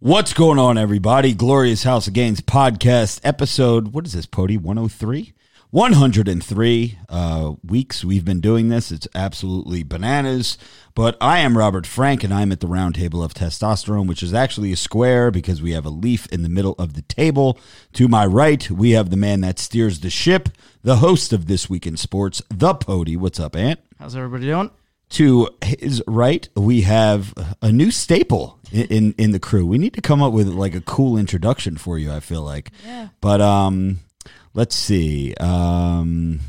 What's going on, everybody? Glorious House of Gains podcast episode. What is this, Pody? 103? 103 uh, weeks we've been doing this. It's absolutely bananas. But I am Robert Frank, and I'm at the round table of testosterone, which is actually a square because we have a leaf in the middle of the table. To my right, we have the man that steers the ship, the host of This Week in Sports, the Pody. What's up, Ant? How's everybody doing? To his right, we have a new staple in, in, in the crew. We need to come up with like a cool introduction for you. I feel like, Yeah. but um, let's see. Um,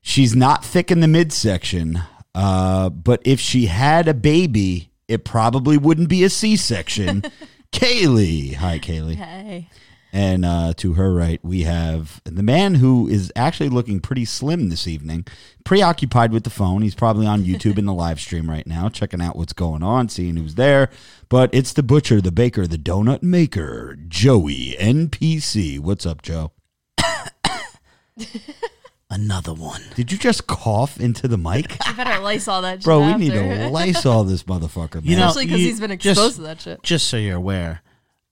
she's not thick in the midsection, uh, but if she had a baby, it probably wouldn't be a C-section. Kaylee, hi Kaylee. Hey. And uh, to her right, we have the man who is actually looking pretty slim this evening, preoccupied with the phone. He's probably on YouTube in the live stream right now, checking out what's going on, seeing who's there. But it's the butcher, the baker, the donut maker, Joey NPC. What's up, Joe? Another one. Did you just cough into the mic? I better Lysol that shit Bro, we after. need to Lysol this motherfucker, man. You know- Especially because you- he's been just- exposed to that shit. Just so you're aware,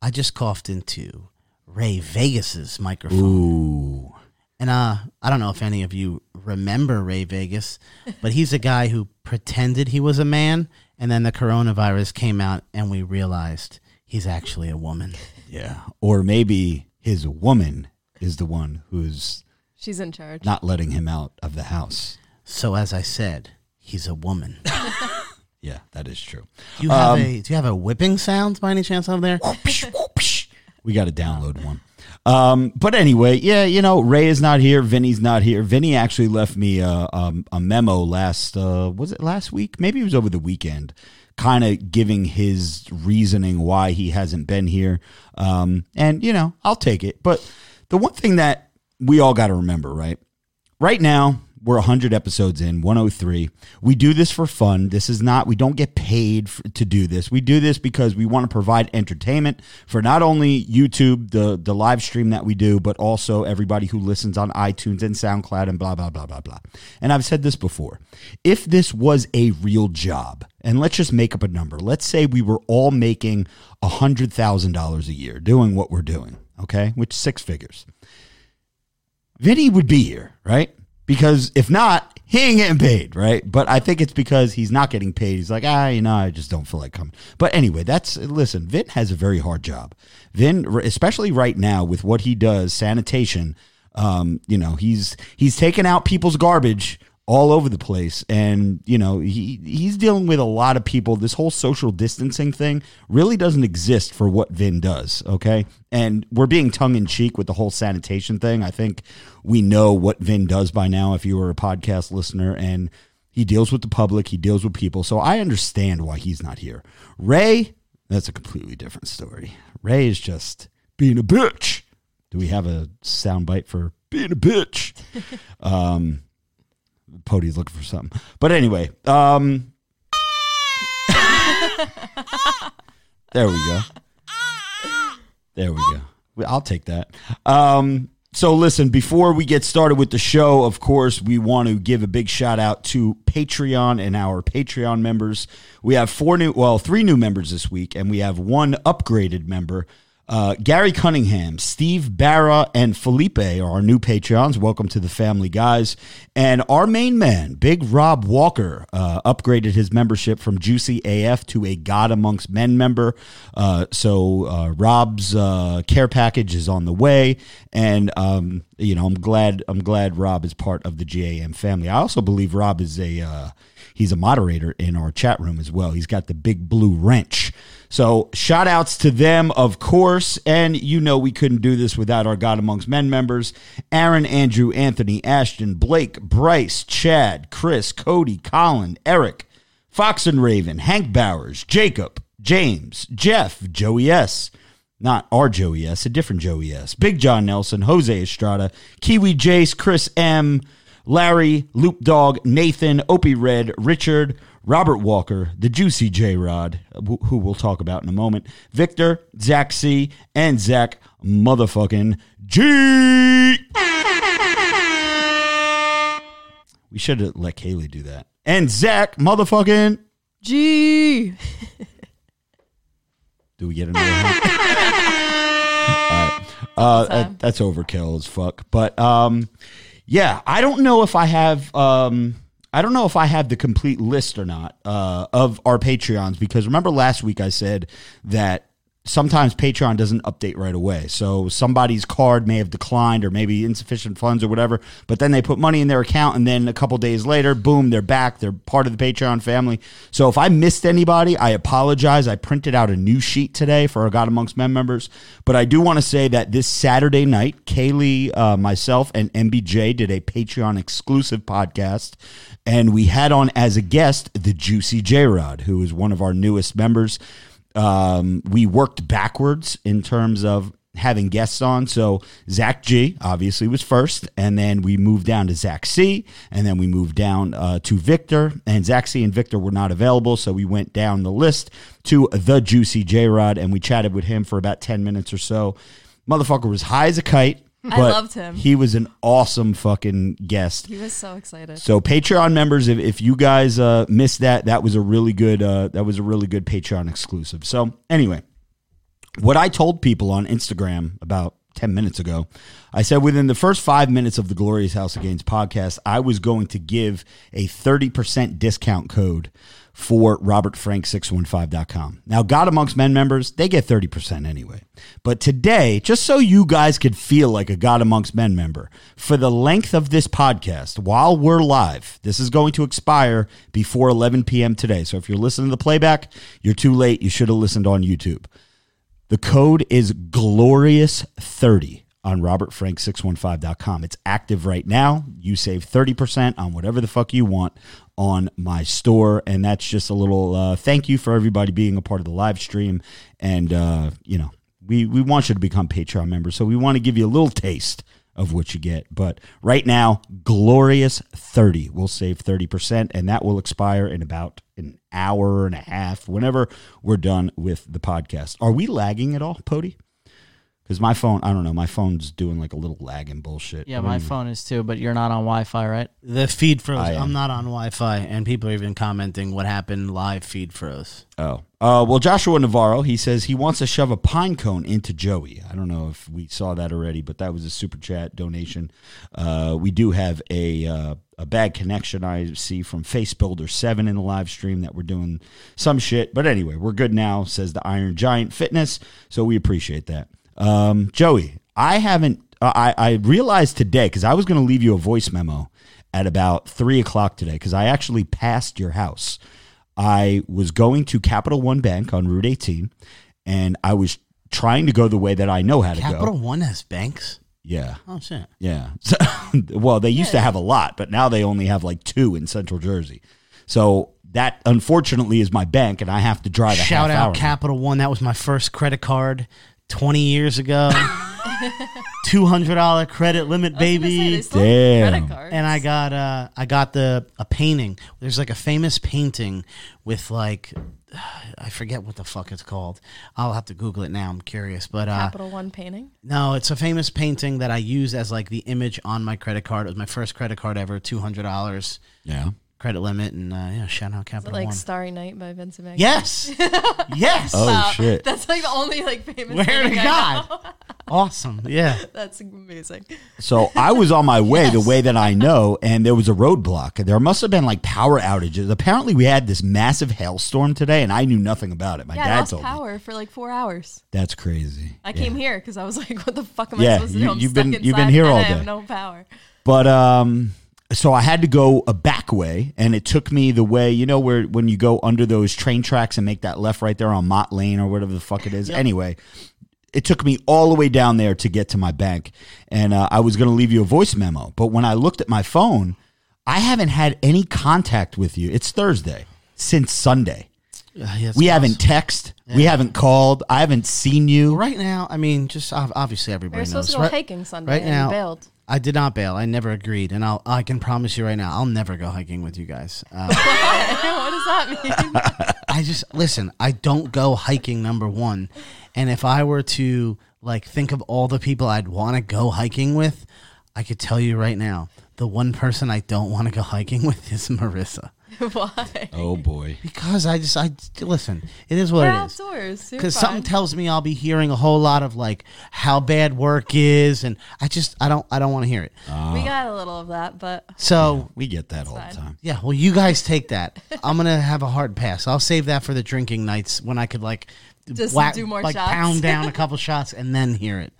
I just coughed into Ray Vegas's microphone. Ooh. And uh, I don't know if any of you remember Ray Vegas, but he's a guy who pretended he was a man, and then the coronavirus came out, and we realized he's actually a woman. Yeah. Or maybe his woman is the one who's She's in charge. not letting him out of the house. So as I said, he's a woman. Yeah, that is true. Do you have Um, a Do you have a whipping sound by any chance over there? We got to download one. Um, but anyway, yeah, you know, Ray is not here. Vinny's not here. Vinny actually left me a, um, a memo last, uh, was it last week? Maybe it was over the weekend, kind of giving his reasoning why he hasn't been here. Um, and, you know, I'll take it. But the one thing that we all got to remember, right? Right now, we're 100 episodes in, 103. We do this for fun. This is not, we don't get paid for, to do this. We do this because we want to provide entertainment for not only YouTube, the, the live stream that we do, but also everybody who listens on iTunes and SoundCloud and blah, blah, blah, blah, blah. And I've said this before. If this was a real job, and let's just make up a number, let's say we were all making $100,000 a year doing what we're doing, okay, which six figures. Vinny would be here, right? Because if not, he ain't getting paid, right? But I think it's because he's not getting paid. He's like, ah, you know, I just don't feel like coming. But anyway, that's listen. Vin has a very hard job. Vin, especially right now with what he does, sanitation. Um, you know, he's he's taking out people's garbage all over the place. And you know he he's dealing with a lot of people. This whole social distancing thing really doesn't exist for what Vin does okay? And we're being tongue in cheek with the whole sanitation thing. I think we know what Vin does by now if you were a podcast listener. And he deals with the public. He deals with people. So i understand why he's not here. Ray that's a completely different story. Ray is just being a bitch. Do we have a sound bite for being a bitch? Um Pody's looking for something. But anyway, um There we go. There we go. I'll take that. Um so listen, before we get started with the show, of course, we want to give a big shout out to Patreon and our Patreon members. We have four new, well, three new members this week, and we have one upgraded member. Uh, Gary Cunningham, Steve Barra, and Felipe are our new Patreons. Welcome to the family, guys. And our main man, Big Rob Walker, uh, upgraded his membership from Juicy AF to a God Amongst Men member. Uh, so uh, Rob's uh, care package is on the way, and um, you know I'm glad I'm glad Rob is part of the GAM family. I also believe Rob is a uh, he's a moderator in our chat room as well. He's got the big blue wrench. So shout outs to them, of course. And you know we couldn't do this without our God Amongst Men members. Aaron, Andrew, Anthony, Ashton, Blake, Bryce, Chad, Chris, Cody, Colin, Eric, Fox and Raven, Hank Bowers, Jacob, James, Jeff, Joey S., Not our Joey S, a different Joey S. Big John Nelson, Jose Estrada, Kiwi Jace, Chris M, Larry, Loop Dog, Nathan, Opie Red, Richard, Robert Walker, the Juicy J Rod, who we'll talk about in a moment, Victor, Zach C, and Zach motherfucking G. We should have let Kaylee do that. And Zach motherfucking. G. Do we get another right. Uh, that- that's overkill as fuck. But um, yeah, I don't know if I have. Um, I don't know if I have the complete list or not uh, of our Patreons because remember last week I said that sometimes Patreon doesn't update right away. So somebody's card may have declined or maybe insufficient funds or whatever, but then they put money in their account and then a couple days later, boom, they're back. They're part of the Patreon family. So if I missed anybody, I apologize. I printed out a new sheet today for our God Amongst Men members, but I do want to say that this Saturday night, Kaylee, uh, myself, and MBJ did a Patreon exclusive podcast, and we had on as a guest the Juicy J Rod, who is one of our newest members um, we worked backwards in terms of having guests on. So Zach G obviously was first, and then we moved down to Zach C, and then we moved down uh, to Victor, and Zach C and Victor were not available, so we went down the list to the Juicy J Rod, and we chatted with him for about ten minutes or so. Motherfucker was high as a kite. I loved him. He was an awesome fucking guest. He was so excited. So Patreon members, if, if you guys uh, missed that, that was a really good uh, that was a really good Patreon exclusive. So anyway, what I told people on Instagram about 10 minutes ago, I said within the first five minutes of the Glorious House of Gains podcast, I was going to give a 30% discount code for robertfrank615.com. Now, God Amongst Men members, they get 30% anyway. But today, just so you guys could feel like a God Amongst Men member, for the length of this podcast, while we're live, this is going to expire before 11 p.m. today. So if you're listening to the playback, you're too late. You should have listened on YouTube. The code is glorious30 on robertfrank615.com. It's active right now. You save 30% on whatever the fuck you want on my store. And that's just a little uh, thank you for everybody being a part of the live stream. And, uh, you know, we, we want you to become Patreon members. So we want to give you a little taste of what you get. But right now, Glorious 30 will save 30%, and that will expire in about an hour and a half whenever we're done with the podcast. Are we lagging at all, Pody? Because my phone, I don't know, my phone's doing like a little lagging bullshit. Yeah, I my don't phone is too, but you're not on Wi-Fi, right? The feed froze. I am. I'm not on Wi-Fi, and people are even commenting what happened. Live feed froze. Oh. Uh, well, Joshua Navarro, he says he wants to shove a pine cone into Joey. I don't know if we saw that already, but that was a super chat donation. Uh, we do have a uh, a bad connection I see from Face Builder 7 in the live stream that we're doing some shit. But anyway, we're good now, says the Iron Giant Fitness. So we appreciate that. Um, Joey, I haven't, uh, I, I realized today, because I was going to leave you a voice memo at about 3 o'clock today, because I actually passed your house. I was going to Capital One Bank on Route 18, and I was trying to go the way that I know how to go. Capital. One has banks. Yeah. Oh shit. Yeah. So, well, they used to have a lot, but now they only have like two in Central Jersey. So that unfortunately is my bank, and I have to drive a Shout out. Capital One. That was my first credit card 20 years ago. $200 credit limit, baby. Damn. and I got uh I got the a painting. There's like a famous painting with like I forget what the fuck it's called. I'll have to Google it now. I'm curious, but uh, Capital One painting. no, it's a famous painting that I use as like the image on my credit card. It was my first credit card ever. Two hundred dollars Yeah. Credit limit, and uh, yeah, shout out Capital like One. Starry Night by Vincent Van Gogh? yes, yes. Oh Wow, shit. That's like the only like famous. Where to painting I God? Awesome. Yeah. That's amazing. So I was on my way the way that I know, and there was a roadblock. There must have been like power outages. Apparently, we had this massive hailstorm today, and I knew nothing about it. My Yeah, I dad lost told me. power for like four hours. That's crazy. I Yeah. came here because I was like, "What the fuck am Yeah, I supposed to you- do?" I'm you've stuck been- inside you've been here and all I day. have no power. But um, so I had to go a back way, and it took me the way you know where when you go under those train tracks and make that left right there on Mott Lane or whatever the fuck it is. Anyway, it took me all the way down there to get to my bank, and uh, I was going to leave you a voice memo. But when I looked at my phone, I haven't had any contact with you. It's Thursday since Sunday. Yeah, it's we haven't texted. We haven't called. I haven't seen you. Right now, I mean, just obviously everybody. We everybody were supposed to go right, hiking Sunday right and now- you bailed. I did not bail. I never agreed, and I'll I can promise you right now, I'll never go hiking with you guys. Uh, what does that mean? I just listen. I don't go hiking. Number one, and if I were to like think of all the people I'd want to go hiking with, I could tell you right now, the one person I don't want to go hiking with is Marissa. Why? Oh boy. Because I just I listen. It is what We're it is. outdoors. You're Because something tells me I'll be hearing a whole lot of like how bad work is, and I just I don't I don't want to hear it. we ah. got a little of that, but So We get that all fine. the time. yeah, well, you guys take that. I'm gonna have a hard pass. I'll save that for the drinking nights when I could like Just whack- do more like shots. pound down a couple shots and then hear it.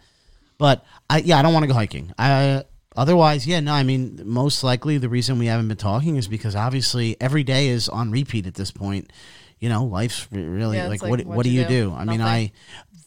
But I yeah, I don't want to go hiking. I otherwise yeah no. I mean, most likely the reason we haven't been talking is because obviously every day is on repeat at this point. You know, life's really Yeah, like, like, what what'd what do you you do? do? I mean, I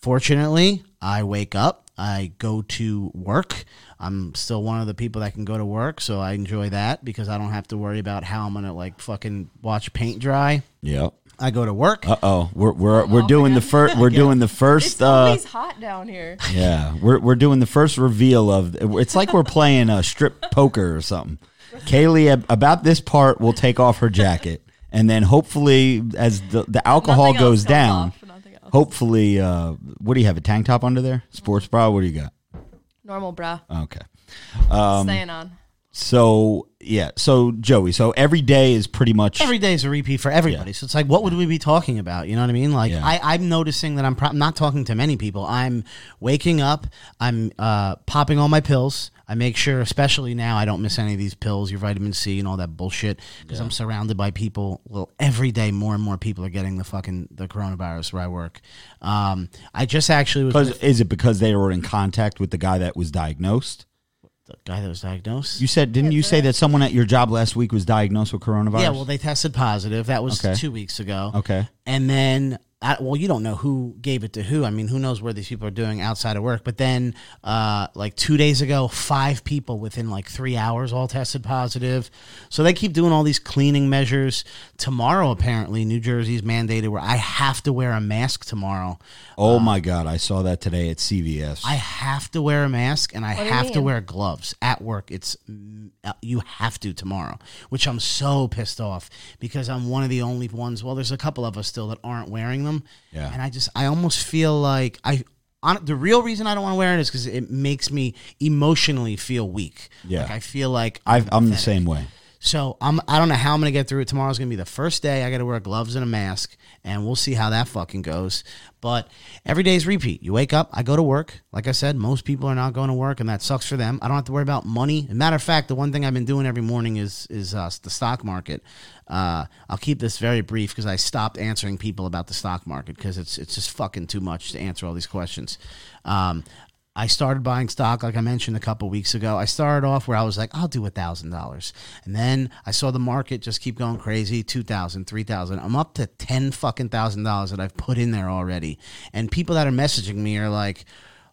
fortunately I wake up, I go to work. I'm still one of the people that can go to work, so I enjoy that because I don't have to worry about how I'm gonna like fucking watch paint dry. Yep. I go to work. Uh oh. We're we're we're off doing the first. We're doing the it's first. Uh, always hot down here. yeah. We're we're doing the first reveal of. It's like we're playing a strip poker or something. Kaylee, about this part, will take off her jacket, and then hopefully, as the the alcohol Nothing goes down, off, hopefully, uh, what do you have? A tank top under there? Sports bra? What do you got? Normal bra. Okay. Um, Staying on. So yeah. So Joey. So every day is pretty much Every day is a repeat for everybody. So it's like, what would we be talking about? You know what I mean? Like, Yeah. I, I'm noticing that I'm pro- not talking to many people. I'm waking up, I'm uh, popping all my pills. I make sure, especially now, I don't miss any of these pills, your vitamin C and all that bullshit, because I'm surrounded by people. Well, every day, more and more people are getting the fucking the coronavirus where I work. Um, I just actually was with is it because they were in contact with the guy that was diagnosed? The guy that was diagnosed. You said, didn't you say that someone at your job last week was diagnosed with coronavirus? Yeah, well, they tested positive. That was Okay. two weeks ago. Okay. And then, uh, well, you don't know who gave it to who. I mean, who knows where these people are doing outside of work. But then, uh, like two days ago, five people within like three hours all tested positive. So they keep doing all these cleaning measures. Tomorrow, apparently, New Jersey's mandated where I have to wear a mask tomorrow. Oh my God, I saw that today at CVS. I have to wear a mask and I What have to wear gloves at work. It's uh, you have to tomorrow, which I'm so pissed off because I'm one of the only ones. Well, there's a couple of us still that aren't wearing them. Yeah. and I just I almost feel like I. On, the real reason I don't want to wear it is because it makes me emotionally feel weak. Yeah. like I feel like I've, I'm the same way. So I'm I don't know how I'm gonna get through it. Tomorrow's gonna be the first day I got to wear gloves and a mask, and we'll see how that fucking goes. But every day's repeat. You wake up, I go to work. Like I said, most people are not going to work, and that sucks for them. I don't have to worry about money. Matter of fact, the one thing I've been doing every morning is is uh, the stock market. Uh, I'll keep this very brief because I stopped answering people about the stock market because it's it's just fucking too much to answer all these questions. Um, I started buying stock, like I mentioned a couple weeks ago. I started off where I was like, I'll do a thousand dollars, and then I saw the market just keep going crazy. Two thousand, three thousand. I'm up to ten fucking thousand dollars that I've put in there already, and people that are messaging me are like.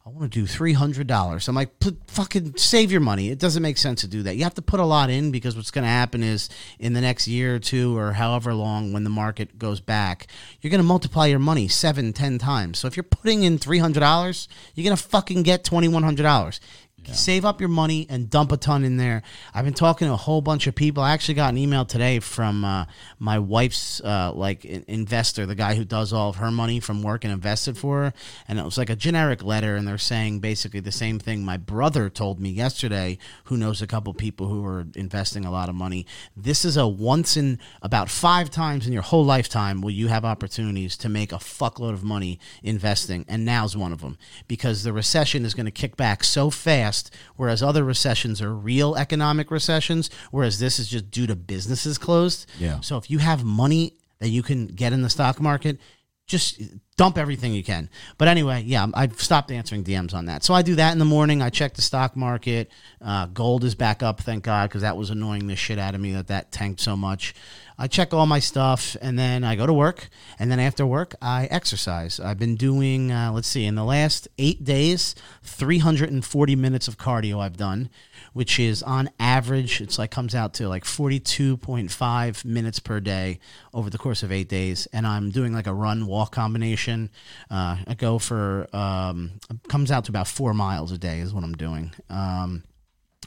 I want to do $300. I'm like, fucking save your money. It doesn't make sense to do that. You have to put a lot in because what's going to happen is in the next year or two or however long when the market goes back, you're going to multiply your money seven, ten times. So if you're putting in $300, you're going to fucking get $2,100. Yeah. Save up your money and dump a ton in there. I've been talking to a whole bunch of people. I actually got an email today from uh, my wife's uh, like investor, the guy who does all of her money from work and invested for her, and it was like a generic letter, and they're saying basically the same thing my brother told me yesterday, who knows a couple people who are investing a lot of money. This is a once in about five times in your whole lifetime will you have opportunities to make a fuckload of money investing, and now's one of them because the recession is going to kick back so fast whereas other recessions are real economic recessions, whereas this is just due to businesses closed. Yeah. So if you have money that you can get in the stock market, just dump everything you can. But anyway, yeah, I've stopped answering DMs on that. So I do that in the morning. I check the stock market. Uh, gold is back up, thank God, because that was annoying the shit out of me that that tanked so much. I check all my stuff and then I go to work. And then after work, I exercise. I've been doing, uh, let's see, in the last eight days, 340 minutes of cardio I've done, which is on average, it's like comes out to like 42.5 minutes per day over the course of eight days. And I'm doing like a run walk combination. Uh, I go for, um, comes out to about four miles a day is what I'm doing. Um,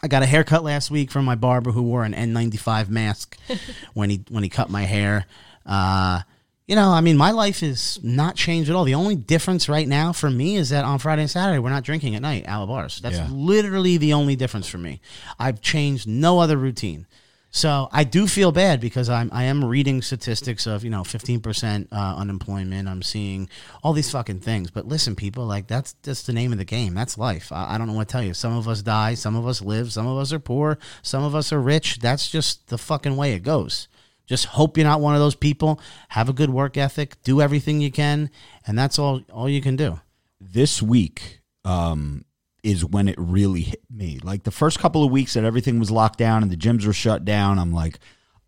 I got a haircut last week from my barber who wore an N95 mask when he when he cut my hair. Uh, you know, I mean, my life is not changed at all. The only difference right now for me is that on Friday and Saturday we're not drinking at night, out of bars. That's Yeah. literally the only difference for me. I've changed no other routine. So I do feel bad because I'm I am reading statistics of you know 15 percent uh, unemployment. I'm seeing all these fucking things. But listen, people, like that's just the name of the game. That's life. I, I don't know what to tell you. Some of us die. Some of us live. Some of us are poor. Some of us are rich. That's just the fucking way it goes. Just hope you're not one of those people. Have a good work ethic. Do everything you can, and that's all all you can do. this week um, is when it really hit me. Like the first couple of weeks that everything was locked down and the gyms were shut down, I'm like,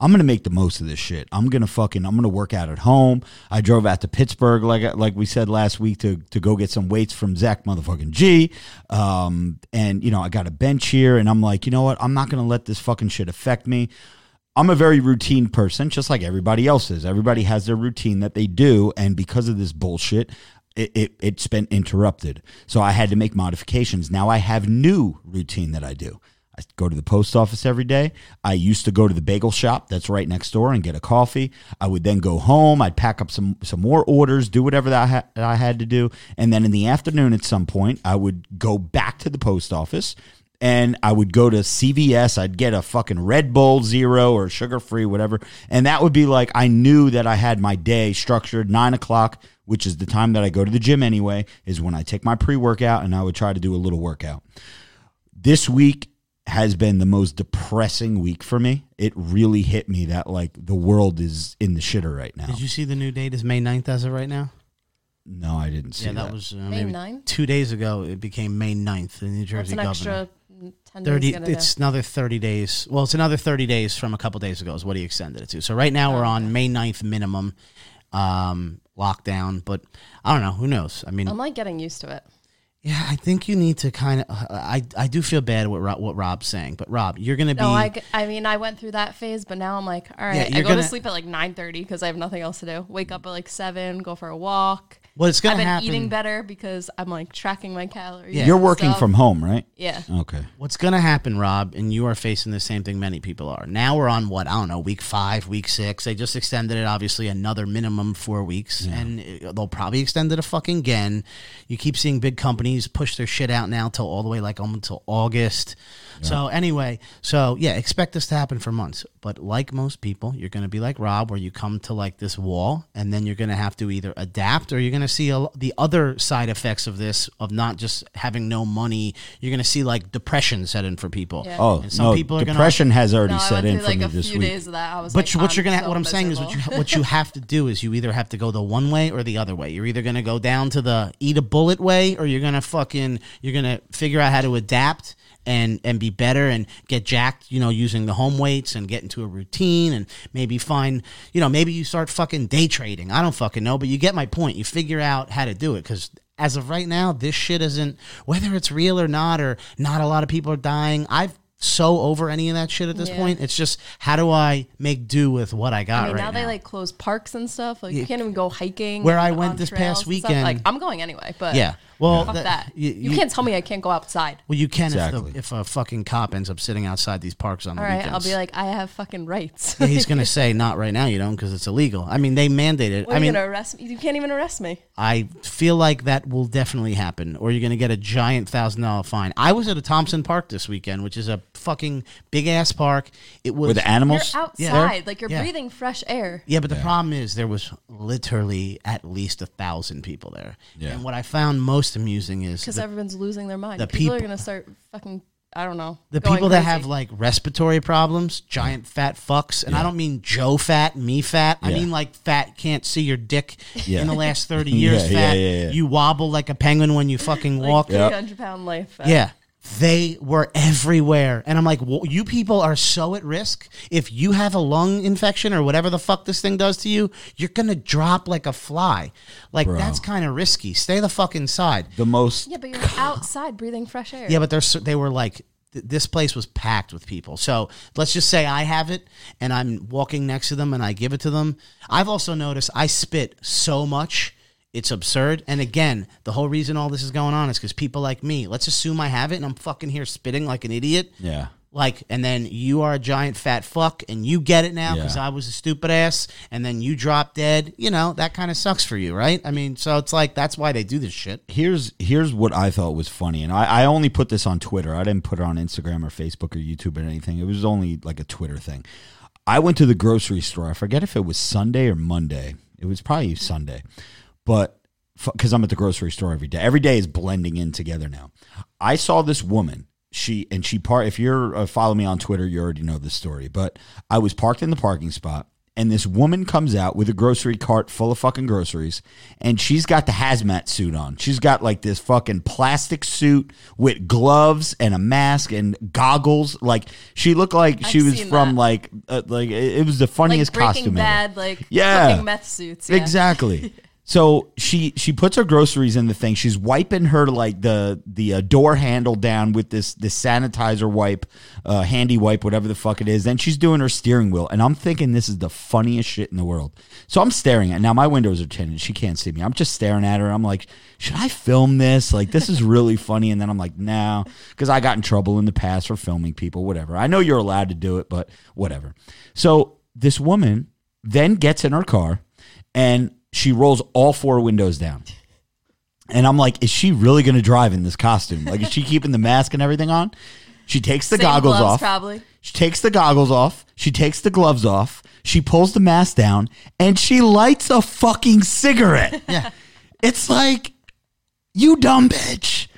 I'm gonna make the most of this shit. I'm gonna fucking I'm gonna work out at home. I drove out to Pittsburgh like like we said last week to to go get some weights from Zach motherfucking G. Um, and you know I got a bench here, and I'm like, you know what? I'm not gonna let this fucking shit affect me. I'm a very routine person, just like everybody else is. Everybody has their routine that they do, and because of this bullshit, it, it it's been interrupted. So I had to make modifications. Now I have new routine that I do. I go to the post office every day. I used to go to the bagel shop that's right next door and get a coffee. I would then go home. I'd pack up some some more orders, do whatever that I, ha- that I had to do, and then in the afternoon at some point, I would go back to the post office and I would go to CVS. I'd get a fucking Red Bull Zero or sugar free, whatever. And that would be like, I knew that I had my day structured. Nine o'clock, which is the time that I go to the gym anyway, is when I take my pre workout and I would try to do a little workout. This week has been the most depressing week for me. It really hit me that like the world is in the shitter right now. Did you see the new date is May 9th as of right now? no, I didn't see yeah, that. that, was uh, May maybe 9th? two days ago. It became May 9th. The New That's Jersey an governor. extra 10 30 days. gonna it's another 30 days well it's another 30 days from a couple days ago is what he extended it to so right now we're on may 9th minimum um lockdown but i don't know who knows i mean. I'm like getting used to it. yeah i think you need to kind of i i do feel bad what Rob, what rob's saying but rob you're gonna be No, I, I mean, I went through that phase, but now I'm like, all right, Yeah, I go gonna- to sleep at like 9.30 because I have nothing else to do. Wake up at like 7, go for a walk. Well it's gonna I've been happen eating better because I'm like tracking my calories. Yeah. You're and working stuff. from home, right? Yeah. Okay. What's going to happen, Rob, and you are facing the same thing many people are. Now we're on what, I don't know, week five, week six. They just extended it, obviously, another minimum four weeks, and it- they'll probably extend it a fucking again. You keep seeing big companies push their shit out now till all the way like um, until August. So, anyway, so yeah, expect this to happen for months. But like most people, you're going to be like Rob, where you come to like this wall, and then you're going to have to either adapt or you're going to see a, the other side effects of this, of not just having no money. You're going to see like depression set in for people. Yeah. Oh, And some no, people are gonna- depression has already No, set in through for like me a this week. days of that. I was But like, what I'm you're gonna so what I'm saying is what you what you have to do is you either have to go the one way or the other way. You're either gonna go down to the eat a bullet way, or you're gonna fucking you're gonna figure out how to adapt and and be better and get jacked. You know, using the home weights and get into a routine and maybe find you know maybe you start fucking day trading. I don't fucking know, but you get my point. You figure out how to do it because. As of right now, this shit isn't whether it's real or not, or not. A lot of people are dying. I've so over any of that shit at this Yeah. point. It's just how do I make do with what I got I mean, right now they like close parks and stuff. Like you can't even go hiking. Where I went this past weekend- Like I'm going anyway, but Yeah. Well, fuck that- that. you- You, you- can't tell me I can't go outside. Well, you can Exactly. if, the, if a fucking cop ends up sitting outside these parks on the All right, weekends. I'll be like, I have fucking rights. Yeah, he's gonna say not right now, you don't, because it's illegal. I mean, they mandated. What, I you mean, gonna arrest me? You can't even arrest me. I feel like that will definitely happen, or you're gonna get a giant thousand dollar fine. I was at a Thompson Park this weekend, which is a fucking big ass park. It was With the You're animals? outside, like you're Yeah. breathing fresh air. Yeah, but the problem is there was literally at least a thousand people there. Yeah. And what I found most amusing is Because everyone's losing their mind. the people, are gonna start fucking I don't know. the people that crazy. have like respiratory problems, giant fat fucks, and I don't mean Joe fat, me fat. I mean like fat can't see your dick Yeah. in the last thirty years. Yeah, yeah, fat, yeah, yeah. you wobble like a penguin when you fucking like walk. 300 pound life. uh, Yeah. They were everywhere. And I'm like, well, you people are so at risk. If you have a lung infection or whatever the fuck this thing does to you, you're going to drop like a fly. Like, Bro. that's kind of risky. Stay the fuck inside. The most Yeah, but you're outside breathing fresh air. Yeah, but they're, they were like, th- this place was packed with people. So let's just say I have it and I'm walking next to them and I give it to them. I've also noticed I spit so much. It's absurd. And again, the whole reason all this is going on is because people like me, let's assume I have it and I'm fucking here spitting like an idiot. yeah. Like, and then you are a giant fat fuck and you get it now because Yeah. I was a stupid ass and then you drop dead. You know, that kind of sucks for you, right? I mean, so it's like, that's why they do this shit. here's here's what I thought was funny, and I, I only put this on Twitter. I didn't put it on Instagram or Facebook or YouTube or anything. It was only like a Twitter thing. I went to the grocery store. I forget if it was Sunday or Monday. It was probably Sunday, but because I'm at the grocery store every day, every day is blending in together now. I saw this woman. She and she part. If you're uh, follow me on Twitter, you already know this story. But I was parked in the parking spot and this woman comes out with a grocery cart full of fucking groceries and she's got the hazmat suit on she's got like this fucking plastic suit with gloves and a mask and goggles like she looked like she I've was from that. like uh, like it was the funniest Breaking costume ever. Bad, like Yeah. meth suits. Yeah. Exactly. So she she puts her groceries in the thing. She's wiping her like the the uh, door handle down with this this sanitizer wipe, uh, handy wipe, whatever the fuck it is. Then she's doing her steering wheel, and I'm thinking this is the funniest shit in the world. So I'm staring at. Now my windows are tinted. She can't see me. I'm just staring at her. I'm like, should I film this? Like this is really funny. And then I'm like, no, because I got in trouble in the past for filming people. Whatever. I know you're allowed to do it, but whatever. So this woman then gets in her car and she rolls all four windows down. And I'm like, is she really going to drive in this costume? Like, is she keeping the mask and everything on? She takes the Same goggles gloves, off. probably. She takes the goggles off. She takes the gloves off. She pulls the mask down and she lights a fucking cigarette. Yeah. It's like, you dumb bitch.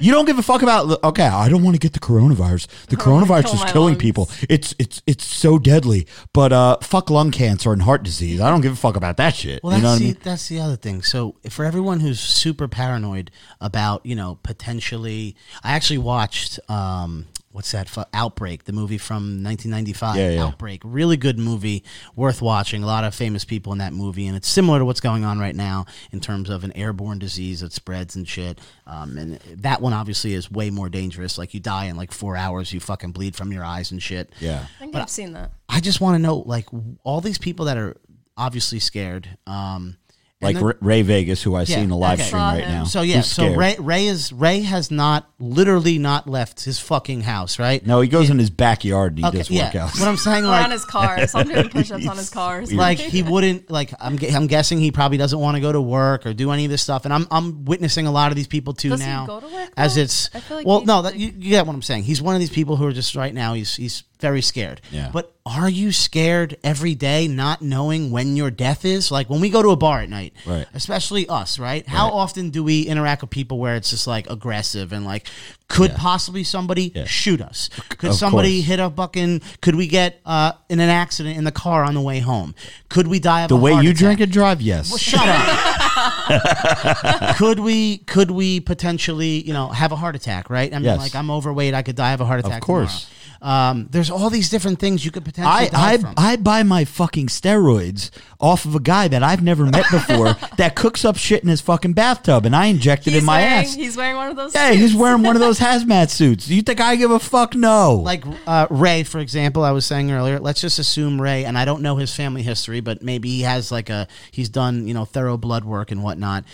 You don't give a fuck about okay, I don't want to get the coronavirus. The coronavirus is killing lungs. people. It's it's it's so deadly. But uh fuck lung cancer and heart disease. I don't give a fuck about that shit. Well, you that's know what I the, mean? that's the other thing. So for everyone who's super paranoid about, you know, potentially, I actually watched um, what's that? fu- Outbreak, the movie from 1995. Yeah, yeah. Outbreak, really good movie, worth watching. A lot of famous people in that movie, and it's similar to what's going on right now in terms of an airborne disease that spreads and shit. Um, and that one obviously is way more dangerous. Like you die in like four hours, you fucking bleed from your eyes and shit. Yeah. I think I've seen that. I just want to know, like, all these people that are obviously scared. Um, and Like then- Ray- Ray Vegas, who I see in the live okay. stream right him. now. So yeah, who's so. Ray Ray is Ray has not literally not left his fucking house, right? No, he goes in his backyard and he Okay, does yeah. workouts. What I'm saying, like, on his car. Some doing push-ups on his car. or like he wouldn't like I'm I'm guessing he probably doesn't want to go to work or do any of this stuff, and I'm I'm witnessing a lot of these people too Does he now. go to work, as it's I feel like well, no, that, you, you get what I'm saying. He's one of these people who are just right now. He's he's very scared. Yeah. But are you scared every day, not knowing when your death is? Like when we go to a bar at night, Right. Especially us, right? How often do we interact with people where it's just like aggressive and like could possibly somebody Yeah. shoot us? Could Of somebody course. hit a fucking? Could we get uh, in an accident in the car on the way home? Could we die of the way you attack? drink and drive, yes. Well, shut up. could we? Could we potentially, you know, have a heart attack? Right? I mean, Yes. like I'm overweight. I could die of a heart attack. Of course. tomorrow. Um, there's all these different things you could potentially I, die I, from. I buy my fucking steroids off of a guy that I've never met before that cooks up shit in his fucking bathtub and I inject it he's in my wearing, ass. He's wearing one of those. Yeah, he's wearing one of those hazmat suits. Do you think I give a fuck? No. like uh, Ray, for example, I was saying earlier. Let's just assume Ray, and I don't know his family history, but maybe he has like a he's done you know thorough blood work and whatnot.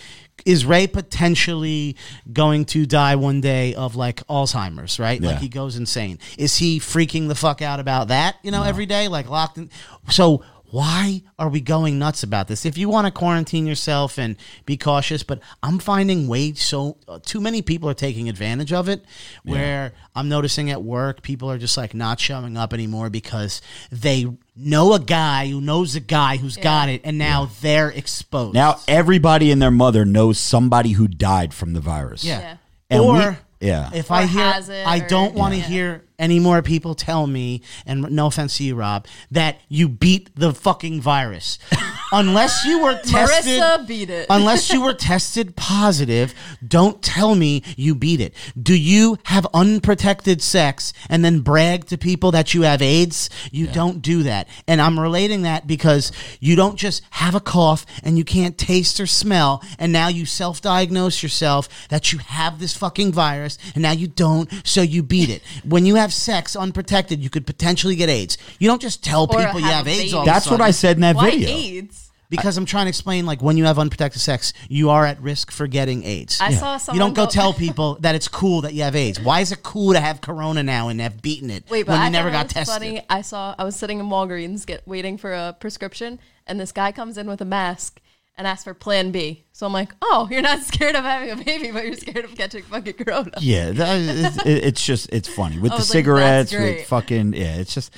Is Ray potentially going to die one day of like Alzheimer's? Right, like he goes insane. Is he freaking the fuck out about that? You know, every day, like locked in. So why are we going nuts about this? If you want to quarantine yourself and be cautious, but I'm finding way so uh, too many people are taking advantage of it. Where I'm noticing at work, people are just like not showing up anymore because they know a guy who knows a guy who's got it, and now they're exposed. now everybody and their mother knows somebody who died from the virus. yeah. Yeah. And or we- Yeah. If Or I hear, has it, I don't want to Yeah. hear any more people tell me, and no offense to you, Rob, that you beat the fucking virus. unless you were tested, Marissa beat it. unless you were tested positive, don't tell me you beat it. Do you have unprotected sex and then brag to people that you have AIDS? You don't do that. And I'm relating that because you don't just have a cough and you can't taste or smell, and now you self diagnose yourself that you have this fucking virus, and now you don't, so you beat it. When you have sex unprotected, you could potentially get AIDS. You don't just tell Or people you have have a AIDS all baby. of a That's what sudden. I said in that Why video. AIDS? Because I'm trying to explain, like, when you have unprotected sex, you are at risk for getting AIDS. I saw you don't go go- tell people that it's cool that you have AIDS. Why is it cool to have Corona now and have beaten it Wait, but when I you never thought got it was tested? Funny. I saw I was sitting in Walgreens get waiting for a prescription, and this guy comes in with a mask and asks for Plan B. So I'm like, oh, you're not scared of having a baby, but you're scared of catching fucking corona. Yeah, that, it- it's just it's funny with the like, cigarettes, with fucking yeah. It's just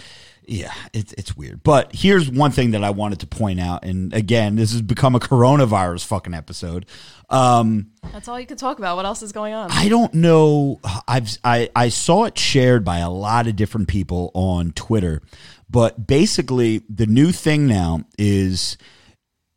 yeah, it's it's weird. But here's one thing that I wanted to point out, and again, this has become a coronavirus fucking episode. Um, That's all you can talk about. What else is going on? I don't know. I've I I saw it shared by a lot of different people on Twitter, but basically the new thing now is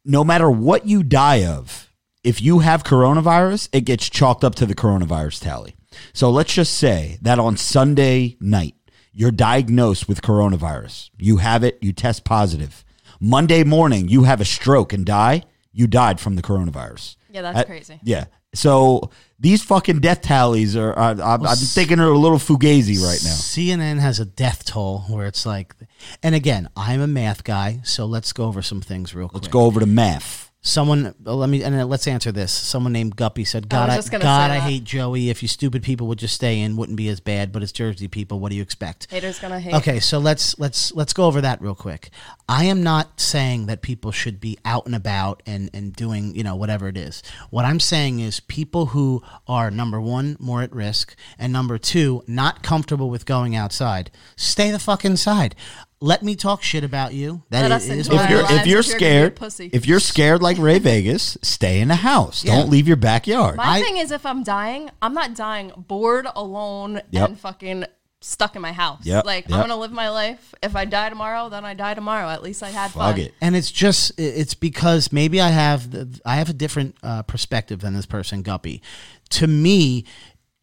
no matter what you die of, if you have coronavirus, it gets chalked up to the coronavirus tally. So let's just say that on Sunday night, you're diagnosed with coronavirus. You have it, you test positive. Monday morning, you have a stroke and die, you died from the coronavirus. Yeah, that's Uh, crazy. Yeah. So these fucking death tallies are, are I'm, I'm thinking are a little fugazi right now. CNN has a death toll where it's like, and again, I'm a math guy, so let's go over some things real quick. Let's go over to math. Someone, uh, let me, and let's answer this. Someone named Guppy said, "God, I, God, I hate Joey. If you stupid people would just stay in, wouldn't be as bad. But it's Jersey people. What do you expect?" Haters gonna hate. Okay, so let's let's let's go over that real quick. I am not saying that people should be out and about and and doing you know whatever it is. What I'm saying is people who are number one more at risk and number two not comfortable with going outside, stay the fuck inside. Let me talk shit about you. That Let i- us is enjoy what If you're if you're if you're gonna be a scared, pussy. if you're scared like Ray Vegas, stay in the house. Yeah. Don't leave your backyard. My I- thing is, if I'm dying, I'm not dying bored, alone, Yep. and fucking stuck in my house. Yep, Like yep. I'm gonna live my life. If I die tomorrow, then I die tomorrow. At least I had Fuck fun. it. and it's just it's because maybe I have the, I have a different uh, perspective than this person Guppy. To me,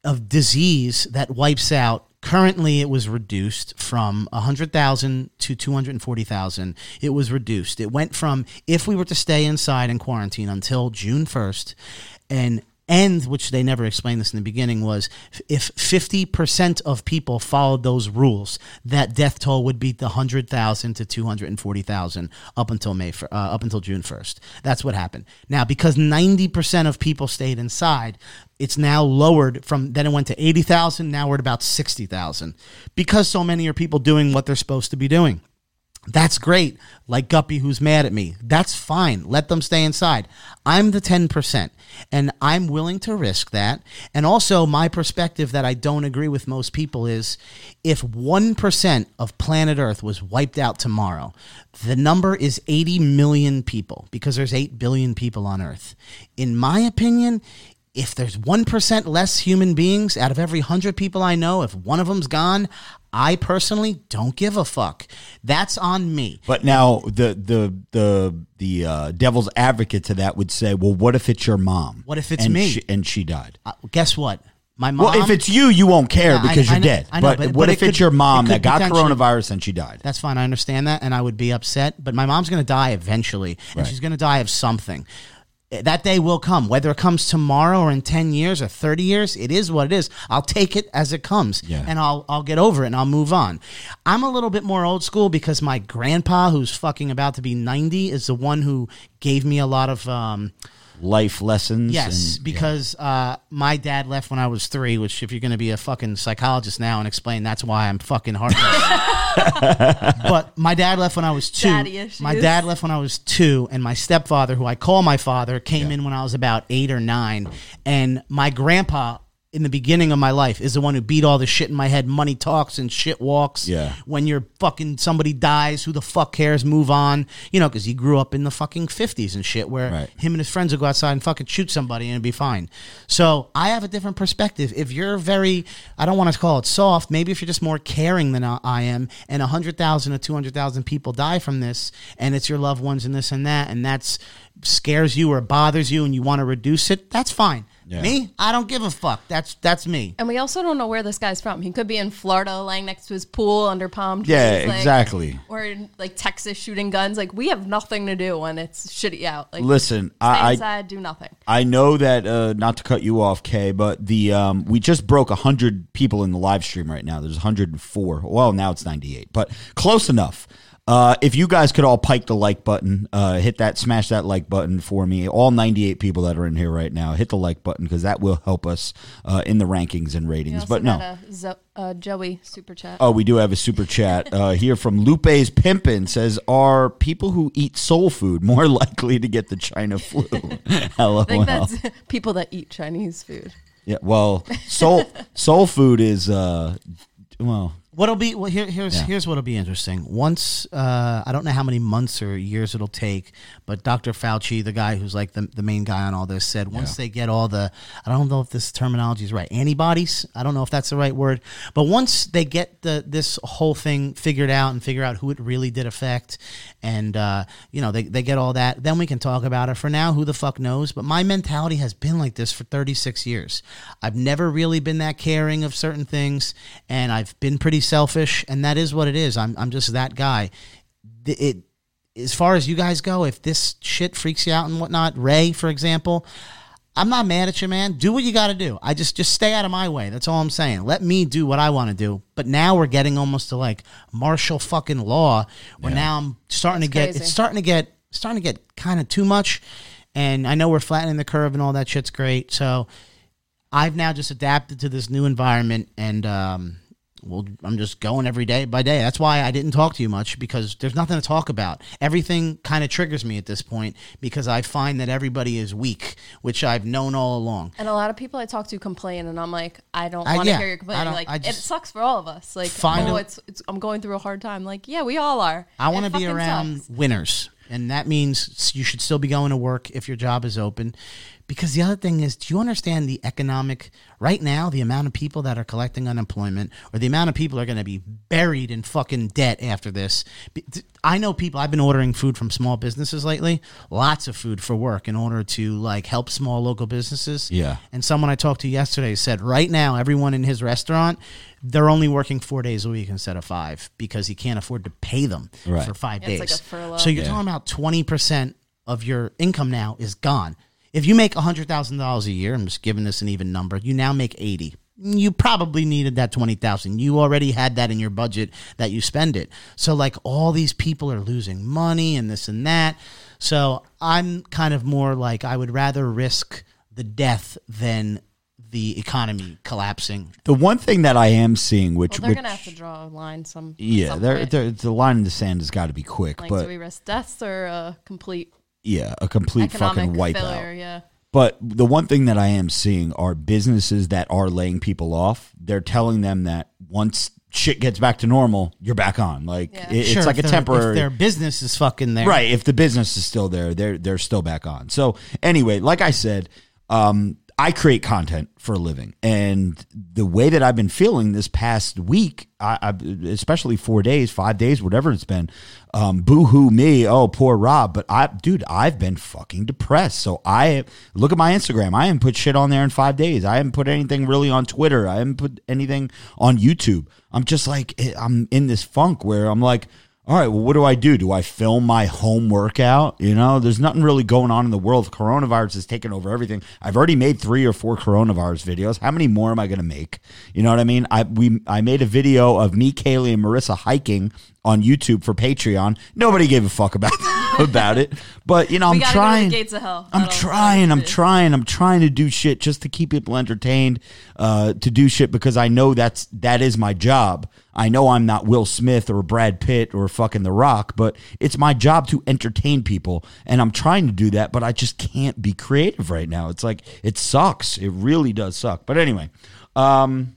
of disease that wipes out. Currently, it was reduced from 100,000 to 240,000. It was reduced. It went from if we were to stay inside and quarantine until June 1st, and end, which they never explained this in the beginning, was if 50% of people followed those rules, that death toll would be the 100,000 to 240,000 up until May, uh, up until June 1st. That's what happened. Now, because 90% of people stayed inside, it's now lowered from then it went to 80,000, now we're at about 60,000 because so many are people doing what they're supposed to be doing. That's great. Like Guppy, who's mad at me. That's fine. Let them stay inside. I'm the 10%, and I'm willing to risk that. And also, my perspective that I don't agree with most people is if 1% of planet Earth was wiped out tomorrow, the number is 80 million people because there's 8 billion people on Earth. In my opinion, if there's 1% less human beings out of every 100 people I know, if one of them's gone, I personally don't give a fuck. That's on me. But now the the the the uh, devil's advocate to that would say, well, what if it's your mom? What if it's and me? She, and she died. Uh, guess what? My mom. well, if it's you, you won't care Yeah, because I you're know- dead. I know, but, but- what but if it it's your mom that got coronavirus and she died? That's fine. I understand that, and I would be upset. But my mom's going to die eventually, and Right. she's going to die of something. That day will come, whether it comes tomorrow or in ten years or thirty years. It is what it is. I'll take it as it comes, Yeah. and I'll I'll get over it and I'll move on. I'm a little bit more old school because my grandpa, who's fucking about to be ninety, is the one who gave me a lot of. Um, Life lessons. Yes, and- because uh, my dad left when I was three. Which, if you're going to be a fucking psychologist now and explain, that's why I'm fucking heartless. but my dad left when I was two. My dad left when I was two, and my stepfather, who I call my father, came in when I was about eight or nine. And my grandpa in the beginning of my life is the one who beat all the shit in my head. Money talks and shit walks. Yeah. When you're fucking somebody dies, who the fuck cares? Move on. You know, because he grew up in the fucking fifties and shit, where Right. him and his friends would go outside and fucking shoot somebody and it'd be fine. So I have a different perspective. If you're very, I don't want to call it soft. Maybe if you're just more caring than I am, and a hundred thousand or two hundred thousand people die from this, and it's your loved ones and this and that, and that's scares you or bothers you, and you want to reduce it, that's fine. Yeah. Me, I don't give a fuck. That's that's me. And we also don't know where this guy's from. He could be in Florida, laying next to his pool under palm trees. Yeah, like- exactly. Or in like Texas, shooting guns. Like we have nothing to do when it's shitty out. Like Listen, stay I, I do nothing. I know that uh, not to cut you off, Kay, but the um, we just broke hundred people in the live stream right now. There's 104. Well, now it's 98, but close enough. Uh, if you guys could all pike the like button, uh, hit that, smash that like button for me. All 98 people that are in here right now, hit the like button because that will help us uh, in the rankings and ratings. But no, a Zo- uh, Joey super chat. Oh, we do have a super chat uh, here from Lupe's Pimpin. Says, "Are people who eat soul food more likely to get the China flu?" LOL. I think that's people that eat Chinese food. yeah. Well, soul soul food is uh, well, What'll be well here, here's Yeah. here's what'll be interesting. Once uh, I don't know how many months or years it'll take, but Dr. Fauci, the guy who's like the, the main guy on all this, said once they get all the I don't know if this terminology is right antibodies. I don't know if that's the right word, but once they get the this whole thing figured out and figure out who it really did affect, and uh, you know they they get all that, then we can talk about it. For now, who the fuck knows? But my mentality has been like this for 36 years. I've never really been that caring of certain things, and I've been pretty selfish, and that is what it is. I'm I'm just that guy. The- It as far as you guys go, if this shit freaks you out and whatnot, Ray, for example, I'm not mad at you, man. Do what you got to do. I just just stay out of my way. That's all I'm saying. Let me do what I want to do. But now we're getting almost to like martial fucking law, where now I'm starting to get crazy. it's starting to get starting to get kind of too much. And I know we're flattening the curve and all that shit's great. So I've now just adapted to this new environment and um well I'm just going every day by day. That's why I didn't talk to you much because there's nothing to talk about. Everything kind of triggers me at this point because I find that everybody is weak, which I've known all along. And a lot of people I talk to complain, and I'm like, I don't want to yeah, hear your complaint. Like, it sucks for all of us. Like, Find oh, a- it's, it's I'm going through a hard time. Like, yeah, we all are. I want to be around sucks. winners, and that means you should still be going to work if your job is open. Because the other thing is, do you understand the economic right now? The amount of people that are collecting unemployment, or the amount of people are going to be buried in fucking debt after this. I know people. I've been ordering food from small businesses lately, lots of food for work in order to like help small local businesses. Yeah. And someone I talked to yesterday said, right now, everyone in his restaurant, they're only working four days a week instead of five because he can't afford to pay them Right. for five Yeah, it's days. like a furlough. So you're Yeah. talking about twenty percent of your income now is gone. If you make hundred thousand dollars a year, I'm just giving this an even number. You now make eighty. You probably needed that twenty thousand. You already had that in your budget that you spend it. So like all these people are losing money and this and that. So I'm kind of more like I would rather risk the death than the economy collapsing. the one thing that I am seeing, which, Well, they're which gonna have to draw a line. Some yeah, some they're, they're, the line in the sand has got to be quick, like, but do we risk deaths or a complete yeah, a complete economic fucking wipeout. failure? Yeah. But the one thing that I am seeing are businesses that are laying people off. They're telling them that once shit gets back to normal, you're back on. Like Yeah. it- it's like a temporary. If their business is fucking there, Right. If the business is still there, they're they're still back on. So anyway, like I said, um, I create content for a living, and the way that I've been feeling this past week, I, I especially four days, five days, whatever it's been, um, boo hoo me, oh poor Rob. But I, dude, I've been fucking depressed. So I look at my Instagram. I haven't put shit on there in five days. I haven't put anything really on Twitter. I haven't put anything on YouTube. I'm just like eh, I'm in this funk where I'm like all right, well, what do I do? Do I film my home workout? You know, there's nothing really going on in the world. Coronavirus has taken over everything. I've already made three or four coronavirus videos. How many more am I going to make? You know what I mean? I we I made a video of me, Kaylee, and Marissa hiking on YouTube for Patreon. Nobody gave a fuck about that. about it. But you know, I'm trying. go to the gates of hell. I'm That'll- trying. I'm trying. I'm trying to do shit just to keep people entertained. Uh, to do shit because I know that's that is my job. I know I'm not Will Smith or Brad Pitt or fucking The Rock, but it's my job to entertain people, and I'm trying to do that. But I just can't be creative right now. It's like it sucks. It really does suck. But anyway, um,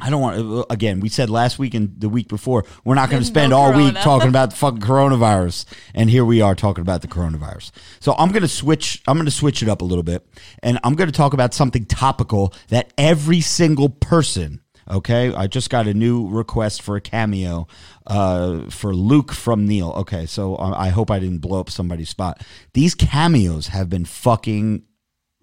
I don't want. Again, we said last week and the week before we're not going to spend No all week talking about the fucking coronavirus, and here we are talking about the coronavirus. So I'm going to switch. I'm going to switch it up a little bit, and I'm going to talk about something topical that every single person. Okay, I just got a new request for a cameo uh, for Luke from Neil. Okay, so I I hope I didn't blow up somebody's spot. These cameos have been fucking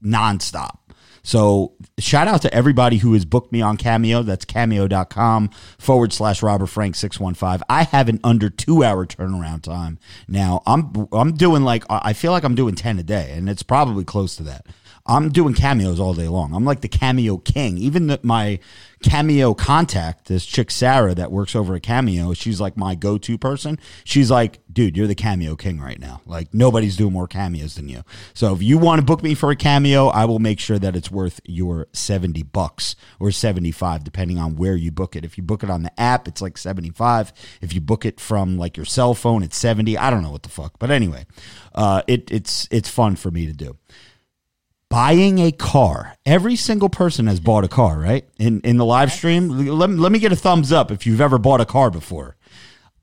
nonstop. So shout out to everybody who has booked me on Cameo. That's cameo.com forward slash Robert Frank 615. I have an under two hour turnaround time. Now I'm, I'm doing like, I feel like I'm doing 10 a day and it's probably close to that. I'm doing cameos all day long. I'm like the cameo king. Even the, my cameo contact, this chick Sarah that works over at Cameo, she's like my go-to person. She's like, dude, you're the cameo king right now. Like nobody's doing more cameos than you. So if you want to book me for a cameo, I will make sure that it's worth your 70 bucks or 75 depending on where you book it. If you book it on the app, it's like 75. If you book it from like your cell phone, it's 70. I don't know what the fuck. But anyway, uh, it, it's it's fun for me to do buying a car. Every single person has bought a car, right? In in the live stream, let, let me get a thumbs up if you've ever bought a car before.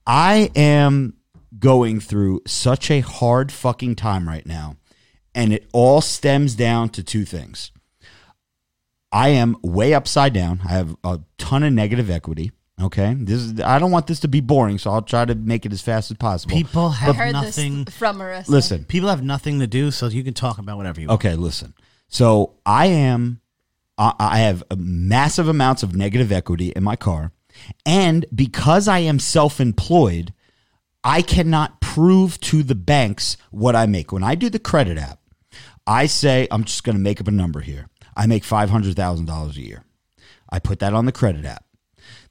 I am going through such a hard fucking time right now, and it all stems down to two things. I am way upside down. I have a ton of negative equity. Okay, this is. I don't want this to be boring, so I'll try to make it as fast as possible. People have heard nothing. this from a wrestler. Listen, People have nothing to do, so you can talk about whatever you want. Okay, listen. So I am, I I have massive amounts of negative equity in my car, and because I am self-employed, I cannot prove to the banks what I make. When I do the credit app, I say I'm just going to make up a number here. I make five hundred thousand dollars a year. I put that on the credit app.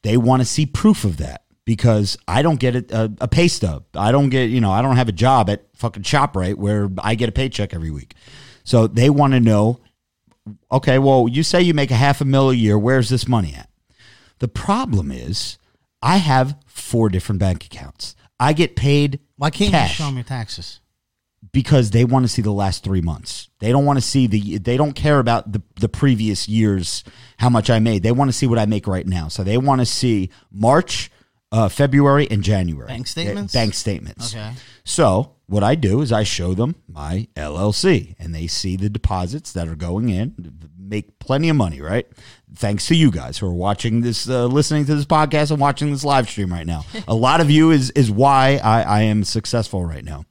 They want to see proof of that because I don't get a, a, pay stub. I don't get, you know, I don't have a job at fucking ShopRite where I get a paycheck every week. So they want to know, okay, well, you say you make a half a mil a year. Where's this money at? The problem is I have four different bank accounts. I get paid Why can't cash you show them your taxes? Because they want to see the last three months. They don't want to see the. They don't care about the the previous years how much I made. They want to see what I make right now. So they want to see March, uh, February, and January Bank statements? Bank statements. Okay. So what I do is I show them my LLC, and they see the deposits that are going in. Make plenty of money, right? Thanks to you guys who are watching this, uh, listening to this podcast, and watching this live stream right now. a lot of you is is why I, I am successful right now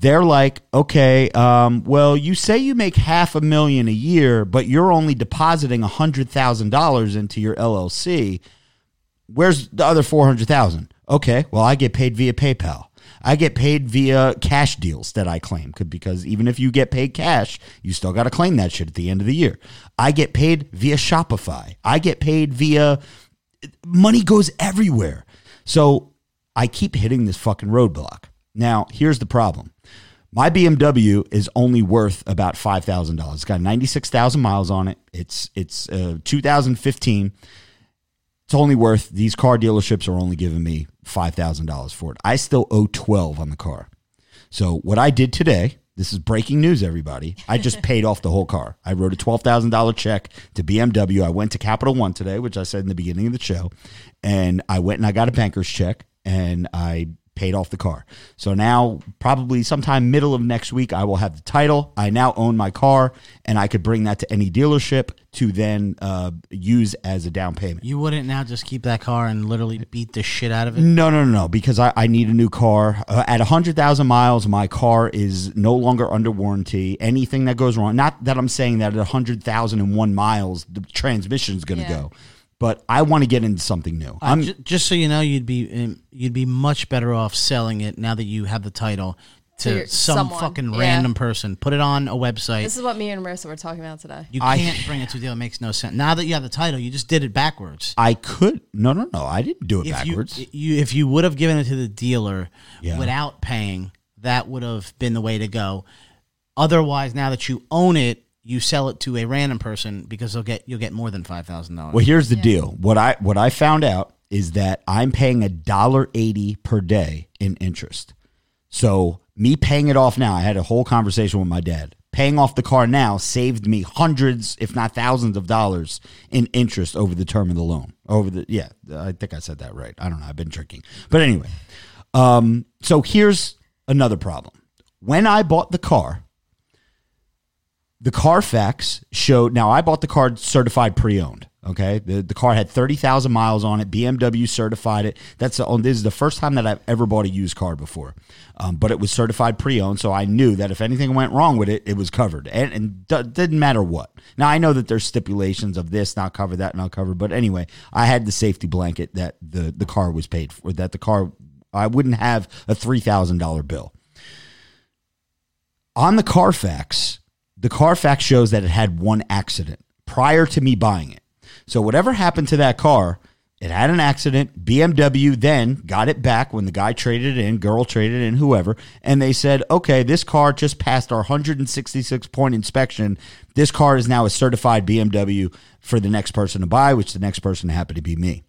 they're like, okay, um, well, you say you make half a million a year, but you're only depositing hundred thousand dollars into your LLC. Where's the other four hundred thousand? Okay, well, I get paid via PayPal. I get paid via cash deals that I claim because even if you get paid cash, you still got to claim that shit at the end of the year. I get paid via Shopify. I get paid via money goes everywhere. So I keep hitting this fucking roadblock. Now, here's the problem. My BMW is only worth about five thousand dollars. It's got ninety six thousand miles on it. It's it's uh, 2015. It's only worth these car dealerships are only giving me five thousand dollars for it. I still owe twelve on the car. So what I did today, this is breaking news, everybody. I just paid off the whole car. I wrote a twelve thousand dollar check to BMW. I went to Capital One today, which I said in the beginning of the show, and I went and I got a banker's check and I paid off the car. So now, probably sometime middle of next week, I will have the title. I now own my car, and I could bring that to any dealership to then uh, use as a down payment. You wouldn't now just keep that car and literally beat the shit out of it? No, no, no, no, because I, I need a new car. Uh, at 100,000 miles, my car is no longer under warranty. Anything that goes wrong, not that I'm saying that at 100,001 miles, the transmission is going to Yeah. go, but I want to get into something new. Uh, I'm ju- just so you know, you'd be um, you'd be much better off selling it now that you have the title. To to some someone, fucking yeah. random person. Put it on a website. This is what me and Marissa were talking about today. you I- can't bring it to a deal. It makes no sense. Now that you have the title, you just did it backwards. I could. No, no, no. I didn't do it if backwards. you, you if you would have given it to the dealer Yeah. without paying, that would have been the way to go. Otherwise, now that you own it, you sell it to a random person because they'll get you'll get more than five thousand dollars. Well, here's the deal. What I what I found out is that I'm paying a dollar eighty per day in interest. So me paying it off now, I had a whole conversation with my dad. Paying off the car now saved me hundreds, if not thousands, of dollars in interest over the term of the loan. Over the yeah, I think I said that right. I don't know. I've been drinking, but anyway. Um, so here's another problem. When I bought the car, the Carfax showed. Now I bought the car certified pre-owned. Okay, the the car had thirty thousand miles on it. BMW certified it. That's the, this is the first time that I've ever bought a used car before. Um, but it was certified pre-owned, so I knew that if anything went wrong with it, it was covered, and, and d- didn't matter what. Now I know that there's stipulations of this not covered, that not covered, but anyway, I had the safety blanket that the the car was paid for. That the car I wouldn't have a three thousand dollar bill on the Carfax, the Carfax shows that it had one accident prior to me buying it. So whatever happened to that car, it had an accident. BMW then got it back when the guy traded it in, girl traded in, whoever, and they said, "Okay, this car just passed our 166 point inspection. This car is now a certified BMW for the next person to buy, which the next person happened to be me."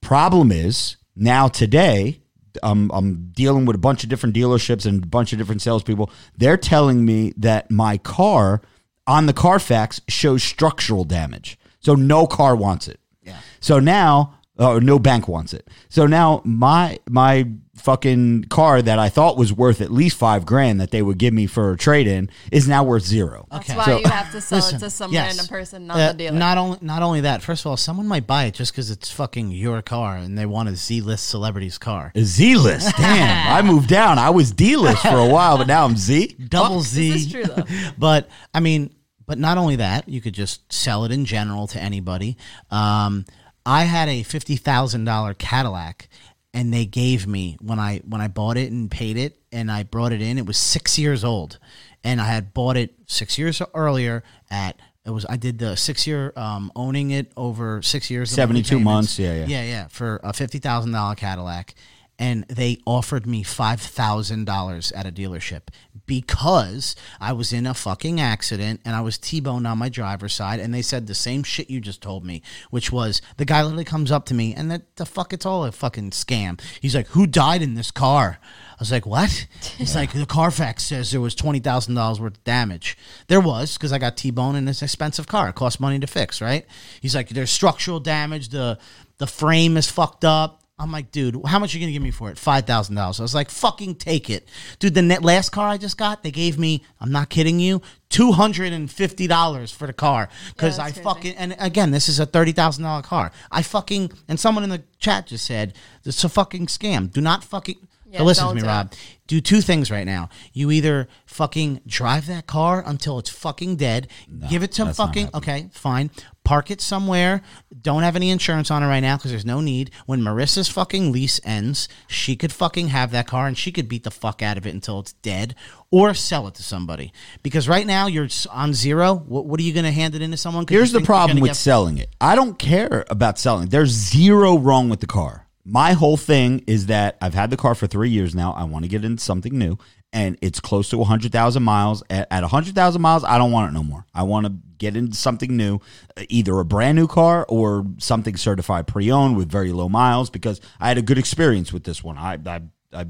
Problem is now today, I'm, I'm dealing with a bunch of different dealerships and a bunch of different salespeople. They're telling me that my car on the Carfax shows structural damage, so no car wants it. Yeah. So now, uh, no bank wants it. So now my my fucking car that I thought was worth at least five grand that they would give me for a trade in is now worth zero. That's Okay. why So- you have to sell Listen, it to some yes. random person, not Uh, the dealer. Not only not only that. First of all, someone might buy it just because it's fucking your car and they want a Z list celebrity's car. Z list, damn! I moved down. I was D list for a while, but now I'm Z. Double Z. This is true though. but I mean, but not only that, you could just sell it in general to anybody. Um, I had a fifty thousand dollar Cadillac, and they gave me when I when I bought it and paid it, and I brought it in. It was six years old, and I had bought it six years earlier at. It was I did the six year um, owning it over six years, 72 months, yeah, yeah. yeah, yeah, for a fifty thousand dollar Cadillac, and they offered me five thousand dollars at a dealership because I was in a fucking accident and I was T-boned on my driver's side, and they said the same shit you just told me, which was the guy literally comes up to me and that the fuck it's all a fucking scam. He's like, "Who died in this car?" I was like, "What?" He's like, "The Carfax says there was twenty thousand dollars worth of damage. There was because I got T-boned in this expensive car. It cost money to fix, right?" He's like, "There's structural damage. The the frame is fucked up." I'm like, dude, how much are you gonna give me for it? Five thousand dollars. I was like, fucking take it, dude. The net last car I just got, they gave me. I'm not kidding you, two hundred and fifty dollars for the car because Yeah, I crazy. fucking and again, this is a thirty thousand dollar car. I fucking and someone in the chat just said it's a fucking scam. Do not fucking. Yeah, so listen to me, do it. Rob. Do two things right now. You either fucking drive that car until it's fucking dead. give it to that's not fucking happening. okay, fine. Park it somewhere. Don't have any insurance on it right now because there's no need. When Marissa's fucking lease ends, she could fucking have that car and she could beat the fuck out of it until it's dead, or sell it to somebody. Because right now you're s- on zero. What, what are you going to hand it into someone? 'Cause you Here's the think you're problem gonna with get- selling it. I don't care about selling. There's zero wrong with the car. My whole thing is that I've had the car for three years now. I want to get into something new, and it's close to 100,000 miles. At, at 100,000 miles, I don't want it no more. I want to get into something new, either a brand new car or something certified pre owned with very low miles because I had a good experience with this one. I, I, I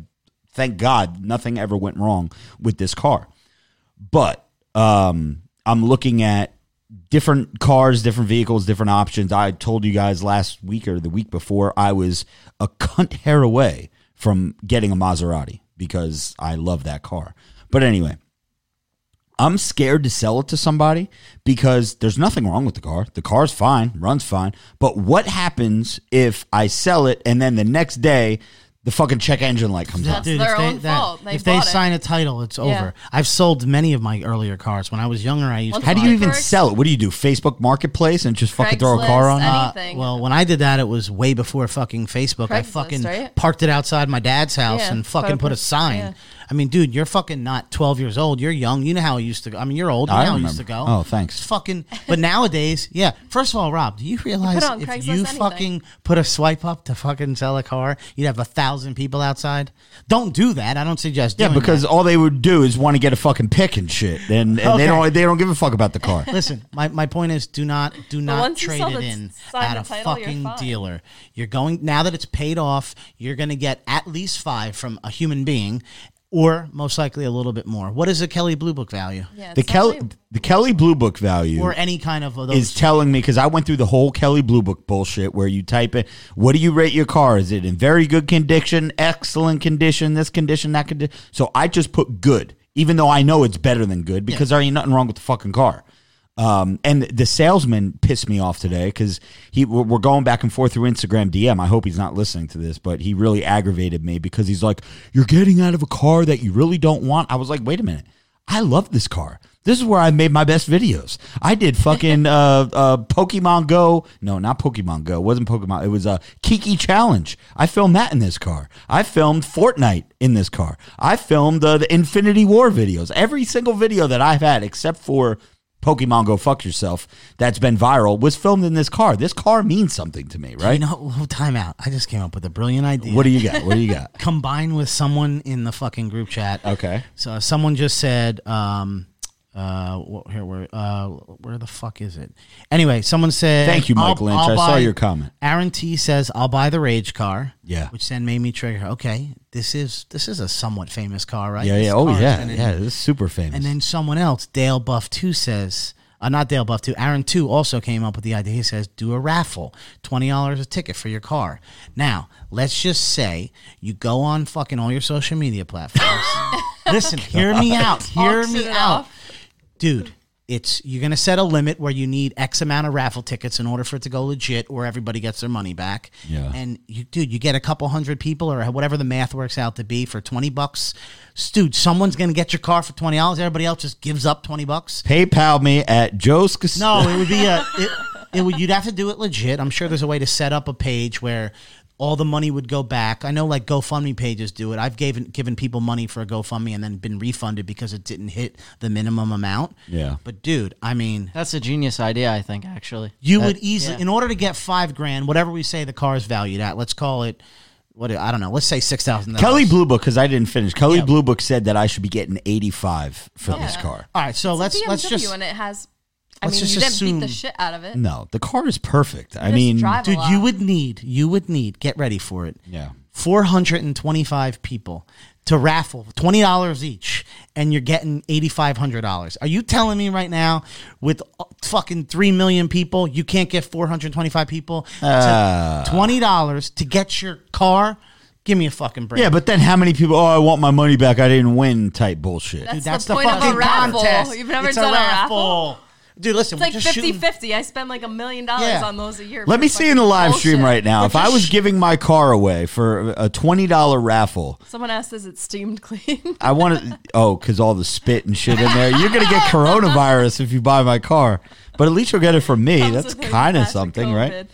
thank God nothing ever went wrong with this car but um, I'm looking at different cars, different vehicles, different options. I told you guys last week or the week before I was a cunt hair away from getting a Maserati because I love that car. But anyway, I'm scared to sell it to somebody because there's nothing wrong with the car. The car's fine, runs fine. But what happens if I sell it and then the next day the fucking check engine light comes on? That's their if they, own fault. They if they bought it. sign a title, it's Yeah. over. I've sold many of my earlier cars. When I was younger, I used Once to How do buy- you even First- sell it? What do you do? Facebook Marketplace and just fucking throw a car Craigslist, on? any- it? anything. Well, when I did that, it was way before fucking Facebook. I Craigslist, fucking right? parked it outside my dad's house Yeah, and put fucking a- put a sign. yeah. I mean, dude, you're fucking not 12 years old. You're young. You know how it used to go. I mean, you're old. You I know how it used to go. Oh, thanks. It's fucking. But nowadays, yeah. First of all, Rob, do you realize on if Craigslist you anything. fucking put a swipe up to fucking sell a car, you'd have a thousand people outside? Don't do that. I don't suggest Yeah, doing because that. all they would do is want to get a fucking pick and shit, and, and Okay. they don't they don't give a fuck about the car. Listen, my, my point is do not do not trade it in sign at a title, you're fucking dealer. You're going now that it's paid off, you're gonna get at least five from a human being, or most likely a little bit more. What is the Kelley Blue Book value? Yeah, The Kelly cheap. the Kelley Blue Book value Or any kind of those is telling me because I went through the whole Kelley Blue Book bullshit where you type in what do you rate your car? Is it in very good condition, excellent condition, this condition, that condition? So I just put good, even though I know it's better than good because there ain't nothing wrong with the fucking car. Um, and the salesman pissed me off today because he we're going back and forth through Instagram DM. I hope he's not listening to this, but he really aggravated me because he's like, "You're getting out of a car that you really don't want." I was like, "Wait a minute, I love this car. This is where I made my best videos. I did fucking uh, uh, Pokemon Go. No, not Pokemon Go. It wasn't Pokemon. It was a Kiki Challenge. I filmed that in this car. I filmed Fortnite in this car. I filmed uh, the Infinity War videos. Every single video that I've had, except for Pokemon Go Fuck Yourself, that's been viral, was filmed in this car. This car means something to me, right? You know, time out. I just came up with a brilliant idea. What do you got? What do you got? combine with someone in the fucking group chat? Okay. So someone just said, um, uh, wh- here where uh, where the fuck is it? Anyway, someone said, Thank you, Mike I'll- Lynch. I'll I saw buy- your comment. Aaron T says, "I'll buy the Rage car." Yeah. which then made me trigger. Okay, this is this is a somewhat famous car, right? Yeah, This yeah. Oh, car's yeah. been Yeah, this is super famous. And then someone else, Dale Buff Two says, uh, not Dale Buff Two, Aaron Two also came up with the idea. He says, do a raffle, twenty dollars a ticket for your car. Now, let's just say you go on fucking all your social media platforms. Listen, hear me out. Hear Auction me out, off. Dude. It's you're gonna set a limit where you need X amount of raffle tickets in order for it to go legit, or everybody gets their money back. Yeah. And you, dude, you get a couple hundred people or whatever the math works out to be for twenty bucks. Dude, someone's gonna get your car for twenty dollars. Everybody else just gives up twenty bucks. PayPal me at Joe's Casino. No, it would be a. It, it would. You'd have to do it legit. I'm sure there's a way to set up a page where all the money would go back. I know like GoFundMe pages do it. I've given given people money for a GoFundMe and then been refunded because it didn't hit the minimum amount. Yeah. But dude, I mean, That's a genius idea, I think, actually. you That- would easily, yeah. in order to get five grand, whatever we say the car is valued at, let's call it. What I don't know. Let's say six thousand. Kelley Blue Book, because I didn't finish. Kelly Yeah. Blue Book said that I should be getting 85 for this car. All right, so let's a BMW let's just and it has. I let's mean, just you didn't assume- beat the shit out of it. No, the car is perfect. I Just mean, drive a dude, lot. you would need you would need get ready for it. yeah. 425 people to raffle $20 each and you're getting $8500 are you telling me right now with uh, fucking 3 million people you can't get 425 people Uh. to $20 to get your car give me a fucking break Yeah, but then how many people, oh, I want my money back. I didn't win type bullshit. That's, Dude, that's the the, point of fucking a raffle. contest. You've never it's done a a raffle. Raffle. Dude, listen, It's like we're just 50 shooting- 50. I spend like a million dollars on those a year. Let me see in the fucking live stream right now. If I was giving my car away for a $20 raffle, Someone asked, is it steamed clean? I want to, oh, because all the spit and shit in there. You're going to get coronavirus if you buy my car. But at least you'll get it from me. Comes That's kind of pass something, right?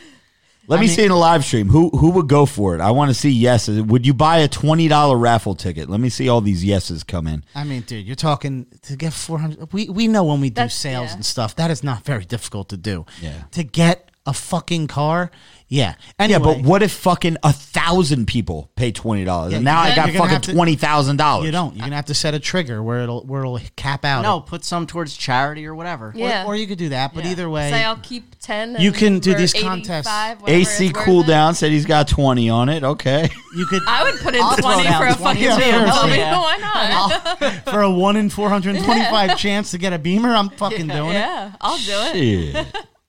COVID. Let I me mean- see in a live stream who who would go for it. I want to see yeses. Would you buy a twenty dollar raffle ticket? Let me see all these yeses come in. I mean, dude, you're talking to get 400. We, we know when we do That's- sales yeah. and stuff, that is not very difficult to do. Yeah. To get a fucking car, yeah. Anyway, Yeah, but what if fucking a thousand people pay twenty dollars Yeah, and now I got fucking to- twenty thousand dollars? You don't. You're gonna have to set a trigger where it'll where it'll cap out. No, put some towards charity or whatever. Or- Yeah. Or, you could do that, but Yeah. either way, Say I'll keep 10. You can do these contests. AC it's cool down said he's got twenty on it. Okay. you could I would put in I'll 20 down for a 20 fucking too. BMW. Yeah. Why not? for a one in 425 chance to get a Beamer. I'm fucking doing it. yeah, I'll do it.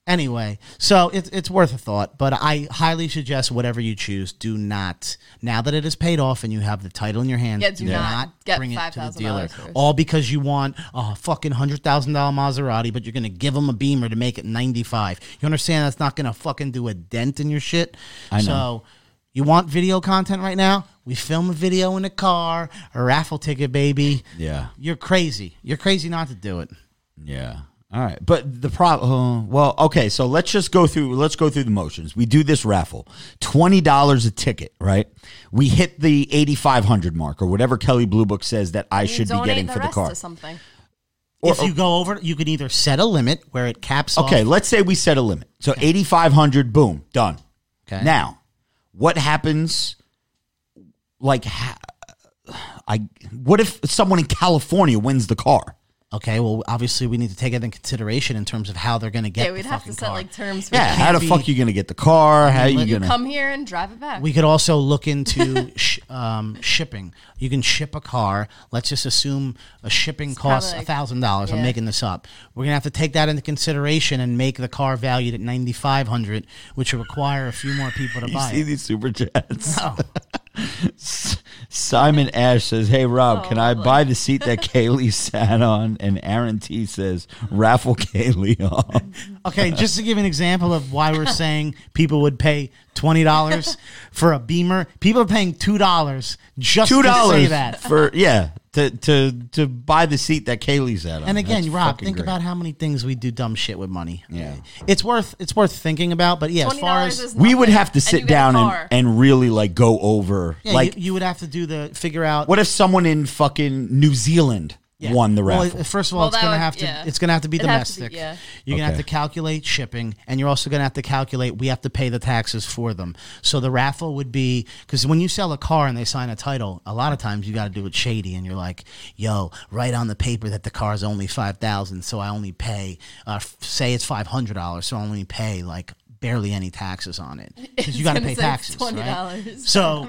Shit. Anyway, so it's it's worth a thought, but I highly suggest whatever you choose, do not now that it is paid off and you have the title in your hand, Yeah, do not get bring it to the dealer. first. All because you want a fucking hundred thousand dollar Maserati, but you're gonna give them a Beamer to make it ninety five. You understand that's not gonna fucking do a dent in your shit. I know. So you want video content right now? We film a video in a car, a raffle ticket, baby. Yeah. You're crazy. You're crazy not to do it. Yeah. All right, but the problem. Uh, well, okay, so let's just go through. Let's go through the motions. We do this raffle, twenty dollars a ticket, right? We hit the eighty five hundred mark or whatever Kelley Blue Book says that I You should be getting the for the car. to something. if you go over, you can either set a limit where it caps. Okay, off. let's say we set a limit. So eighty five hundred, boom, done. Okay. Now, what happens? Like, ha- I what if someone in California wins the car? Okay, well, obviously we need to take it in consideration in terms of how they're going to get. Yeah, we'd have to set car. like terms for Yeah, how the be- fuck you gonna get the car? How you You gonna? come here and drive it back. We could also look into sh- um, shipping. You can ship a car. Let's just assume a shipping costs a thousand dollars. I'm making this up. We're gonna have to take that into consideration and make the car valued at ninety five hundred, which will require a few more people to You buy see it. these super chats? Oh. Simon Ash says, "Hey Rob, Oh, can I lovely. buy the seat that Kaylee sat on?" And Aaron T says, "Raffle Kaylee off." Okay, just to give an example of why we're saying people would pay twenty dollars for a Beamer, people are paying two dollars just Two to say dollars that. for yeah to to to buy the seat that Kaylee's sat on. And again, That's Rob, fucking think great. about how many things we do dumb shit with money. Yeah. it's worth it's worth thinking about. But yeah, as Twenty far dollars as is we would nothing, have to and sit you get a down and, and really like go over yeah, like you, you would have to do the figure out what if someone in fucking New Zealand Yeah. won the raffle. Well, first of all, Well, it's gonna would- have to yeah. it's gonna have to be It'd have to be- domestic. yeah. You're gonna have to calculate shipping, and you're also gonna have to calculate. We have to pay the taxes for them. So the raffle would be because when you sell a car and they sign a title, a lot of times you got to do it shady, and you're like, "Yo, write on the paper that the car is only five thousand, so I only pay. Uh, f- say it's five hundred dollars, so I only pay like." Barely any taxes on it because you got to pay taxes. $20. Right? So,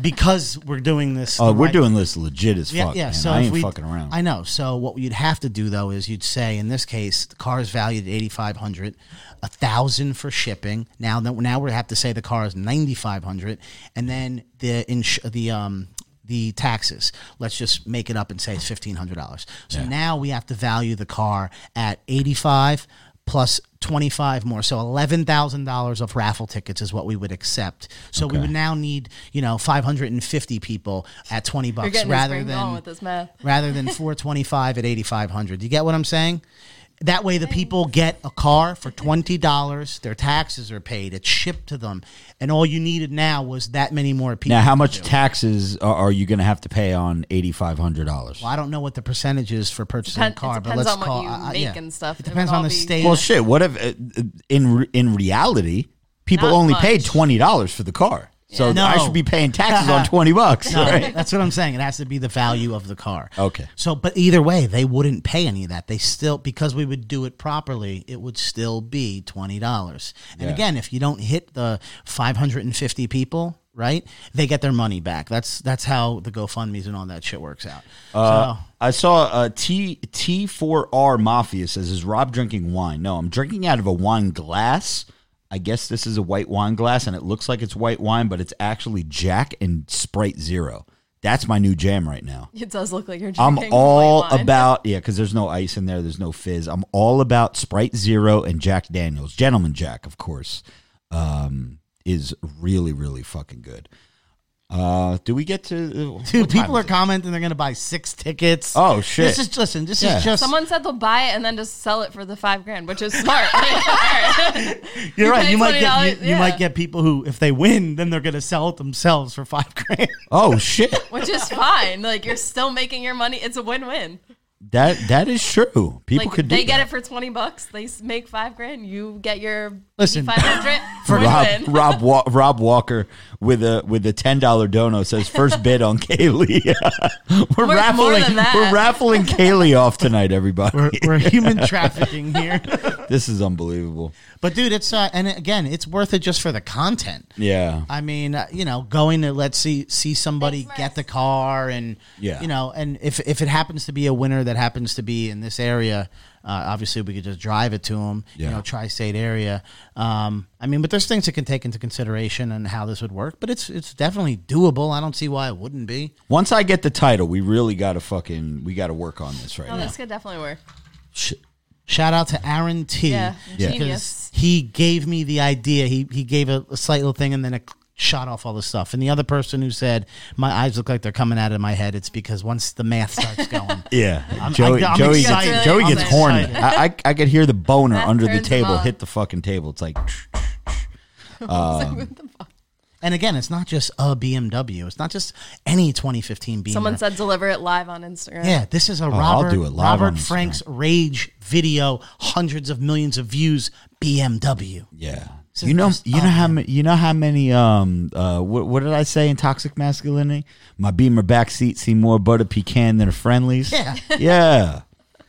because we're doing this, oh, the we're right- doing this legit as fuck. yeah. man. So I ain't fucking around. I know. So what you'd have to do though is you'd say in this case the car is valued at eighty five hundred, a thousand for shipping. Now that now we have to say the car is ninety five hundred, and then the ins- the um the taxes. Let's just make it up and say it's fifteen hundred dollars. So now we have to value the car at eighty five plus 25 more. So $11,000 of raffle tickets is what we would accept. So we would now need you know 550 people at 20 bucks rather rather than with this math. rather than 425 at 8500 you get what i'm saying that way the people get a car for $20 their taxes are paid it's shipped to them and all you needed now was that many more people now, how much do taxes are, are you going to have to pay on eighty five hundred dollars? well, I don't know what the percentage is for purchasing Depend- a car, but let's on what call you uh, uh, make yeah. and stuff. It It depends on the be- state. Well, shit. What if uh, in re- in reality, people Not only much. paid twenty dollars for the car, so No. I should be paying taxes on twenty bucks, No, right? that's what I'm saying. It has to be the value of the car. Okay. So, but either way, they wouldn't pay any of that. They still, because we would do it properly, it would still be twenty dollars. And Yeah. again, if you don't hit the 550 people, right, they get their money back. That's that's how the GoFundmes and all that shit works out. Uh, so, I saw uh, T T four R Mafia says, "Is Rob drinking wine?" No, I'm drinking out of a wine glass. I guess this is a white wine glass, and it looks like it's white wine, but it's actually Jack and Sprite Zero. That's my new jam right now. It does look like you're I'm all about yeah, because there's no ice in there. There's no fizz. I'm all about Sprite Zero and Jack Daniels. Gentleman Jack, of course, um, is really really fucking good. Uh, do we get to? uh, dude, people are it? commenting they're gonna buy six tickets. Oh, shit. This is listen. This Yeah. is just. Someone said they'll buy it and then just sell it for the five grand, which is smart. You're you right. You might get you, $20, you might get people who, if they win, then they're gonna sell it themselves for five grand. Oh shit! which is fine. Like you're still making your money. It's a win-win. That that is true. People Like could do they get that. it for twenty bucks. They make five grand. You get your Listen, five hundred. Rob Rob Wa- Rob Walker with a with a ten dollar dono says first bid on Kaylee. we're more raffling than that. we're raffling Kaylee off tonight, everybody. We're, we're human trafficking here. this is unbelievable. But dude, it's uh, and again, it's worth it just for the content. Yeah. I mean, uh, you know, going to let's see see somebody Thanks, get the car, and Yeah. you know, and if if it happens to be a winner that happens to be in this area, uh, obviously we could just drive it to them. Yeah. You know, tri-state area. Um, I mean, but there's things that can take into consideration and how this would work. But it's it's definitely doable. I don't see why it wouldn't be. Once I get the title, we really got to fucking we got to work on this right Oh, now. this could definitely work. Sh- Shout out to Aaron T. Yeah, Yeah. genius. he gave me the idea. He he gave a, a slight little thing, and then it shot off all the stuff. And the other person who said my eyes look like they're coming out of my head, it's because once the math starts going. Yeah, I'm- Joey. I'm Joey excited. gets, Joey I'm gets horny. I, I I could hear the boner That under the turns him table on. hit the fucking table. It's like, And again, it's not just a BMW. It's not just any 2015 BMW. Someone said deliver it live on Instagram. Yeah, this is a Oh, I'll Robert, do it live Robert Frank's Rage video, hundreds of millions of views, BMW. yeah. So you know, you know up, how many, you know how many um uh what, what did I say in toxic masculinity? My Beamer backseat see more butter pecan than a Friendly's. Yeah, yeah.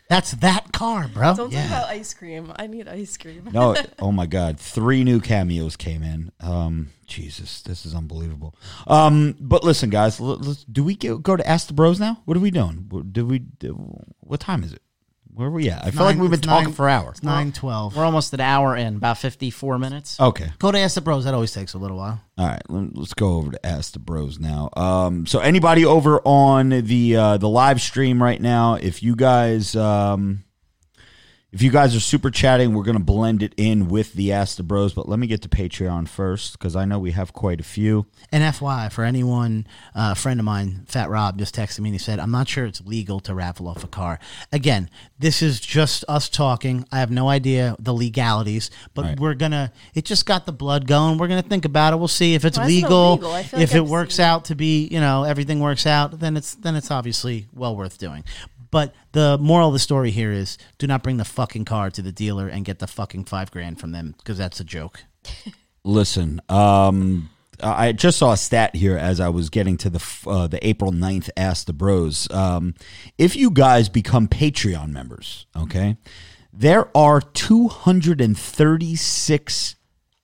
That's that car, bro. Don't yeah. talk about ice cream. I need ice cream. No, oh my God, three new cameos came in. Um, Jesus, this is unbelievable. Um, but listen, guys, l- let's, do we go, go to Ask the Bros now? What are we doing? What- Do we? Do, what time is it? Where are we at? I feel like Nine- we've been it's talking nine- for hours. It's 912. We're almost an hour in, about 54 minutes. Okay, Go to Ask the Bros. That always takes a little while. all right. let- Let's go over to Ask the Bros now. Um, so anybody over on the uh, the live stream right now, if you guys um. If you guys are super chatting, we're going to blend it in with the Ask the Bros. But let me get to Patreon first because I know we have quite a few. And FY, for anyone, uh, a friend of mine, Fat Rob, just texted me and he said, I'm not sure it's legal to raffle off a car. Again, this is just us talking. I have no idea the legalities, but Right. we're going to, it just got the blood going. We're going to think about it. We'll see if it's Why is it legal. illegal? I feel like If it I've works out to be, you know, everything works out, then it's, then it's obviously well worth doing. But the moral of the story here is do not bring the fucking car to the dealer and get the fucking five grand from them because that's a joke. Listen, um, I just saw a stat here as I was getting to the uh, the April 9th Ask the Bros. Um, if you guys become Patreon members, okay, there are 236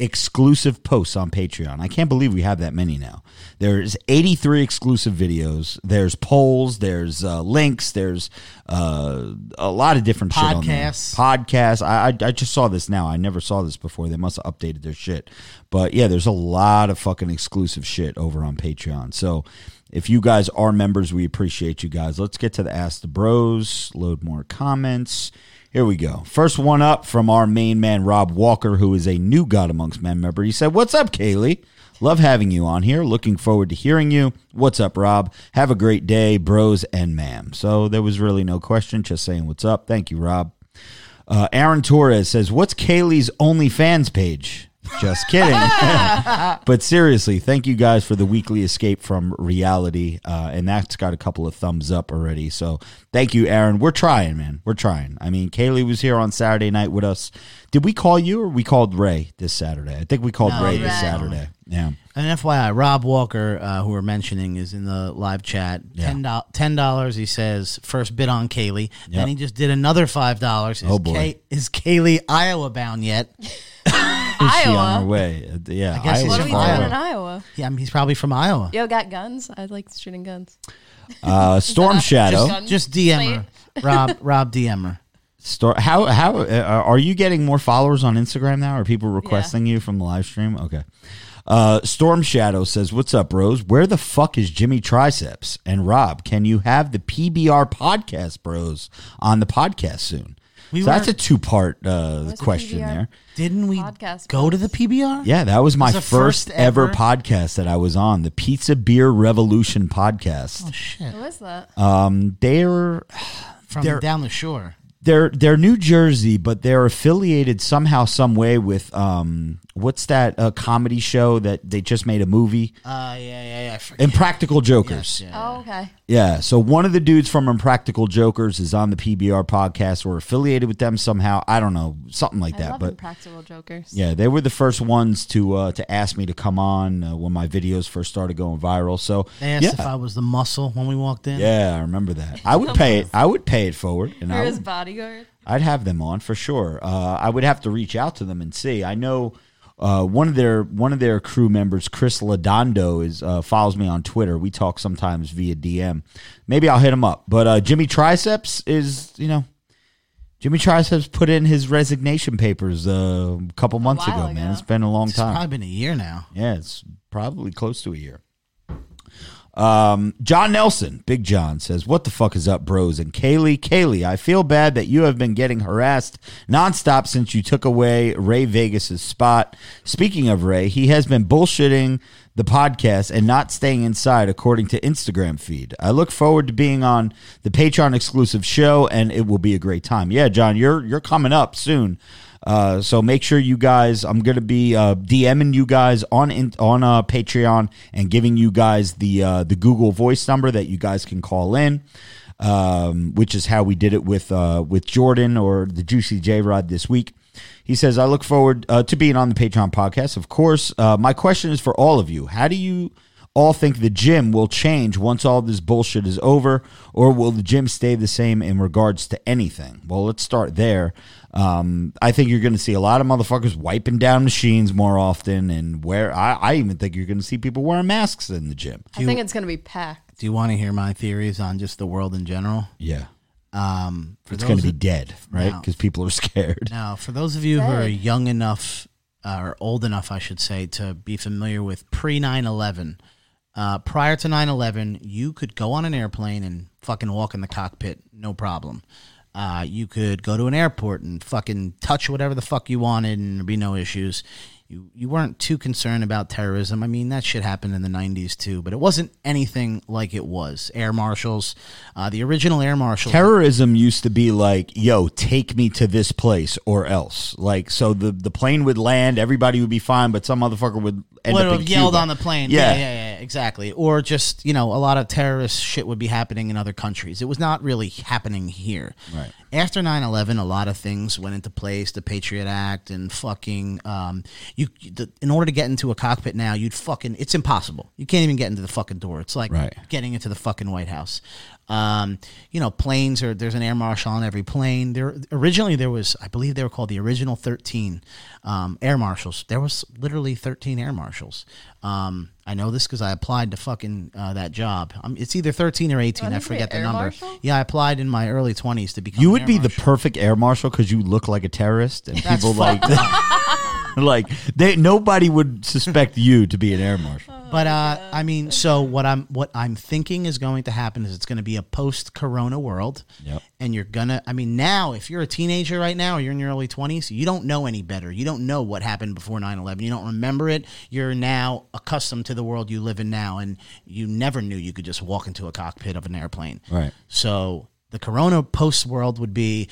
exclusive posts on Patreon. I can't believe we have that many now. There's 83 exclusive videos. There's polls. There's uh, links. There's uh, a lot of different shit on there. Podcasts. Podcasts. I, I I just saw this now. I never saw this before. They must have updated their shit. But yeah, there's a lot of fucking exclusive shit over on Patreon. So if you guys are members, we appreciate you guys. Let's get to the Ask the Bros. Load more comments. Here we go. First one up from our main man, Rob Walker, who is a new God Amongst Men member. He said, What's up, Kaylee? Love having you on here. Looking forward to hearing you. What's up, Rob? Have a great day, bros and ma'am. So there was really no question, just saying what's up. Thank you, Rob. Uh, Aaron Torres says, What's Kaylee's OnlyFans page? Just kidding. but seriously, thank you guys for the weekly escape from reality. Uh, and that's got a couple of thumbs up already. So thank you, Aaron. We're trying, man. We're trying. I mean, Kaylee was here on Saturday night with us. Did we call you or we called Ray this Saturday? I think we called No, Ray this Saturday. Yeah. And FYI, Rob Walker, uh, who we're mentioning, is in the live chat. Yeah. Ten dollars. He says first bid on Kaylee. Yep. Then he just did another five dollars. Oh, boy. is Kaylee Iowa bound yet? Is she on her Iowa. way? Uh, yeah. I guess he's What are we from doing in Iowa? Yeah, I mean, he's probably from Iowa. Yo, got guns? I like shooting guns. Uh, Storm Shadow. Gun Just DM her, Rob. Rob DM her. Stor- how how uh, are you getting more followers on Instagram now? Are people requesting you from the live stream? Okay. Uh, Storm Shadow says, "What's up, bros? Where the fuck is Jimmy Triceps and Rob? Can you have the PBR podcast, bros, on the podcast soon?" We so that's a two part uh, question there. Didn't we Podcast go to the. PBR? Yeah, that was my Was first, first ever ever- podcast that I was on, the Pizza Beer Revolution podcast. Oh shit! Who is that? Um, they're From they're- down the shore. They're they're New Jersey, but they're affiliated somehow, some way with um, what's that uh, comedy show that they just made a movie? Uh, yeah, yeah, yeah. I forget. Impractical Jokers. Yes, yeah. Oh, okay. Yeah, so one of the dudes from Impractical Jokers is on the PBR podcast or affiliated with them somehow. I don't know, something like I that. love But Impractical Jokers. yeah, they were the first ones to uh, to ask me to come on uh, when my videos first started going viral. So They asked yeah, if I was the muscle when we walked in. yeah, I remember that. I would pay it. I would pay it forward, and I You're would, his bodyguard. I'd have them on for sure. Uh, I would have to reach out to them and see. I know uh, one of their one of their crew members, Chris Ladondo, is uh, follows me on Twitter. We talk sometimes via DM. Maybe I'll hit him up. But uh, Jimmy Triceps is you know. Jimmy Triceps put in his resignation papers uh, a couple months ago, while man. ago. It's been a long It's time. probably been a year now. Yeah, it's probably close to a year. Um, John Nelson, Big John, says, What the fuck is up, bros? And Kaylee, Kaylee, I feel bad that you have been getting harassed nonstop since you took away Ray Vegas's spot. Speaking of Ray, he has been bullshitting the podcast and not staying inside according to Instagram feed. I look forward to being on the Patreon exclusive show and it will be a great time. Yeah, John, you're you're coming up soon. Uh, so make sure you guys. I'm gonna be uh, DMing you guys on in, on uh, Patreon and giving you guys the uh, the Google Voice number that you guys can call in, um, which is how we did it with uh, with Jordan or the Juicy J Rod this week. He says, "I look forward uh, to being on the Patreon podcast. Of course, uh, my question is for all of you. How do you?" All think the gym will change once all this bullshit is over, or will the gym stay the same in regards to anything? Well, let's start there. Um, I think you're going to see a lot of motherfuckers wiping down machines more often, and where I, I even think you're going to see people wearing masks in the gym. I think it's going to be packed. Do you want to hear my theories on just the world in general? Yeah, Um, for it's going to be dead, right? Because people are scared. Now, for those of you who are young enough, uh, or old enough, I should say, to be familiar with pre 9 11, uh, prior to 9 11, you could go on an airplane and fucking walk in the cockpit, no problem. Uh, you could go to an airport and fucking touch whatever the fuck you wanted and there'd be no issues. You, you weren't too concerned about terrorism. I mean, that shit happened in the 90s too, but it wasn't anything like it was. Air marshals, uh, the original air marshals. Terrorism used to be like, "Yo, take me to this place or else." Like, so the the plane would land, everybody would be fine, but some motherfucker would end would have yelled Cuba. on the plane. Yeah. Yeah. yeah, yeah, exactly. Or just you know, a lot of terrorist shit would be happening in other countries. It was not really happening here. Right. After 9-11, a lot of things went into place. The Patriot Act and fucking um, you. The, in order to get into a cockpit now, you'd fucking. It's impossible. You can't even get into the fucking door. It's like Right. getting into the fucking White House. Um, you know, planes are there's an air marshal on every plane. There originally there was, I believe they were called the original 13 um, air marshals. There was literally 13 air marshals. Um, I know this because I applied to fucking uh, that job. Um, it's either 13 or 18. Oh, I forget the air number. marshal? Yeah, I applied in my early 20s to become. You an would air be the perfect air marshal because you look like a terrorist, and That's people like like they nobody would suspect you to be an air marshal. But uh, I mean, so what I'm what I'm thinking is going to happen is it's going to be a post Corona world, Yep. and you're gonna. I mean, now if you're a teenager right now, or you're in your early 20s, you don't know any better. You don't know what happened before 9/11. You don't remember it. You're now accustomed to the world you live in now, and you never knew you could just walk into a cockpit of an airplane. Right. So the Corona post world would be.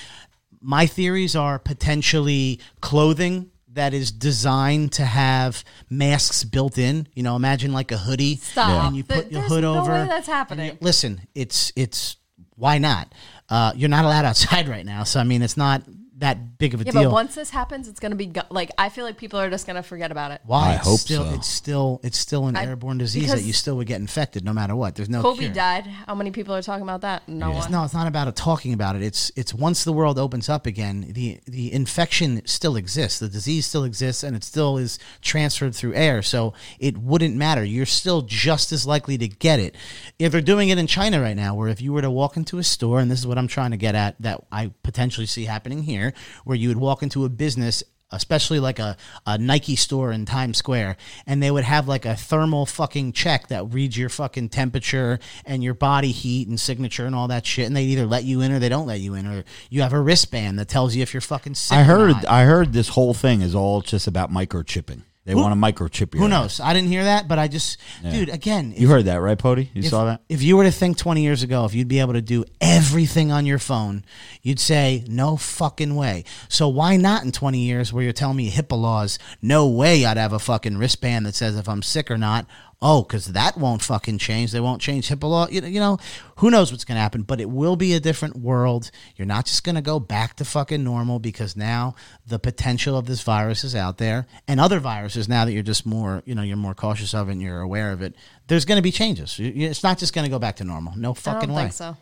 My theories are potentially clothing that is designed to have masks built in. You know, imagine like a hoodie, Stop. and you put your hood no over. that's happening. you- listen, it's it's why not? Uh, you're not allowed outside right now, so I mean, it's not that big of a Yeah, deal. but once this happens, it's going to be go- like I feel like people are just going to forget about it. why? I It's hope still, so. It's still it's still an I- airborne disease that you still would get infected no matter what. There's no Kobe cure. died. How many people are talking about that? No one. No, it's not about it talking about it. It's it's once the world opens up again, the the infection still exists. The disease still exists and it still is transferred through air. So it wouldn't matter. You're still just as likely to get it. If they're doing it in China right now, where if you were to walk into a store, and this is what I'm trying to get at that I potentially see happening here, where you would walk into a business especially like a, a Nike store in Times Square, and they would have like a thermal fucking check that reads your fucking temperature and your body heat and signature and all that shit, and they either let you in or they don't let you in, or you have a wristband that tells you if you're fucking sick. I heard. I heard this whole thing is all just about microchipping. They want to microchip you. Who knows? I didn't hear that, but I just, dude, again, You heard that, right, Pody? You if, saw that? If you were to think 20 years ago, if you'd be able to do everything on your phone, you'd say, no fucking way. So why not in 20 years where you're telling me HIPAA laws, no way I'd have a fucking wristband that says if I'm sick or not. Oh, because that won't fucking change. They won't change HIPAA law. You know, you know who knows what's going to happen, but it will be a different world. You're not just going to go back to fucking normal because now the potential of this virus is out there and other viruses now that you're just more, you know, you're more cautious of it and you're aware of it. There's going to be changes. You- you- It's not just going to go back to normal. No I fucking don't way. so.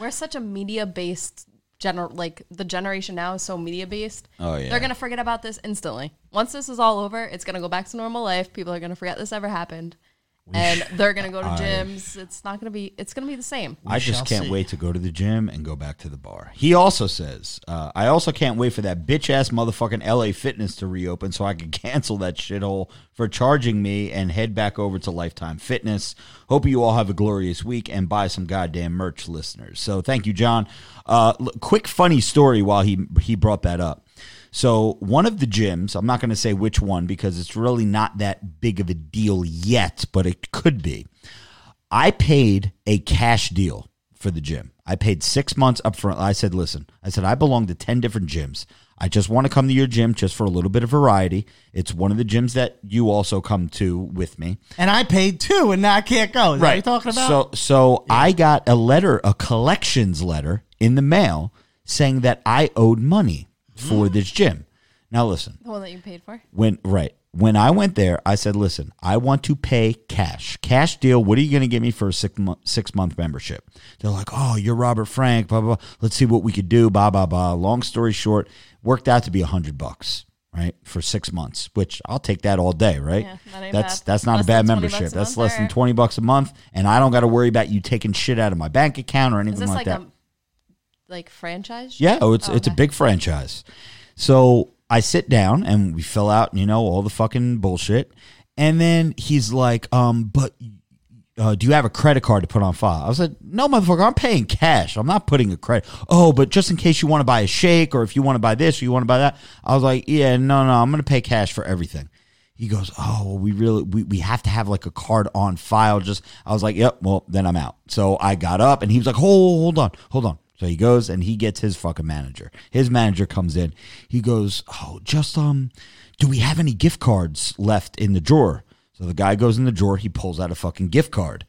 We're such a media based gener like the generation now is so media based. Oh, yeah. They're gonna forget about this instantly. Once this is all over, it's gonna go back to normal life. People are gonna forget this ever happened. And they're gonna go to I- gyms. It's not gonna be. It's gonna be the same. I just shall can't see. wait to go to the gym and go back to the bar. He also says, uh, I also can't wait for that bitch ass motherfucking LA Fitness to reopen so I can cancel that shithole for charging me and head back over to Lifetime Fitness. Hope you all have a glorious week and buy some goddamn merch, listeners. So thank you, John. Uh, l- quick funny story while he he brought that up. So one of the gyms, I'm not going to say which one because it's really not that big of a deal yet, but it could be. I paid a cash deal for the gym. I paid six months up front. I said, listen, I said, I belong to 10 different gyms. I just want to come to your gym just for a little bit of variety. It's one of the gyms that you also come to with me. And I paid two, and now I can't go. Is what you're talking about? So, so I got a letter, a collections letter in the mail saying that I owed money for Mm. this gym. Now, listen, The one that you paid for. when right when I went there, I said, "Listen, I want to pay cash, cash deal. What are you going to give me for a six month six month membership?" They're like, "Oh, you're Robert Frank. Blah blah. blah. Let's see what we could do." Blah blah blah. Long story short, worked out to be a hundred bucks. Right for six months, which I'll take that all day. Right, Yeah, that ain't that's bad. that's not Less a bad than 20 membership. bucks a That's month, less than twenty bucks a month, and I don't got to worry about you taking shit out of my bank account or Is anything this like like, that. a like franchise? Yeah, oh, it's Oh, it's a big franchise. So I sit down and we fill out, you know, all the fucking bullshit, and then he's like, um, but. Uh, do you have a credit card to put on file? I was like, no, motherfucker, I'm paying cash. I'm not putting a credit. Oh, but just in case you want to buy a shake or if you want to buy this or you want to buy that, I was like, yeah, no, no, I'm going to pay cash for everything. He goes, oh, well, we really, we, we have to have like a card on file. Just, I was like, yep, well, then I'm out. So I got up and he was like, hold, hold on, hold on. So he goes and he gets his fucking manager. His manager comes in. He goes, oh, just, um, do we have any gift cards left in the drawer? So the guy goes in the drawer. He pulls out a fucking gift card.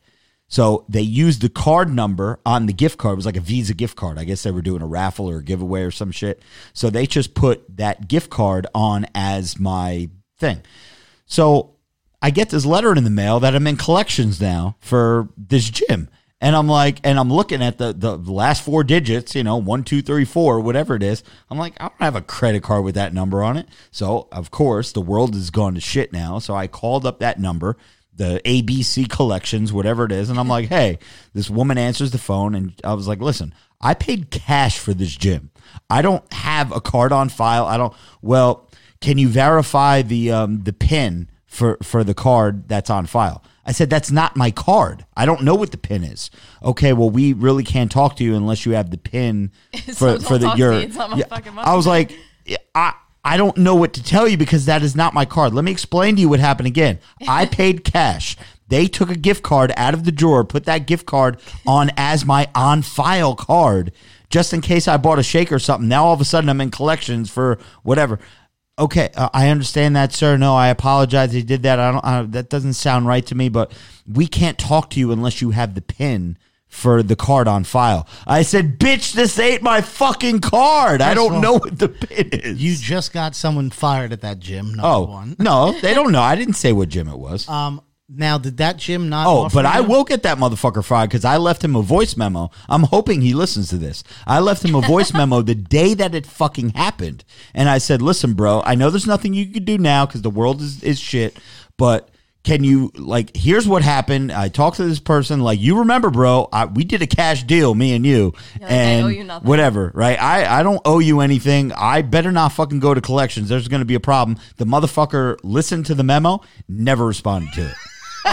So they used the card number on the gift card. It was like a Visa gift card. I guess they were doing a raffle or a giveaway or some shit. So they just put that gift card on as my thing. So I get this letter in the mail that I'm in collections now for this gym. And I'm like, and I'm looking at the, the last four digits, you know, one, two, three, four, whatever it is. I'm like, I don't have a credit card with that number on it. So, of course, the world has gone to shit now. So I called up that number, the ABC collections, whatever it is. And I'm like, hey, this woman answers the phone. And I was like, listen, I paid cash for this gym. I don't have a card on file. I don't, well, can you verify the, um, the pin for, for the card that's on file? I said, that's not my card. I don't know what the pin is. Okay, well, we really can't talk to you unless you have the pin for, for the your. me. It's not my Yeah. I was like, I I don't know what to tell you because that is not my card. Let me explain to you what happened again. I paid cash. They took a gift card out of the drawer, put that gift card on as my on file card, just in case I bought a shake or something. Now all of a sudden I'm in collections for whatever. Okay, uh, I understand that, sir. No, I apologize. He did that. I don't. Uh, that doesn't sound right to me. But we can't talk to you unless you have the pin for the card on file. I said, "Bitch, this ain't my fucking card. I don't all, know what the pin is." you just got someone fired at that gym. Number oh one. no, they don't know. I didn't say what gym it was. Um. Now, did that gym not? Oh, offer but I you- will get that motherfucker fired because I left him a voice memo. I'm hoping he listens to this. I left him a voice memo the day that it fucking happened. And I said, listen, bro, I know there's nothing you can do now because the world is, is shit, but can you, like, here's what happened. I talked to this person, like, you remember, bro, I, we did a cash deal, me and you. You're like, I and owe you nothing. whatever, right? I, I don't owe you anything. I better not fucking go to collections. There's going to be a problem. The motherfucker listened to the memo, never responded to it.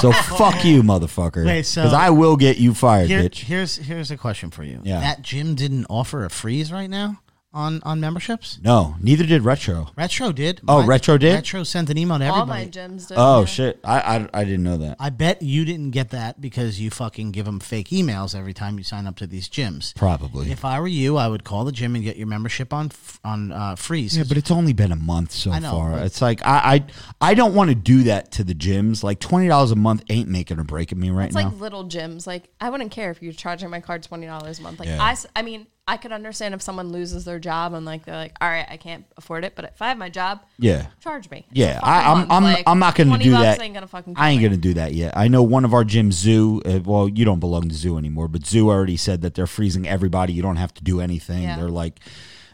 So fuck you, motherfucker. Wait, so- Because I will get you fired, Here, bitch. here's here's a question for you. Yeah. That gym didn't offer a freeze right now on on memberships. No, neither did Retro. Retro did. Oh, Retro did? Retro sent an email to All my everybody. gyms do. Oh yeah. shit, I, I I didn't know that. I bet you didn't get that because you fucking give them fake emails every time you sign up to these gyms. Probably. If I were you, I would call the gym and get your membership on f- on uh, freeze. Yeah, but it's only been a month so know, far. but- It's like I I, I don't want to do that to the gyms. Like twenty dollars a month ain't making or breaking me right It's now. like little gyms. Like I wouldn't care if you're charging my card twenty dollars a month. Like Yeah. I, s- I mean, I could understand if someone loses their job and like they're like, all right, I can't afford it. But if I have my job, yeah. charge me. Yeah, I, I'm. I'm Like, I'm not going to do that. Ain't gonna fucking I ain't going to do that yet. I know one of our gyms, Zoo. Uh, well, you don't belong to Zoo anymore, but Zoo already said that they're freezing everybody. You don't have to do anything. Yeah. They're like,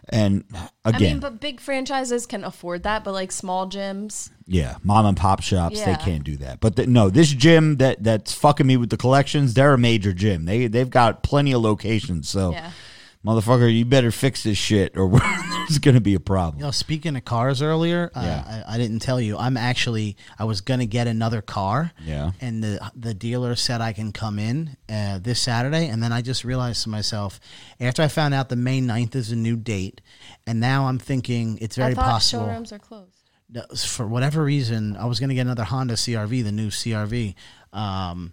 And I again, mean, but big franchises can afford that, but like small gyms, yeah, mom and pop shops they can't do that. But the, no, this gym that that's fucking me with the collections, they're a major gym. They they've got plenty of locations. So, Yeah. Motherfucker, you better fix this shit, or there's gonna be a problem. You know, speaking of cars earlier, Yeah. uh, I, I didn't tell you. I'm actually I was gonna get another car. Yeah. And the the dealer said I can come in uh, this Saturday, and then I just realized to myself after I found out the May 9th is a new date, and now I'm thinking it's very I thought possible. showrooms are closed. For whatever reason, I was going to get another Honda CRV, the new CRV. Um,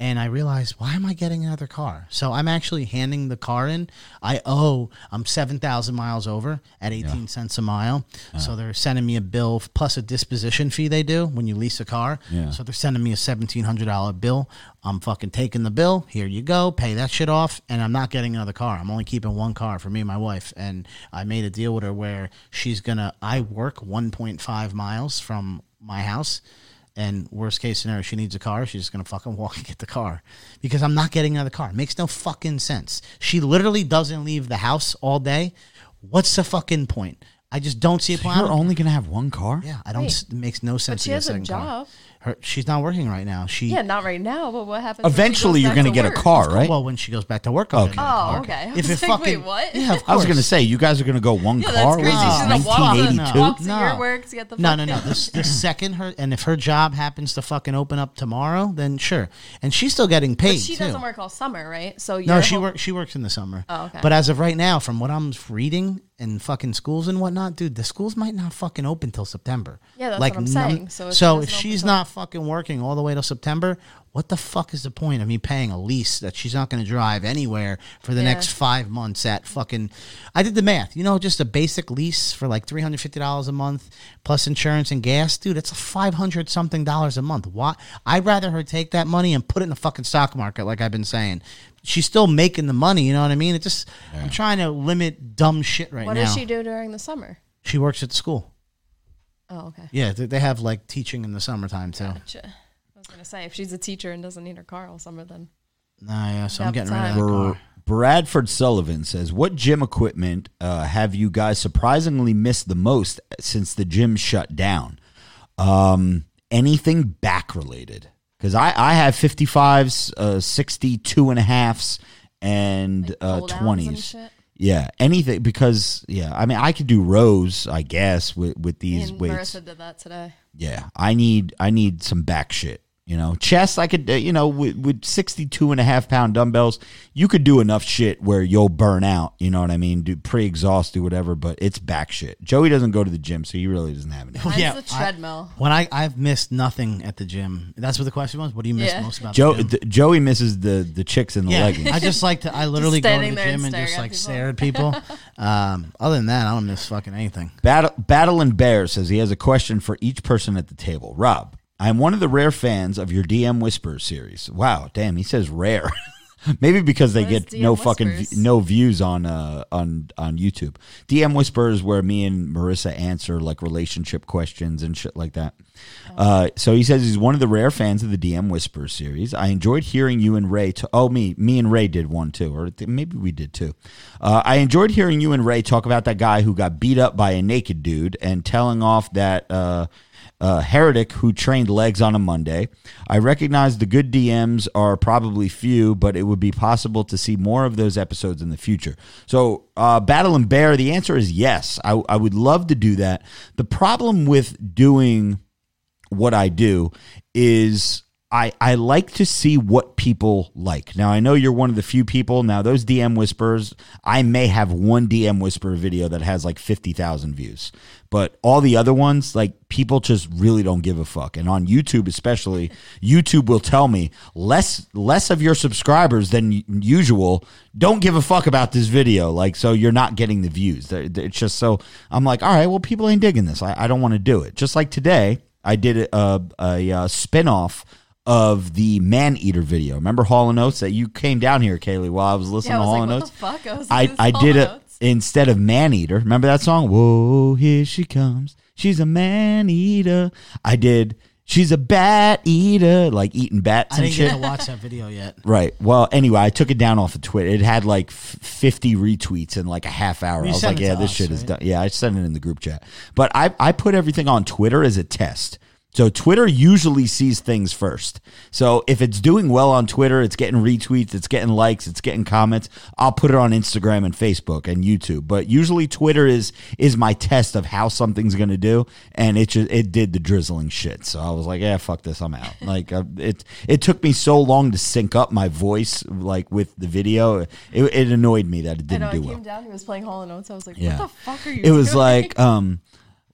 and I realized, why am I getting another car? So I'm actually handing the car in. I owe, I'm 7,000 miles over at 18 cents a mile. So they're sending me a bill plus a disposition fee they do when you lease a car. Yeah. So they're sending me a $1,700 bill. I'm fucking taking the bill. Here you go. Pay that shit off. And I'm not getting another car. I'm only keeping one car for me and my wife. And I made a deal with her where she's going to, I work 1.5 miles from my house. And worst case scenario, she needs a car. She's just gonna fucking walk and get the car because I'm not getting out of the car. It makes no fucking sense. She literally doesn't leave the house all day. What's the fucking point? I just don't see a point. I You're only gonna have one car. yeah, I don't. Wait. s It makes no sense. But she to get has a second car. job. Her, she's not working right now. She Yeah, not right now, but what happens? when she Eventually, goes you're back gonna to get a work? car, right? Well, when she goes back to work, I'll get Okay. another Oh, car. okay. I If was it like, fucking, wait, what? Yeah, of I was gonna say you guys are gonna go one Yeah, car. that's crazy. What is She's this, gonna walk, 1982? walk to No. your work to get the No, no, no. fucking- This the second her and if her job happens to fucking open up tomorrow, then sure. And she's still getting paid But she too. doesn't work all summer, right? So No, your she whole- works. She works in the summer. Oh, okay. But as of right now, from what I'm reading in fucking schools and whatnot, dude, the schools might not fucking open till September. Yeah, that's what I'm saying. So if she so doesn't if open she's till- not fucking working all the way till September, what the fuck is the point of me paying a lease that she's not going to drive anywhere for the Yeah. next five months? At fucking, I did the math. You know, just a basic lease for like three hundred fifty dollars a month plus insurance and gas, dude. It's five hundred something dollars a month. Why? I'd rather her take that money and put it in the fucking stock market, like I've been saying. She's still making the money. You know what I mean? It just, I'm trying to limit dumb shit right What now. What does she do during the summer? She works at the school. Oh, okay. Yeah, they they have like teaching in the summertime too. Gotcha. I was gonna say if she's a teacher and doesn't need her car all summer, then Nah, yeah, so I'm getting rid of time. that Br- car. Bradford Sullivan says, "What gym equipment uh, have you guys surprisingly missed the most since the gym shut down? Um, anything back related? Because I I have 55s, uh, 62 and a halves, and like uh, pull downs and 20s. shit. Yeah, anything because yeah, I mean I could do rows, I guess, with with these and weights. Marissa did that today. Yeah, I need I need some back shit. You know, chest I could uh, you know with, with 62 and a half pound dumbbells, you could do enough shit where you'll burn out. You know what I mean? Do pre exhaust, do whatever, but it's back shit. Joey doesn't go to the gym, so he really doesn't have any. Mine's yeah, the I- treadmill. When I I've missed nothing at the gym. That's what the question was. What do you miss Yeah. most about Joe the gym? th- Joey misses the the chicks in the yeah, leggings. I just like to. I literally go to standing the there and gym and just staring at like people. stare at people. um, other than that, I don't miss fucking anything. Battle, Battle and Bear says he has a question for each person at the table. Rob, I am one of the rare fans of your DM Whispers series. Wow, damn, he says rare. Maybe because they get DM no fucking Whispers? v- no views on uh on on YouTube. DM Whispers where me and Marissa answer like relationship questions and shit like that. Uh, so he says he's one of the rare fans of the DM Whispers series. I enjoyed hearing you and Ray. To, oh, me, me and Ray did one too, or th- maybe we did too. Uh, I enjoyed hearing you and Ray talk about that guy who got beat up by a naked dude and telling off that uh, uh, heretic who trained legs on a Monday. I recognize the good DMs are probably few, but it would be possible to see more of those episodes in the future. So, uh, Battle and Bear, the answer is yes. I, I would love to do that. The problem with doing what I do is I I like to see what people like. Now I know you're one of the few people. Now those DM whispers, I may have one DM whisper video that has like 50,000 views. But all the other ones, like people just really don't give a fuck. And on YouTube especially, YouTube will tell me less less of your subscribers than usual don't give a fuck about this video. Like so you're not getting the views. It's just so I'm like, "All right, well people ain't digging this. I, I don't want to do it." Just like today, I did a, a, a, uh spin-off of the Man Eater video. Remember Hall and Oates that you came down here, Kaylee, while I was listening Yeah, I to was Hall like, and what Oates? the fuck? I was I, like, this I did and it instead of Man Eater. Remember that song? Whoa, here she comes. She's a man eater. I did. she's a bat eater, like eating bats and I and didn't shit. get to watch that video yet. Right. Well, anyway, I took it down off of Twitter. It had like f- 50 retweets in like a half hour. You I was like, yeah, this us, shit is done. Yeah, I sent it in the group chat. But I, I put everything on Twitter as a test. So Twitter usually sees things first. So if it's doing well on Twitter, it's getting retweets, it's getting likes, it's getting comments. I'll put it on Instagram and Facebook and YouTube. But usually Twitter is is my test of how something's going to do, and it just it did the drizzling shit. So I was like, yeah, fuck this, I'm out. like uh, it it took me so long to sync up my voice like with the video. It, it annoyed me that it didn't I do came well. down. He was playing Hall and Oates. I was like, Yeah. "What the fuck are you?" Doing? It was doing? like um,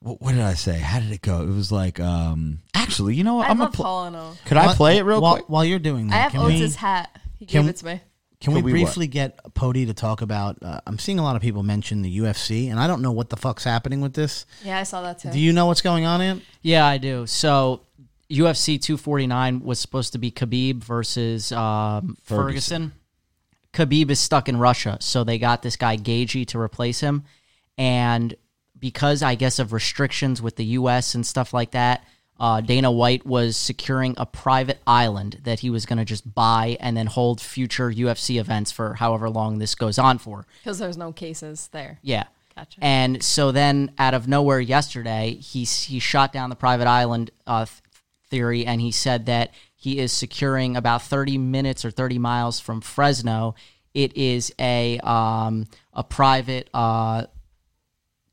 what, what did I say? How did it go? It was like um, actually, you know what? I I'm love gonna pl- Hall and Oates. Could I play it real while, quick? While you're doing that, I have can we, Oates' hat. He can- gave it to me. Can we Can we what? briefly get Pody to talk about? Uh, I'm seeing a lot of people mention the UFC, and I don't know what the fuck's happening with this. Yeah, I saw that too. Do you know what's going on, Ant? Yeah, I do. So UFC 249 was supposed to be Khabib versus um, Ferguson. Khabib is stuck in Russia, so they got this guy Gaethje to replace him. And because I guess of restrictions with the U.S. and stuff like that, uh, Dana White was securing a private island that he was going to just buy and then hold future UFC events for however long this goes on for. Because there's no cases there. Yeah. Gotcha. And so then, out of nowhere, yesterday, he he shot down the private island uh, th- theory, and he said that he is securing about thirty minutes or thirty miles from Fresno. It is a um, a private uh,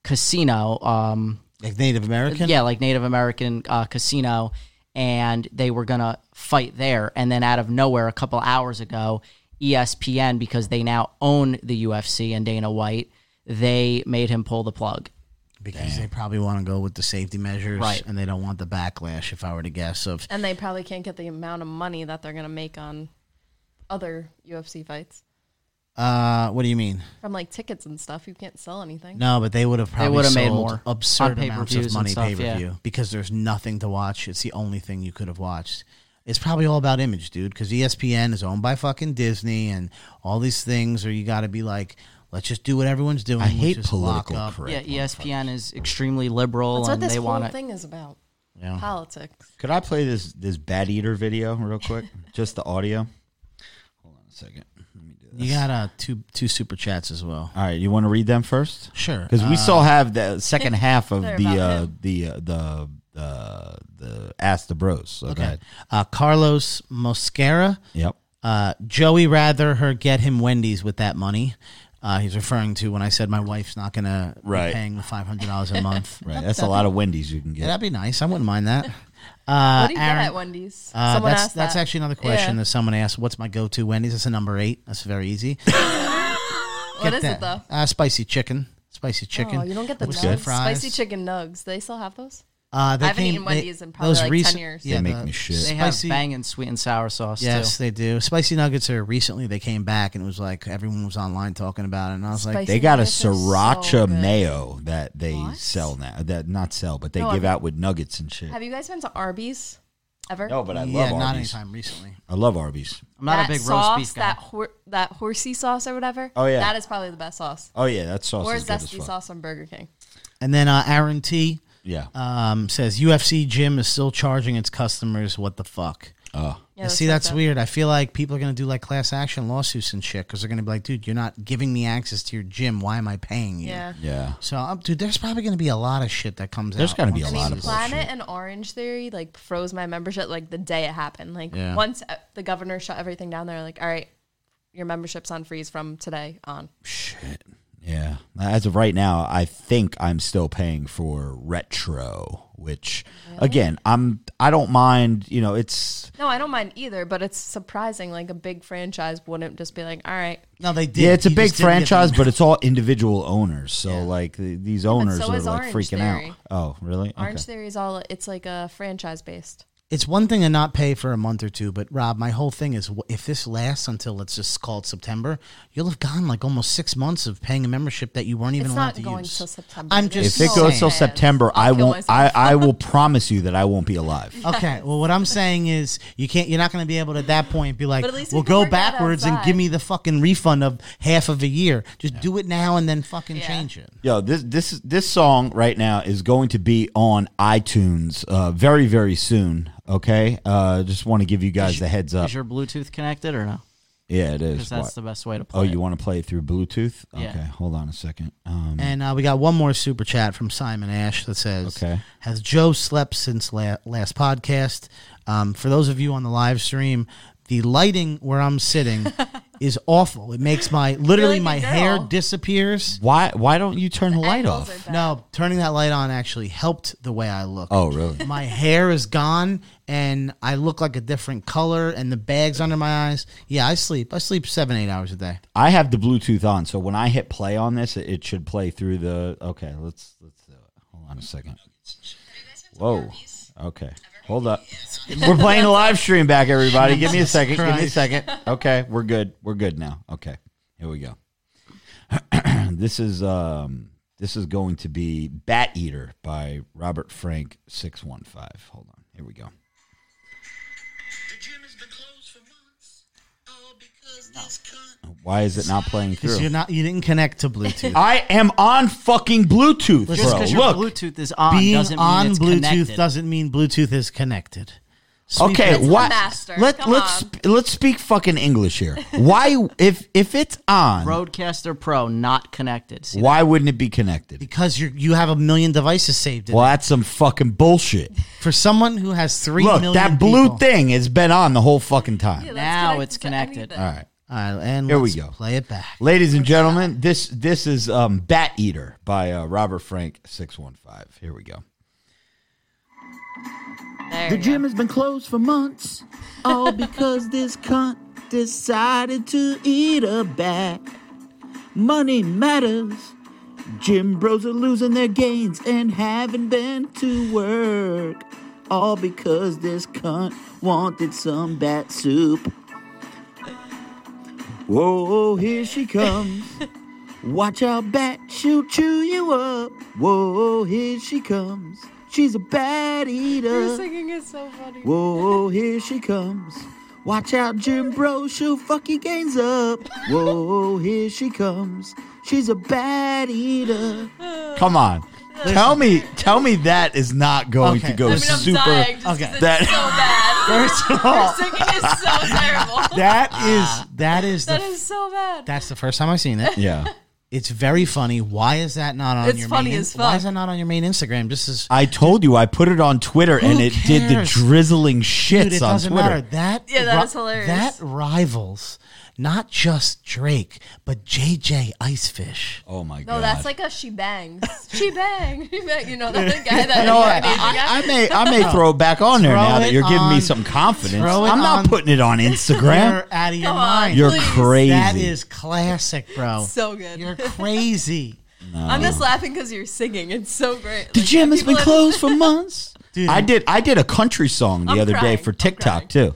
casino. Um, Like Native American? yeah, like Native American uh, casino, and they were gonna fight there. And then out of nowhere, a couple hours ago, ESPN, because they now own the UFC and Dana White, they made him pull the plug. because they probably want to go with the safety measures, Right. And they don't want the backlash. If I were to guess, of And they probably can't get the amount of money that they're gonna make on other UFC fights uh, what do you mean? from like tickets and stuff. You can't sell anything. No, but they would have probably would've sold made more absurd on amounts pay-per-views of and money stuff, pay per view yeah. because there's nothing to watch. It's the only thing you could have watched. It's probably all about image, dude. Because ESPN is owned by fucking Disney and all these things, or you got to be like, let's just do what everyone's doing. I which hate is lock political up. correct. yeah, ESPN is extremely liberal, That's what and this they whole want to. thing is about. Yeah. Politics. Could I play this this bad eater video real quick? Just the audio. Hold on a second. You got uh, two two super chats as well. All right, you want to read them first? Sure. Because we Uh, still have the second half of They're the about uh, the uh, the uh, the Ask the Bros. So go Okay. ahead. Uh, Carlos Mosquera. Yep. Uh, Joey rather her get him Wendy's with that money. Uh, he's referring to when I said my wife's not going to Right. be paying the five hundred dollars a month. Right. That's a lot of Wendy's you can Yeah, get. that'd be nice. I wouldn't mind that. Uh, What do you Aaron- get at Wendy's? Uh, Someone that's that's that. actually another question Yeah. that someone asked. What's my go-to Wendy's? That's a number eight. That's very easy. What is that. it though? Uh, spicy chicken. Spicy chicken. Oh, you don't get the nugs. Spicy chicken nugs. They still have those? Uh, they I haven't came- eaten they- Wendy's in probably those like 10 years. Yeah, They make the me shit. They have spicy- banging sweet and sour sauce Yes, too. they do. Spicy nuggets are recently they came back and it was like everyone was online talking about it, and I was like, They got a nuggets are so sriracha mayo that they What? sell now. That not sell, but they No, give I- out with nuggets and shit. Have you guys been to Arby's ever? No, but I yeah, love Arby's. not Arby's. anytime recently. I love Arby's. I'm not that a big roast sauce, beef guy. That hor- that horsey sauce or whatever. Oh, yeah. that is probably the best sauce. Oh yeah, that sauce or is good as zesty fuck. sauce from Burger King. And then uh, Aaron T Yeah. um, says UFC gym is still charging its customers. What the fuck? Oh. Yeah, See, that's up. weird. I feel like people are going to do like class action lawsuits and shit because they're going to be like, dude, you're not giving me access to your gym. Why am I paying you? Yeah. Yeah. So, um, dude, there's probably going to be a lot of shit that comes out. There's out. gotta be a lot mean, of this- bullshit. Planet and Orange Theory like froze my membership like the day it happened. Like Yeah. once uh, the governor shut everything down, they're like, "All right, your membership's on freeze from today on." Shit. Yeah. As of right now, I think I'm still paying for retro, which again, I'm I don't mind, you know, it's No, I don't mind either, but it's surprising. Like a big franchise wouldn't just be like, "All right." No, they did. yeah, it's a You big just didn't get franchise, but it's all individual owners. So Yeah. like the, these owners so are like Orange freaking Theory. out. Oh, really? Orange Okay. Theory is all it's like a franchise based. It's one thing to not pay for a month or two, but Rob, my whole thing is if this lasts until let's just call it September, you'll have gone like almost six months of paying a membership that you weren't even It's allowed not to going use. till September. I'm just If it goes till. September, I'll I won't. I. I will promise you that I won't be alive. Okay, well, what I'm saying is you can't. You're not going to be able to at that point be like, But at least we "Well, go backwards and give me the fucking refund of half of a year." Just do it now and then fucking Yeah. change it. Yo, this this this song right now is going to be on iTunes uh, very very soon. Okay, uh, just want to give you guys the heads up. Is your Bluetooth connected or no? Yeah, it is. Because that's What? the best way to play. Oh, it. you want to play it through Bluetooth? Yeah. Okay, hold on a second. Um, And uh, we got one more super chat from Simon Ash that says, Okay. Has Joe slept since la- last podcast? Um, for those of you on the live stream, the lighting where I'm sitting is awful. It makes my literally like a my hair disappears. why why don't you turn the light off? No, turning that light on actually helped the way I look. Oh, really? My hair is gone and I look like a different color and the bags under my eyes. Yeah, I sleep. I sleep seven, eight hours a day. I have the Bluetooth on, so when I hit play on this, it, it should play through the. Okay, let's let's do it. Hold on a second. Whoa. Okay. Hold up. We're playing a live stream back, everybody. Give me a second. Give me a second. Okay, we're good. We're good now. Okay. Here we go. this is um this is going to be Bat Eater by Robert Frank 615. Hold on. Here we go. Why is it not playing Because through? you're not you didn't connect to Bluetooth. I am on fucking Bluetooth, Just bro. because your Look. Bluetooth is on Being doesn't mean on it's Bluetooth connected. doesn't mean Bluetooth is connected. Sweet Okay, It's the what? master. Let Come let's on. sp- let's speak fucking English here. Why if if it's on, RodeCaster Pro not connected. See, why wouldn't it be connected? because you you have a million devices saved. In Well, it. that's some fucking bullshit. For someone who has three Look, million that blue people- thing has been on the whole fucking time. Yeah, that's Now it's to connected. anything. All right. All right, and Here we let's go. Play it back. Ladies and gentlemen, this this is um, Bat Eater by uh, Robert Frank six one five. Here we go. There The gym go. has been closed for months, all because this cunt decided to eat a bat. Money matters. Gym bros are losing their gains and haven't been to work. All because this cunt wanted some bat soup. Whoa, here she comes. Watch out, bat, she'll chew you up. Whoa, here she comes. She's a bad eater. Your singing is so funny. Whoa, here she comes. Watch out, gym Bro, she'll fuck your gains up. Whoa, here she comes. She's a bad eater. Come on, tell me, tell me that is not going Okay. to go I mean, I'm super. dying just 'cause Okay. it's That- so bad. First of all, Your singing is so terrible. that ah. is that is the That is so bad. that's the first time I've seen it. Yeah, It's very funny. Why is that not on It's your funny main? as Why is that not on your main Instagram? Just as I told you I put it on Twitter and Who it did the cares? drizzling shits Dude, it on doesn't Twitter. matter. That Yeah, that ri- is hilarious. That rivals not just Drake, but JJ Icefish. Oh my god! No, that's like a she bangs. She bang. She bang. You know that guy that You know what? Asian I, guy? I may I may throw it back on there Throw now that you're giving me some confidence. throw it I'm not on- putting it on Instagram. You're out of your Come on. mind. You're please. crazy. That is classic, bro. so good. You're crazy. I'm just laughing because you're singing. It's so great. the Like, gym has been closed for months. Dude, I did I did a country song the I'm other day for TikTok crying.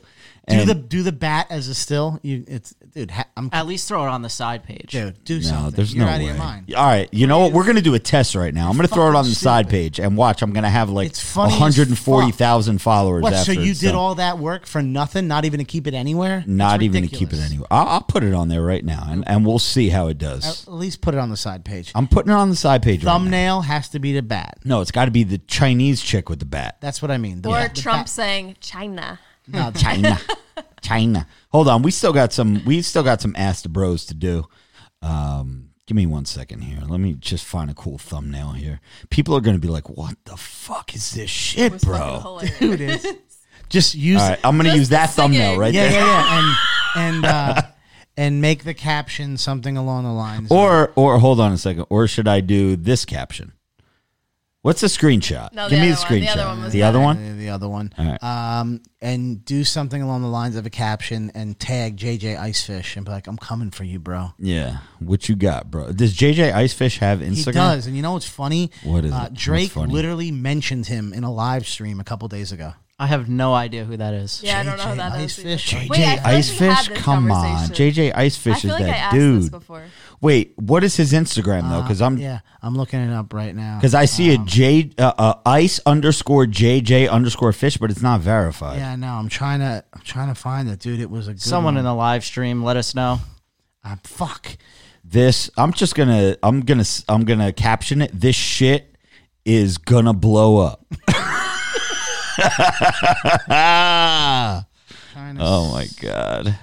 Too. do the do the bat as a still. You it's dude. Ha, I'm At least throw it on the side page. dude. Do no, something. there's You're no out way. of your mind. All right, you know what? We're gonna do a test right now. I'm gonna throw it on the fucking side page and watch. I'm gonna have like It's funny as 140,000 followers. What? So after you it's did done. all that work for nothing? Not even to keep it anywhere? Not That's even to keep it ridiculous. anywhere. I'll, I'll put it on there right now, and, and we'll see how it does. At least put it on the side page. I'm putting it on the side page. right now. Thumbnail has to be the bat. No, it's got to be the Chinese chick with the bat. That's what I mean. The Or bat- the Trump bat- saying China. No, China, China. Hold on, we still got some. We still got some ask the bros to do. Um, give me one second here. Let me just find a cool thumbnail here. People are going to be like, "What the fuck is this It shit, was fucking bro?" hilarious. Dude, it's just use All right, I'm going to Just use that the singing. thumbnail right yeah, there. yeah, yeah, and and uh, and make the caption something along the lines. of- Or, or hold on a second. Or should I do this caption? What's the screenshot? No, Give the me the other one. The screenshot. other one was the other better. one. Uh, the other one. All right. Um, and do something along the lines of a caption and tag JJ Icefish and be like, "I'm coming for you, bro." Yeah. What you got, bro? Does JJ Icefish have Instagram? He does, and you know what's funny? What is uh, it? What's Drake funny? literally mentioned him in a live stream a couple days ago. I have no idea who that is. Yeah, I don't know who JJ that is. either. Icefish? Wait, I feel like we had Icefish? this Come on. conversation. JJ I Icefish feel is like I that asked this dude. before. Wait, what is his Instagram though? Because I'm Yeah, I'm looking it up right now. because I see a J uh, uh, ice underscore JJ underscore fish, but it's not verified. Yeah, no, I'm trying to I'm trying to find it, dude. It was a good Someone one. in the live stream, let us know. I'm fuck. This I'm just gonna I'm gonna I'm gonna caption it. This shit is gonna blow up. Trying to oh my god.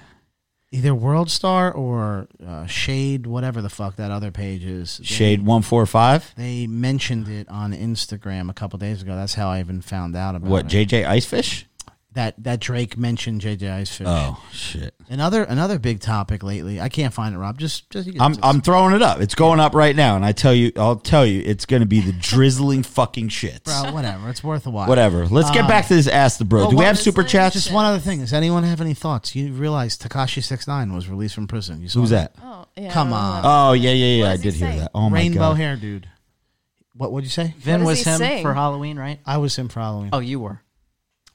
either World Star or uh, Shade, whatever the fuck that other page is. They- Shade one four five. They mentioned it on Instagram a couple days ago. That's how I even found out about What it. JJ Icefish? That that Drake mentioned JJ Icefish. Oh shit. Another another big topic lately. I can't find it, Rob. Just, just you I'm just- I'm throwing it up. It's going up right now, and I tell you, I'll tell you, it's gonna be the drizzling fucking shits. bro, whatever. It's worth a while. Whatever. Let's get back um, to this. Ask the bro. well, Do we what have is super it? chats? Just one other thing. Does anyone have any thoughts? You realize Tekashi Six Nine was released from prison. You saw Who's that? Oh, yeah. Come I don't know on. Oh yeah, yeah, yeah. I does he did hear say? that. Oh my god. Rainbow god. hair dude. What would you say? Vin does was he him sing? for Halloween, right? I was him for Halloween. Oh, you were.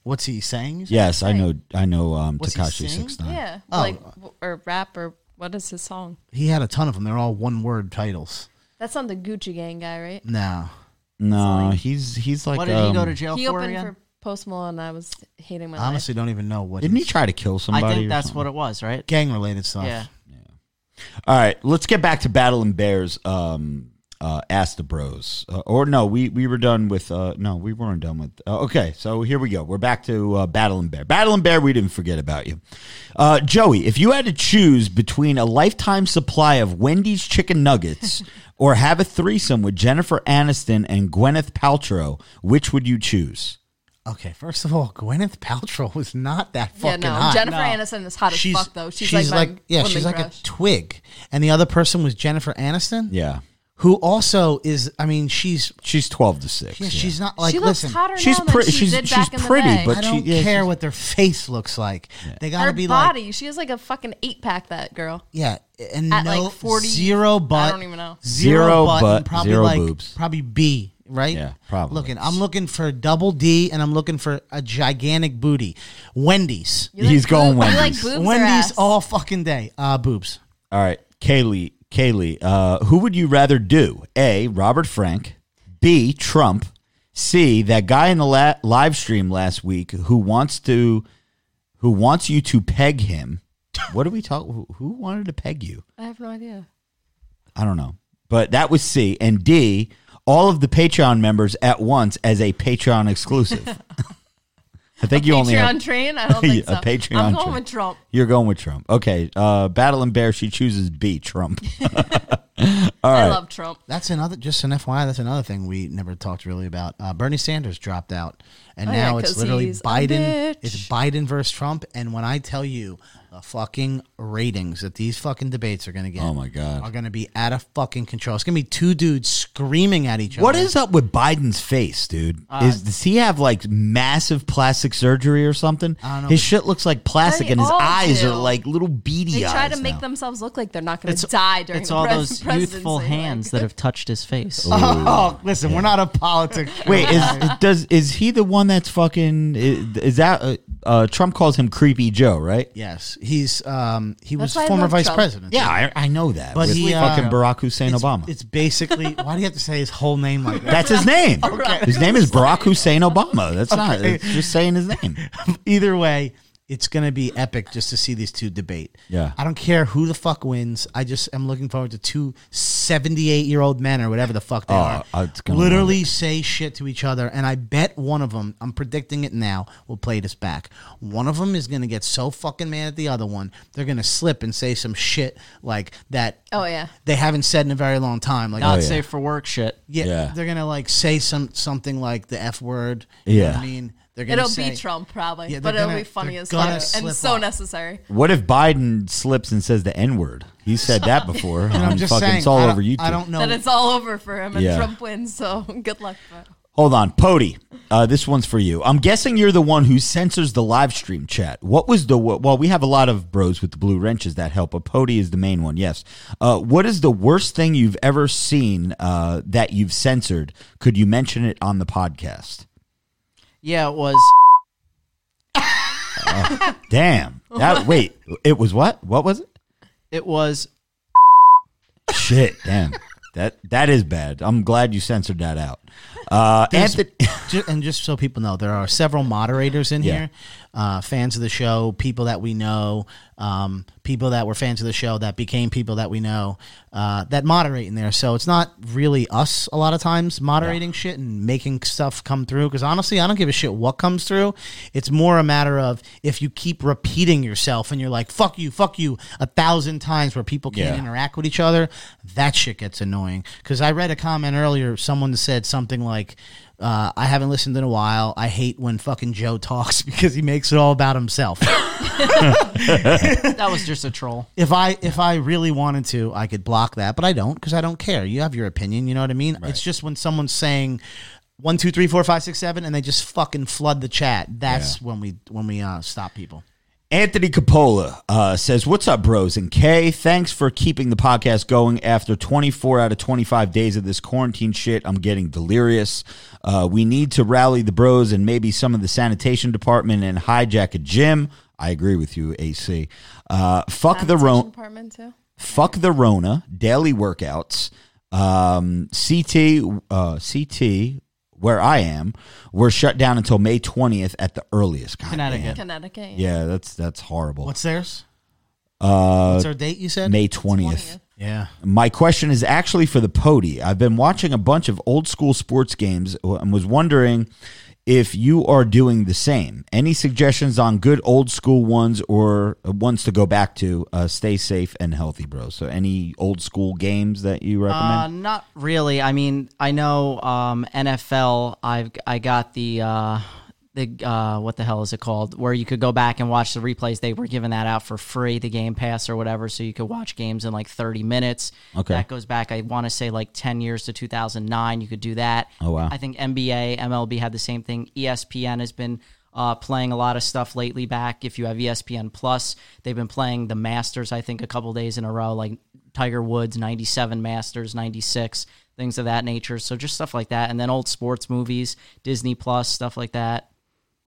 What's he saying? Yes, I know. I know. Um, What's he Tekashi sing? Six Nine. Yeah, Oh. like w- or rap or what is his song? He had a ton of them. They're all one word titles. That's not the Gucci Gang guy, right? No. No, he's he's like. what did he go um, to jail he for opened again? for Post Malone. and I was hating my Honestly, don't even know what. Didn't he try to kill somebody? I think that's what it was, right? gang related stuff? Yeah. All right, let's get back to Battle and Bears. Um, uh, ask the bros, uh, or no, we we were done with. Uh, no, we weren't done with. Uh, okay, so here we go. We're back to uh, Battle and Bear. Battle and Bear, we didn't forget about you, uh, Joey. If you had to choose between a lifetime supply of Wendy's chicken nuggets or have a threesome with Jennifer Aniston and Gwyneth Paltrow, which would you choose? Okay. First of all, Gwyneth Paltrow was not that Yeah, fucking no. hot. Jennifer No. Aniston is hot as she's fuck though. She's, like, my yeah, woman she's like crush. a twig, and the other person was Jennifer Aniston, Yeah, who also is. I mean, she's she's twelve to six. yeah, yeah. she's not like she looks listen. hotter she's now than pretty- she she's- did she's back in pretty, the day. but I she- don't yeah, care what their face looks like. They gotta Her be like body, she has like a fucking eight pack. That girl. Yeah, and At, no like, 40 zero butt. I don't even know. Zero, Zero butt, butt, probably zero like boobs. probably B, right? Yeah, probably. Looking, I'm looking for double D, and I'm looking for a gigantic booty. Wendy's, You like He's going boob- You like Wendy's. boobs or Wendy's ass? all fucking day. Uh, boobs. All right, Kaylee, Kaylee, uh, who would you rather do? A. Robert Frank. B. Trump. C. That guy in the la- live stream last week who wants to, who wants you to peg him. What do we talk? Who, who wanted to peg you? I have no idea. I don't know, but that was C. And D. All of the Patreon members at once as a Patreon exclusive. I think you only Patreon have. train? I don't think Yeah, so. a Patreon I'm going train. with Trump. You're going with Trump. Okay. Uh, Battle and Bear. She chooses B. Trump. I love Trump. That's another. Just an FYI, that's another thing we never talked really about. Uh, Bernie Sanders dropped out, and Oh, yeah, now it's 'cause literally Biden. It's Biden versus Trump. And when I tell you the fucking ratings that these fucking debates are going to get, Oh, my God. are going to be out of fucking control. It's going to be two dudes screaming at each What other. What is up with Biden's face, dude? Uh, is does he have like massive plastic surgery or something? I don't know, His shit looks like plastic, They and his all eyes do. are like little beady They eyes. try to make now. themselves look like they're not going to die during it's the all pres- those presidency. youthful like- hands that have touched his face. Oh, listen, we're not a politics. Wait, is does is he the one that's fucking? Is, is that uh, uh, Trump calls him Creepy Joe, right? yes, he's um he was That's why I former love vice Trump. president. Yeah, I, I know that. But with he, uh, fucking Barack Hussein it's, Obama. It's basically why do you have to say his whole name like that? that's his name. His name is Barack Hussein Obama. That's not. It's just saying his name. Either way, it's going to be epic just to see these two debate. Yeah. I don't care who the fuck wins. I just am looking forward to two 78 year old men or whatever the fuck they Oh, are. it's gonna literally say shit to each other. And I bet one of them, I'm predicting it now, will play this back. One of them is going to get so fucking mad at the other one, they're going to slip and say some shit like that Oh yeah. they haven't said in a very long time. Like, oh, Not Oh, yeah. safe for work shit. yeah, Yeah. they're gonna like say some something like the f word. You know what Yeah. I mean, they're gonna It'll say, be Trump probably, Yeah, but they're it'll be funny as fuck slip and so up. necessary. What if Biden slips and says the N word? He said that before. And I'm just fucking, saying, it's all over YouTube. I don't know. that it's all over for him, and Yeah. Trump wins. So good luck. But Hold on, Pody. Uh, this one's for you. I'm guessing you're the one who censors the live stream chat. What was the well? We have a lot of bros with the blue wrenches that help, but Pody is the main one. Yes. Uh, what is the worst thing you've ever seen uh, that you've censored? Could you mention it on the podcast? Yeah, it was Damn. That wait, it was what? What was it? It was Shit. Damn. That that is bad. I'm glad you censored that out. Uh, Anthony, Ju- and just so people know, there are several moderators in Yeah. here, uh, fans of the show, people that we know, um, people that were fans of the show that became people that we know uh, that moderate in there. So it's not really us a lot of times moderating shit and making stuff come through. Because honestly, I don't give a shit what comes through. It's more a matter of if you keep repeating yourself and you're like "fuck you, fuck you" a thousand times where people can't Yeah. interact with each other, that shit gets annoying. Because I read a comment earlier, someone said something like. Uh, I haven't listened in a while. I hate when fucking Joe talks because he makes it all about himself. that was just a troll. if I if I really wanted to, I could block that, but I don't because I don't care. You have your opinion. You know what I mean? It's just when someone's saying one, two, three, four, five, six, seven, and they just fucking flood the chat. That's when we when we uh, stop people. Anthony Capola uh, says, "What's up, bros and Kay? Thanks for keeping the podcast going. After 24 out of 25 days of this quarantine shit, I'm getting delirious. Uh, we need to rally the bros and maybe some of the sanitation department and hijack a gym. I agree with you, AC. Uh, fuck the Rona. department. Fuck the Rona. Daily workouts. Um, CT. Uh, CT." Where I am, we're shut down until May 20th at the earliest. God Connecticut. damn. Connecticut. Yeah, that's that's horrible. What's theirs? Uh, What's our date? You said May 20th. Yeah. My question is actually for the Pody. I've been watching a bunch of old school sports games and was wondering if you are doing the same. Any suggestions on good old school ones or ones to go back to? Uh, stay safe and healthy, bro. So, any old school games that you Uh, recommend? not really. I mean, I know um, NFL. I've I got the uh, the uh, what the hell is it called? Where you could go back and watch the replays. They were giving that out for free, the Game Pass or whatever, so you could watch games in like thirty minutes. Okay. that goes back. I want to say like ten years to two thousand nine. You could do that. Oh, wow. I think NBA, MLB had the same thing. ESPN has been. Uh, playing a lot of stuff lately back. If you have ESPN Plus, they've been playing the Masters, I think, a couple days in a row, like Tiger Woods, 97 Masters, 96, things of that nature. So just stuff like that. And then old sports movies, Disney Plus, stuff like that.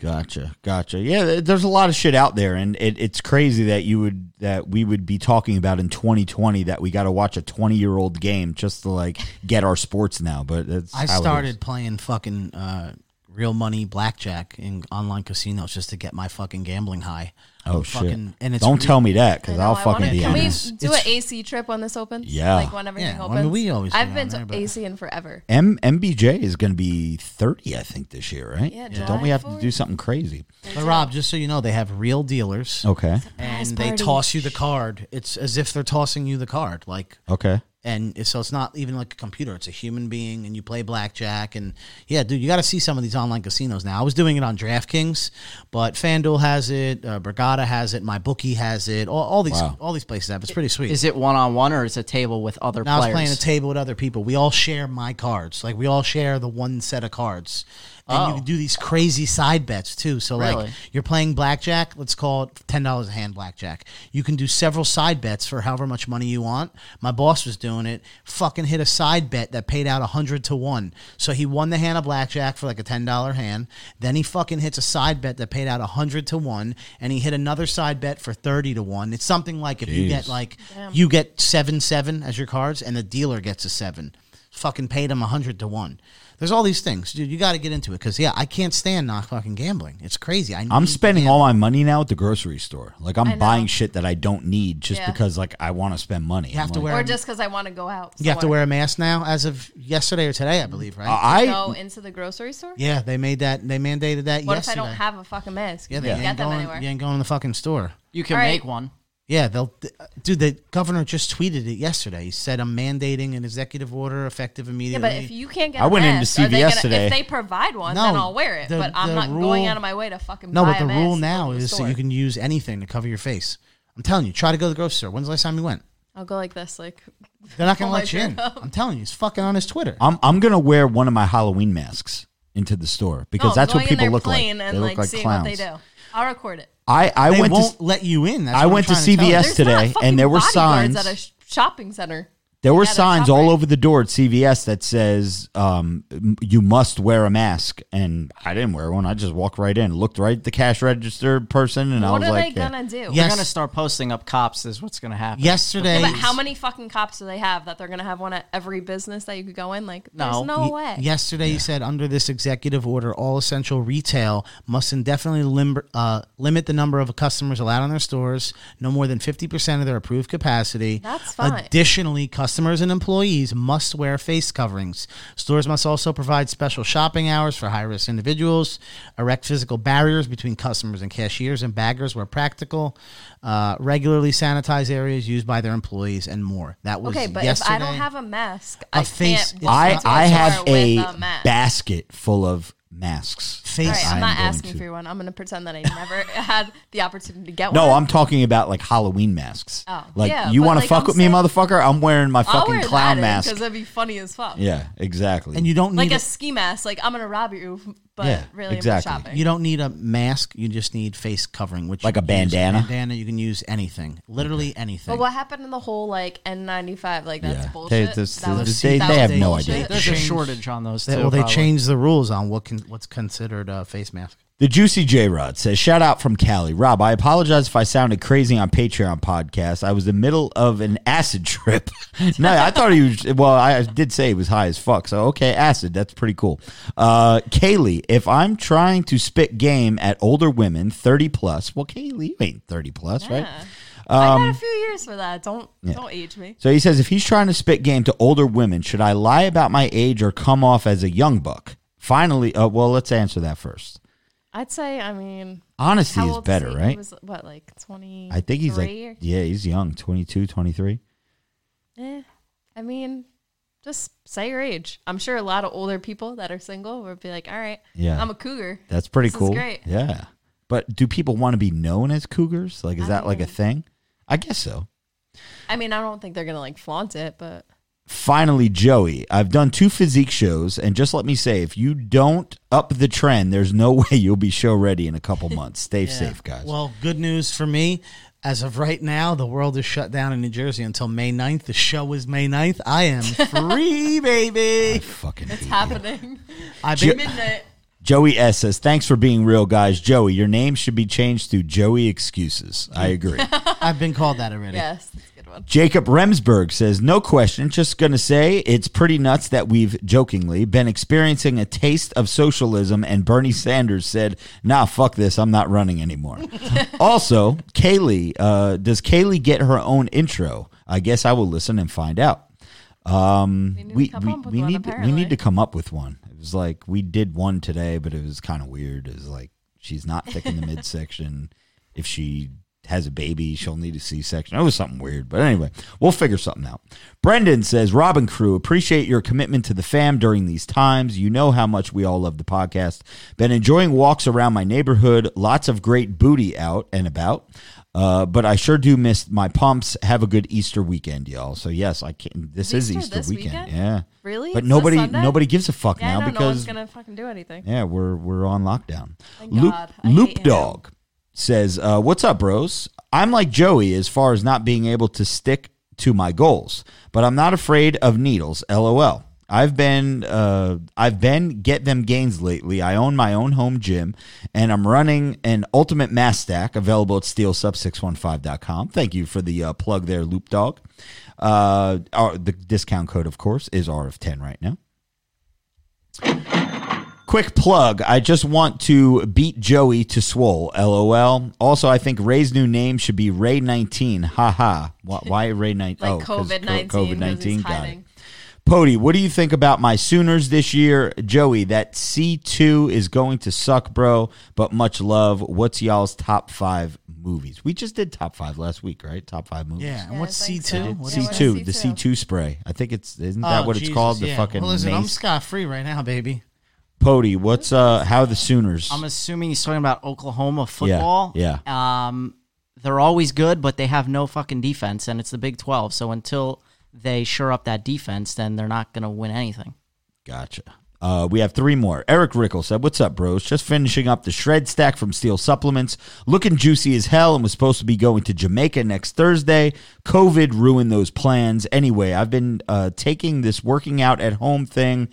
Gotcha, gotcha. Yeah, there's a lot of shit out there, and it, it's crazy that you would that we would be talking about in 2020 that we got to watch a 20 year old game just to like get our sports now. But that's I how it is. started playing fucking uh, real money blackjack in online casinos just to get my fucking gambling high. Oh I'm shit! fucking, and it's Don't re- tell me that because I know, I'll I fucking wanna- be Can we do It's- an AC trip when this opens? Yeah. Like when everything Yeah, I opens. mean, we always I've been down to there, AC in forever. M MBJ is going to be 30, I think, this year, right? Yeah, Don't we have to do something crazy? But Rob, just so you know, they have real dealers. Okay. and they toss you the card. It's as if they're tossing you the card, like, Okay. And so it's not even like a computer. It's a human being, and you play blackjack. And yeah, dude, you got to see some of these online casinos now. I was doing it on DraftKings, but FanDuel has it, uh, Borgata has it, my bookie has it. All, all these, Wow. all these places have. It's pretty sweet. Is it one on one or is it a table with other Now I was players? playing a table with other people. We all share my cards. Like we all share the one set of cards. And you Oh. can do these crazy side bets too. So like you're playing blackjack, let's call it ten dollars a hand blackjack. You can do several side bets for however much money you want. My boss was doing it. Fucking hit a side bet that paid out a hundred to one. So he won the hand of blackjack for like a ten dollar hand. Then he fucking hits a side bet that paid out a hundred to one, and he hit another side bet for thirty to one. It's something like if you get Jeez. like you get seven seven as your cards, and the dealer gets a seven. Fucking paid him a hundred to one. There's all these things, dude. You got to get into it because yeah, I can't stand not fucking gambling. It's crazy. I I'm spending all my money now at the grocery store. Like I'm know. buying shit that I don't need just Yeah. because like I want to spend money. You have I'm to like, wear. Or just because I want to go out. you have to somewhere. wear a mask now, as of yesterday or today, I believe, right? I go into the grocery store. yeah, they made that. They mandated that What yesterday. if I don't have a fucking mask? Yeah, they can't ain't get them going. anywhere. You ain't going to the fucking store. you can All right. make one. Yeah, they'll. Uh, dude, the governor just tweeted it yesterday. He said, "I'm mandating an executive order effective immediately." Yeah, but if you can't get, I a went into mask, are they CVS gonna, today. If they provide one, No, then I'll wear it. the- but I'm the not going out of my way to fucking No, buy but the a mask rule now the is that you can use anything to cover your face. I'm telling you, try to go to the grocery store. When's the last time you went? I'll go like this, like They're not gonna let you in. up. I'm telling you, he's fucking on his Twitter. I'm I'm gonna wear one of my Halloween masks into the store because no, that's what people in there look like. plain They and look like like seeing clowns. What they do. I'll record it. I I they went won't to let you in. That's I went to trying. CVS There's today, and there were signs. at a sh- shopping center. There were Yeah, signs not all right. over the door at CVS that says um, you must wear a mask, and I didn't wear one. I just walked right in, looked right at the cash register person, and I was like, What are they gonna do? Yeah. They're gonna start posting up cops. Is what's gonna happen. Yesterday, Yeah, but how many fucking cops do they have that they're gonna have one at every business that you could go in? Like, No. there's no Y- way. Yesterday, you said under this executive order, all essential retail must indefinitely lim- uh, limit the number of customers allowed in their stores, no more than 50% of their approved capacity. That's fine. Additionally, customers and employees must wear face coverings. Stores must also provide special shopping hours for high risk individuals, erect physical barriers between customers and cashiers and baggers where practical, uh, regularly sanitize areas used by their employees, and more. That was Okay, but yesterday. if I don't have a mask, A I face- can't. walk I into a I have a a mask. basket full of masks. Face- All right, I I'm not asking to- for one. I'm going to pretend that I never had the opportunity to get No, one. No, I'm talking about like Halloween masks. Oh, like yeah, you want to like, fuck I'm with me, motherfucker? I'm wearing my I'll fucking wear clown mask. because that'd be funny as fuck. Yeah, exactly. and you don't need like need a ski mask. Like I'm gonna rob you, but Yeah, really exactly. I'm shopping. You don't need a mask. You just need face covering, which Like you a can use bandana? bandana. You can use anything, literally anything. but what happened in the whole like N95? Like that's Yeah. bullshit. They- this- That was- they- that they was have no bullshit. idea. There's a Change- shortage on those They- too. well, they probably. changed the rules on what can what's considered a face mask. The Juicy J Rod says, Shout out from Cali. Rob, I apologize if I sounded crazy on Patreon podcast. I was in the middle of an acid trip. no, I thought he was, well, I did say he was high as fuck. So, okay, acid. That's pretty cool. Uh, Kaylee, if I'm trying to spit game at older women, 30 plus, well, Kaylee, you ain't 30 plus, right? Yeah. I Um, got a few years for that. Don't don't age me. So he says, if he's trying to spit game to older women, should I lie about my age or come off as a young buck? Finally, uh, well, let's answer that first. I'd say. I mean, Honesty is better, right? He was what like twenty? I think he's like, yeah, he's young, 22, 23. Eh, I mean, just say your age. I'm sure a lot of older people that are single would be like, "All right, Yeah. I'm a cougar." That's pretty This is cool. great. Yeah. But do people want to be known as cougars? Like, is I that like a thing? I guess so. I mean, I don't think they're gonna like flaunt it, but Finally, Joey, I've done two physique shows, and just let me say, if you don't up the tren, there's no way you'll be show ready in a couple months. Stay safe, guys. Well, good news for me. As of right now, the world is shut down in New Jersey until May 9th. The show is May 9th. I am free, baby. fucking it's happening. I've Jo- been, Midnight. Joey S says, "Thanks for being real, guys." Joey, your name should be changed to Joey Excuses. I agree. I've been called that already. Yes, that's a good one. Jacob Remsburg says, No question. Just going to say it's pretty nuts that we've jokingly been experiencing a taste of socialism, and Bernie Sanders said, Nah, fuck this. I'm not running anymore. also, Kaylee, uh, does Kaylee get her own intro? I guess I will listen and find out. Um, We need to we come we, up with we one, need we need to come up with one. It was like we did one today, but it was kind of weird. It was like she's not thick in the midsection. If she has a baby, she'll need a C section. It was something weird, but anyway, we'll figure something out. Brendan says, Robin Crew, appreciate your commitment to the fam during these times. You know how much we all love the podcast. Been enjoying walks around my neighborhood. Lots of great booty out and about. Uh, but I sure do miss my pumps. Have a good Easter weekend, y'all. So yes, I can. This is Easter Easter, this weekend. weekend? Yeah, Really? But It's nobody, nobody gives a fuck Yeah, now know, no one's gonna fucking do anything. yeah, we're we're on lockdown. Thank Loop, Loop hate him. Says, uh, "What's up, bros? I'm like Joey as far as not being able to stick to my goals, but I'm not afraid of needles. LOL. I've been uh, I've been get them gains lately. I own my own home gym, and I'm running an Ultimate Mass Stack available at SteelSub615.com. Thank you for the uh, plug there, Loop Dog. Uh, our, the discount code, of course, is RF10 right now. Quick plug. I just want to beat Joey to swole. LOL. Also, I think Ray's new name should be Ray 19. Haha. Why, why Ray 19? Like oh, COVID nineteen. COVID 19. Got it. Pody, what do you think about my Sooners this year? Joey, that C2 is going to suck, bro, but much love. What's y'all's top five movies? We just did top five last week, right? Top five movies. Yeah. And Yeah, what's C2? so. What Yeah, is what's that? C2, the C2? C2 spray. I think it's, isn't oh, that Oh, what it's Jesus, called? The yeah. fucking Well, listen, I'm mace? scot free right now, baby. Pody, what's, uh, how are the Sooners? I'm assuming he's talking about Oklahoma football. Yeah, Um, they're always good, but they have no fucking defense, and it's the Big 12. So until they shore up that defense, then they're not going to win anything. Gotcha. Uh, we have three more. Eric Rickle said, What's up, bros? Just finishing up the shred stack from Steel Supplements. Looking juicy as hell and was supposed to be going to Jamaica next Thursday. COVID ruined those plans. Anyway, I've been uh, taking this working out at home thing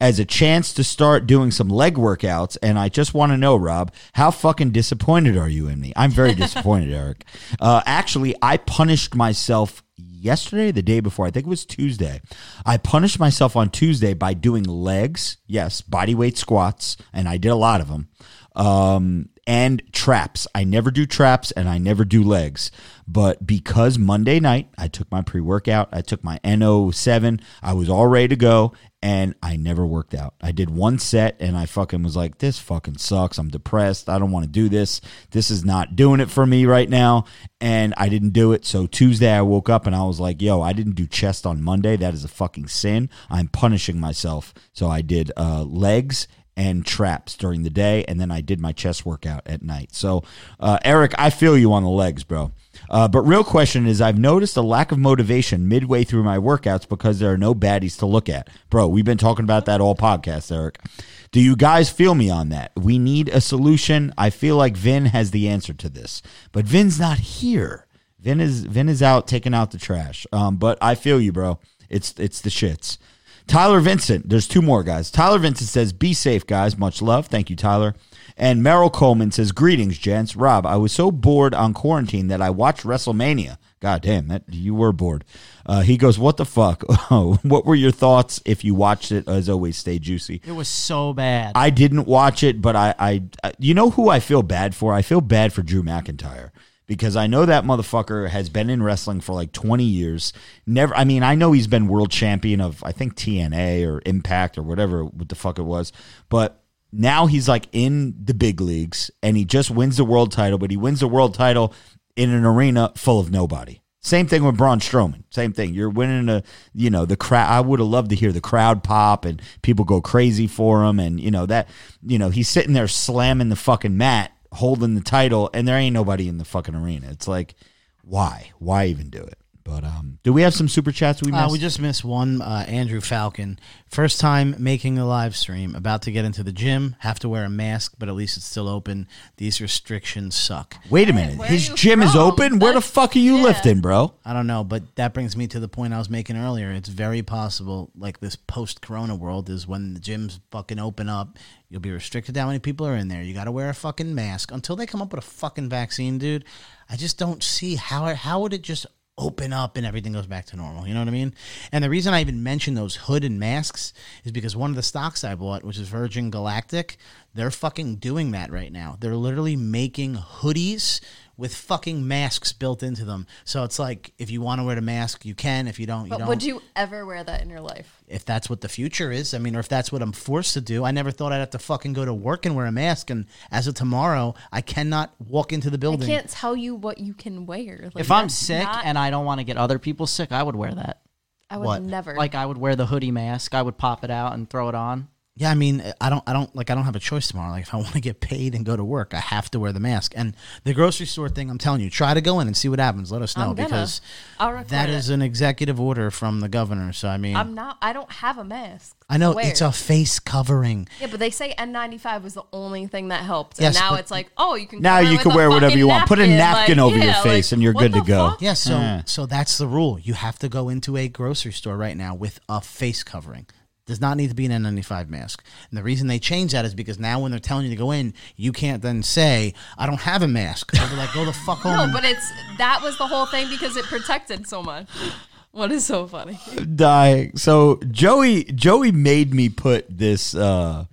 as a chance to start doing some leg workouts. And I just want to know, Rob, how fucking disappointed are you in me? I'm very disappointed, Eric. Uh, actually, I punished myself yesterday, the day before. I think it was Tuesday. I punished myself on Tuesday by doing legs, yes, body weight squats, and I did a lot of them. Um, and traps. I never do traps and I never do legs. But because Monday night I took my pre workout, I took my NO7, I was all ready to go, and I never worked out. I did one set and I fucking was like, this fucking sucks. I'm depressed. I don't want to do this. This is not doing it for me right now. And I didn't do it. So Tuesday I woke up and I was like, yo, I didn't do chest on Monday. That is a fucking sin. I'm punishing myself. So I did uh, legs and traps during the day, and then I did my chest workout at night. So, uh, Eric, I feel you on the legs, bro. Uh, but real question is, I've noticed a lack of motivation midway through my workouts because there are no baddies to look at, bro. We've been talking about that all podcast, Eric. Do you guys feel me on that? We need a solution. I feel like Vin has the answer to this, but Vin's not here. Vin is Vin is out taking out the trash. Um, but I feel you, bro. It's it's the shits. Tyler Vincent, there's two more guys. Tyler Vincent says, Be safe, guys. Much love. Thank you, Tyler. And Merrill Coleman says, Greetings, gents. Rob, I was so bored on quarantine that I watched WrestleMania. God damn, that you were bored. Uh, he goes, What the fuck? what were your thoughts if you watched it? As always, stay juicy. It was so bad. I didn't watch it, but I, I, I- you know who I feel bad for? I feel bad for Drew McIntyre because I know that motherfucker has been in wrestling for like 20 years. Never, I mean, I know he's been world champion of, I think TNA or Impact or whatever, what the fuck it was, but now he's like in the big leagues and he just wins the world title, but he wins the world title in an arena full of nobody. Same thing with Braun Strowman. Same thing. You're winning a, you know, the crowd. I would have loved to hear the crowd pop and people go crazy for him. And, you know, that, you know, he's sitting there slamming the fucking mat, holding the title, and there ain't nobody in the fucking arena. It's like, why? Why even do it? But um, do we have some super chats we missed? Uh, we just missed one. Uh, Andrew Falcon, first time making a live stream. About to get into the gym. Have to wear a mask, but at least it's still open. These restrictions suck. Wait a minute. where His are you gym is from? open. Where the That's- fuck are you yeah. lifting, bro? I don't know, but that brings me to the point I was making earlier. It's very possible, like this post-corona world, is when the gyms fucking open up. You'll be restricted to how many people are in there. You got to wear a fucking mask until they come up with a fucking vaccine, dude. I just don't see how how would it just open up and everything goes back to normal. You know what I mean? And the reason I even mentioned those hood and masks is because one of the stocks I bought, which is Virgin Galactic, they're fucking doing that right now. They're literally making hoodies with fucking masks built into them. So it's like if you want to wear the mask, you can. If you don't, you But don't. would you ever wear that in your life? if that's what the future is, I mean, or if that's what I'm forced to do, I never thought I'd have to fucking go to work and wear a mask. And as of tomorrow, I cannot walk into the building. I can't tell you what you can wear. Like, if I'm sick not- and I don't want to get other people sick, I would wear that. I would what? never. Like I would wear the hoodie mask. I would pop it out and throw it on. Yeah, I mean, I don't, I don't like, I don't have a choice tomorrow. Like, if I want to get paid and go to work, I have to wear the mask. And the grocery store thing, I'm telling you, try to go in and see what happens. Let us know I'm gonna. because I'll that it. is an executive order from the governor. So I mean, I'm not. I don't have a mask. I know to it's a face covering. Yeah, but they say N95 was the only thing that helped, Yes, and now it's like, oh, you can. Now you can wear whatever you want. Put a napkin Like, over your yeah, face like, and you're good to go. fuck? Yeah, so Yeah. so that's the rule. You have to go into a grocery store right now with a face covering. Does not need to be an N95 mask. And the reason they change that is because now when they're telling you to go in, you can't then say, "I don't have a mask." They'll be like, "Go the fuck home." No, but it's that was the whole thing because it protected so much. What is so funny? dying. So Joey Joey made me put this uh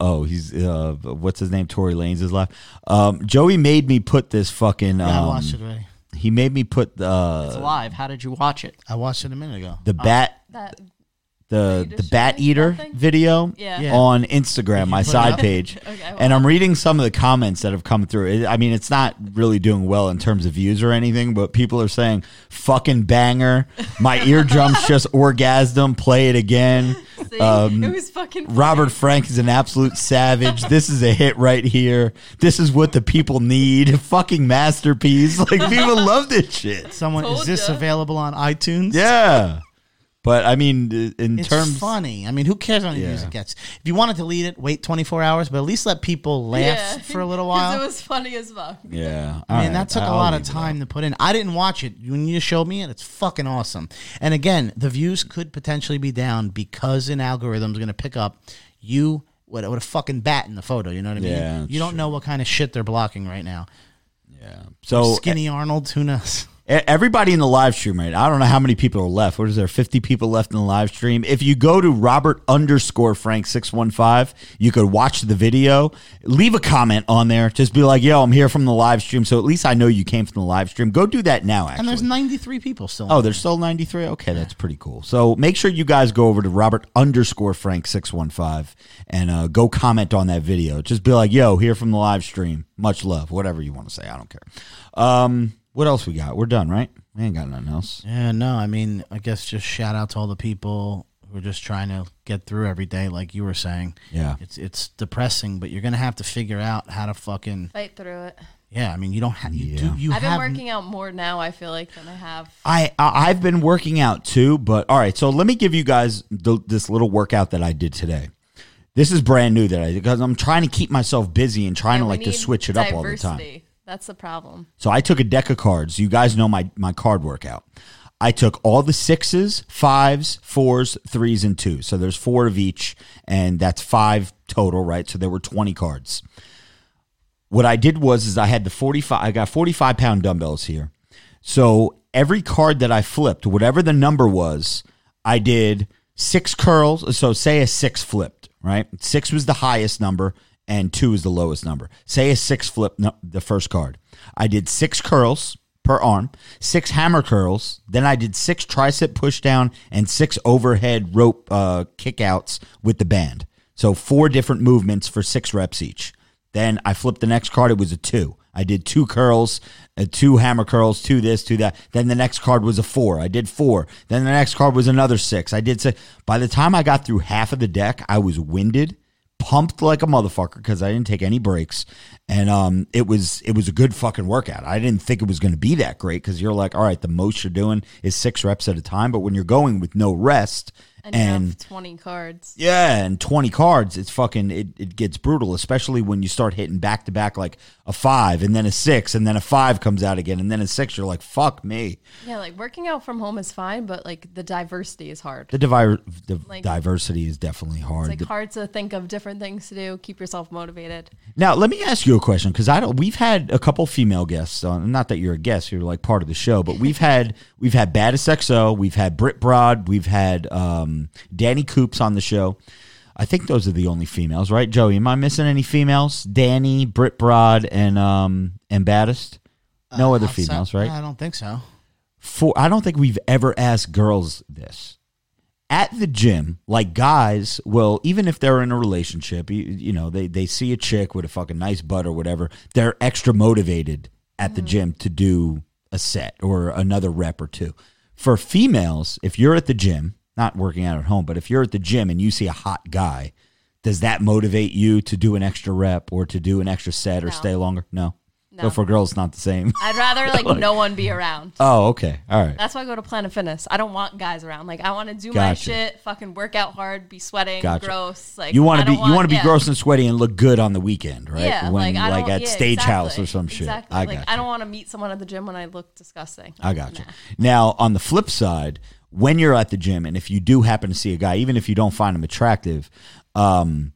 oh he's uh what's his name Tory Lanez is laugh. Um Joey made me put this fucking um Yeah, I watched it already. he made me put It's uh live. How did you watch it? I watched it a minute ago. the bat That the the bat eater that thing? video Yeah. Yeah. on Instagram, my side page. Okay, well- and I'm reading some of the comments that have come through. I mean, it's not really doing well in terms of views or anything, but people are saying fucking banger. My eardrums just orgasm. Play it again. see, Um, it was fucking funny. Robert Frank is an absolute savage. This is a hit right here. This is what the people need. Fucking masterpiece. Like people love this shit. Someone is this ya. available on iTunes? Yeah. But I mean, in terms It's terms, funny. I mean, who cares how many views it gets? If you want to delete it, wait 24 hours, but at least let people laugh Yeah. for a little while. it was funny as fuck. yeah, I mean, all that took a I'll lot of time out. to put in. I didn't watch it. When you showed me it, it's fucking awesome. And again, the views could potentially be down because an algorithm's going to pick up you with, with a fucking bat in the photo. You know what I mean? Yeah, you don't know what kind of shit they're blocking right now. Yeah. So Skinny Arnold, who knows? Everybody in the live stream, right? I don't know how many people are left. What is there? 50 people left in the live stream. If you go to Robert underscore Frank 615, you could watch the video. Leave a comment on there. Just be like, yo, I'm here from the live stream. So at least I know you came from the live stream. Go do that now, actually. And there's 93 people still. Oh, there's still 93? Okay, that's pretty cool. So make sure you guys go over to Robert underscore Frank 615 and uh, go comment on that video. Just be like, yo, here from the live stream. Much love. Whatever you want to say. I don't care. Um, what else we got? We're done, right? We ain't got nothing else. Yeah, no, I mean, I guess just shout out to all the people who are just trying to get through every day, like you were saying. Yeah. It's it's depressing, but you're gonna have to figure out how to fucking Fight through it. yeah. I mean, you don't have you Yeah. do you I've been working out more now. I feel like than I have. I I- I've been working out too, but all right. So let me give you guys th- this little workout that I did today. This is brand new that I because I'm trying to keep myself busy and trying Yeah, to like to switch it up all the time. That's the problem. So I took a deck of cards. You guys know my my card workout. I took all the sixes, fives, fours, threes, and twos. So there's four of each, and that's five total, right? So there were 20 cards. What I did was is I had the 45 I got 45 pound dumbbells here. So every card that I flipped, whatever the number was, I did six curls. So say a six flipped, right? Six was the highest number and two is the lowest number. Say a six flip no, the first card. I did six curls per arm, six hammer curls. Then I did six tricep push down and six overhead rope uh, kickouts with the band. So four different movements for six reps each. Then I flipped the next card. It was a two. I did two curls, uh, two hammer curls, two this, two that. Then the next card was a four. I did four. Then the next card was another six. I did six. By the time I got through half of the deck, I was winded, pumped like a motherfucker because I didn't take any breaks, and um, it was it was a good fucking workout. I didn't think it was going to be that great because you're like, all right, the most you're doing is six reps at a time, but when you're going with no rest And, you 20 cards. yeah, and 20 cards, it's fucking it, it gets brutal, especially when you start hitting back to back like a five and then a six and then a five comes out again and then a six, you're like, fuck me. Yeah, like working out from home is fine, but like the diversity is hard. The, divi- the Like- diversity is definitely hard. It's like hard to think of different things to do, keep yourself motivated. Now, let me ask you a question because I don't. We've had a couple female guests on. Not that you're a guest, you're like part of the show, but we've had we've had Baddest XO, we've had Britt Broad, we've had um, Um, Danny Coops on the show. I think those are the only females, right, Joey? Am I missing any females? Danny, Britt Broad, and um and Baddest. No uh, other outside- females, right? I don't think so. for I don't think we've ever asked girls this. At the gym, like guys will, even if they're in a relationship, you, you know, they, they see a chick with a fucking nice butt or whatever, they're extra motivated at the mm. gym to do a set or another rep or two. For females, if you're at the gym, not working out at home, but if you're at the gym and you see a hot guy, does that motivate you to do an extra rep or to do an extra set or No. stay longer? No. No. So for girls, it's not the same. I'd rather like no one be around. oh, okay. All right. That's why I go to Planet Fitness. I don't want guys around. Like I want to do my Gotcha. shit, fucking work out hard, be sweating, Gotcha. gross. Like you want I to be don't you want to be yeah. gross and sweaty and look good on the weekend, right? Yeah, when like, I like don't, at yeah, Stagehouse exactly, or some shit. Exactly. I like got I you. don't want to meet someone at the gym when I look disgusting. I got you. Now on the flip side, when you're at the gym and if you do happen to see a guy, even if you don't find him attractive, um,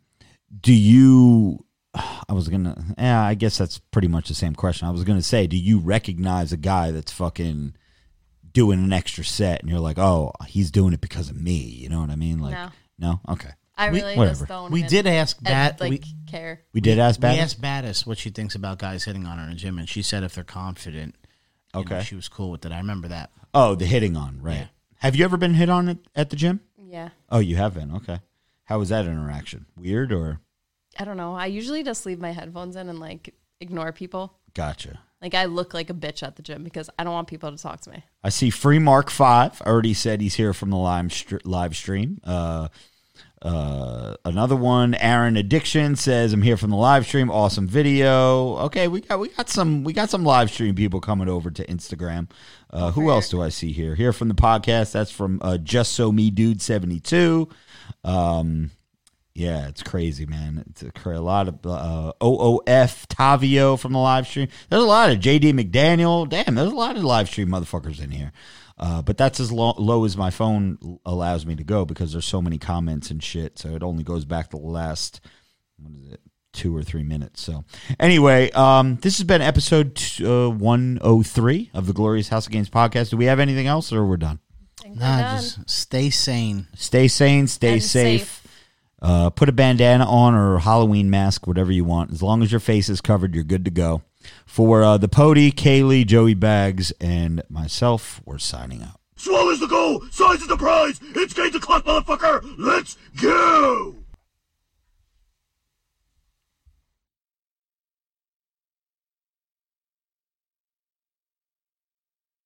do you? I was gonna. Yeah, I guess that's pretty much the same question. I was gonna say, do you recognize a guy that's fucking doing an extra set and you're like, oh, he's doing it because of me? You know what I mean? Like, No. no, okay. I We- really whatever. just don't. We did ask that. like we, care. We did ask we back. asked Baddest what she thinks about guys hitting on her in a gym, and she said if they're confident, you know, Okay. she was cool with it. I remember that. Oh, the hitting on, right? Yeah. Have you ever been hit on at, at the gym? Yeah. Oh, you have been. Okay. How was that interaction? Weird or I don't know. I usually just leave my headphones in and like ignore people. gotcha? Like I look like a bitch at the gym because I don't want people to talk to me. I see Free Mark Five already said he's here from the live live stream. Uh, Uh, another one, Aaron Addiction says, "I'm here from the live stream. Awesome video. Okay, we got we got some we got some live stream people coming over to Instagram. Uh, who else do I see here? Here from the podcast. That's from uh, Just So Me Dude 72. Um, yeah, it's crazy, man. It's a, a lot of uh, OOF Tavio from the live stream. There's a lot of JD McDaniel. Damn, there's a lot of live stream motherfuckers in here. Uh, but that's as low, low as my phone allows me to go because there's so many comments and shit. So it only goes back to the last what is it, two or three minutes. So anyway, um, this has been episode t- uh, 103 of the Glorious House of Games podcast. Do we have anything else, or we're done? Think Nah, done. just stay sane. Stay sane, stay And safe. Uh, put a bandana on or a Halloween mask, whatever you want. As long as your face is covered, you're good to go. For uh, the Pody, Kaylee, Joey Bags, and myself, we're signing out. Swallows the goal, size is the prize. It's game to clock, motherfucker. Let's go.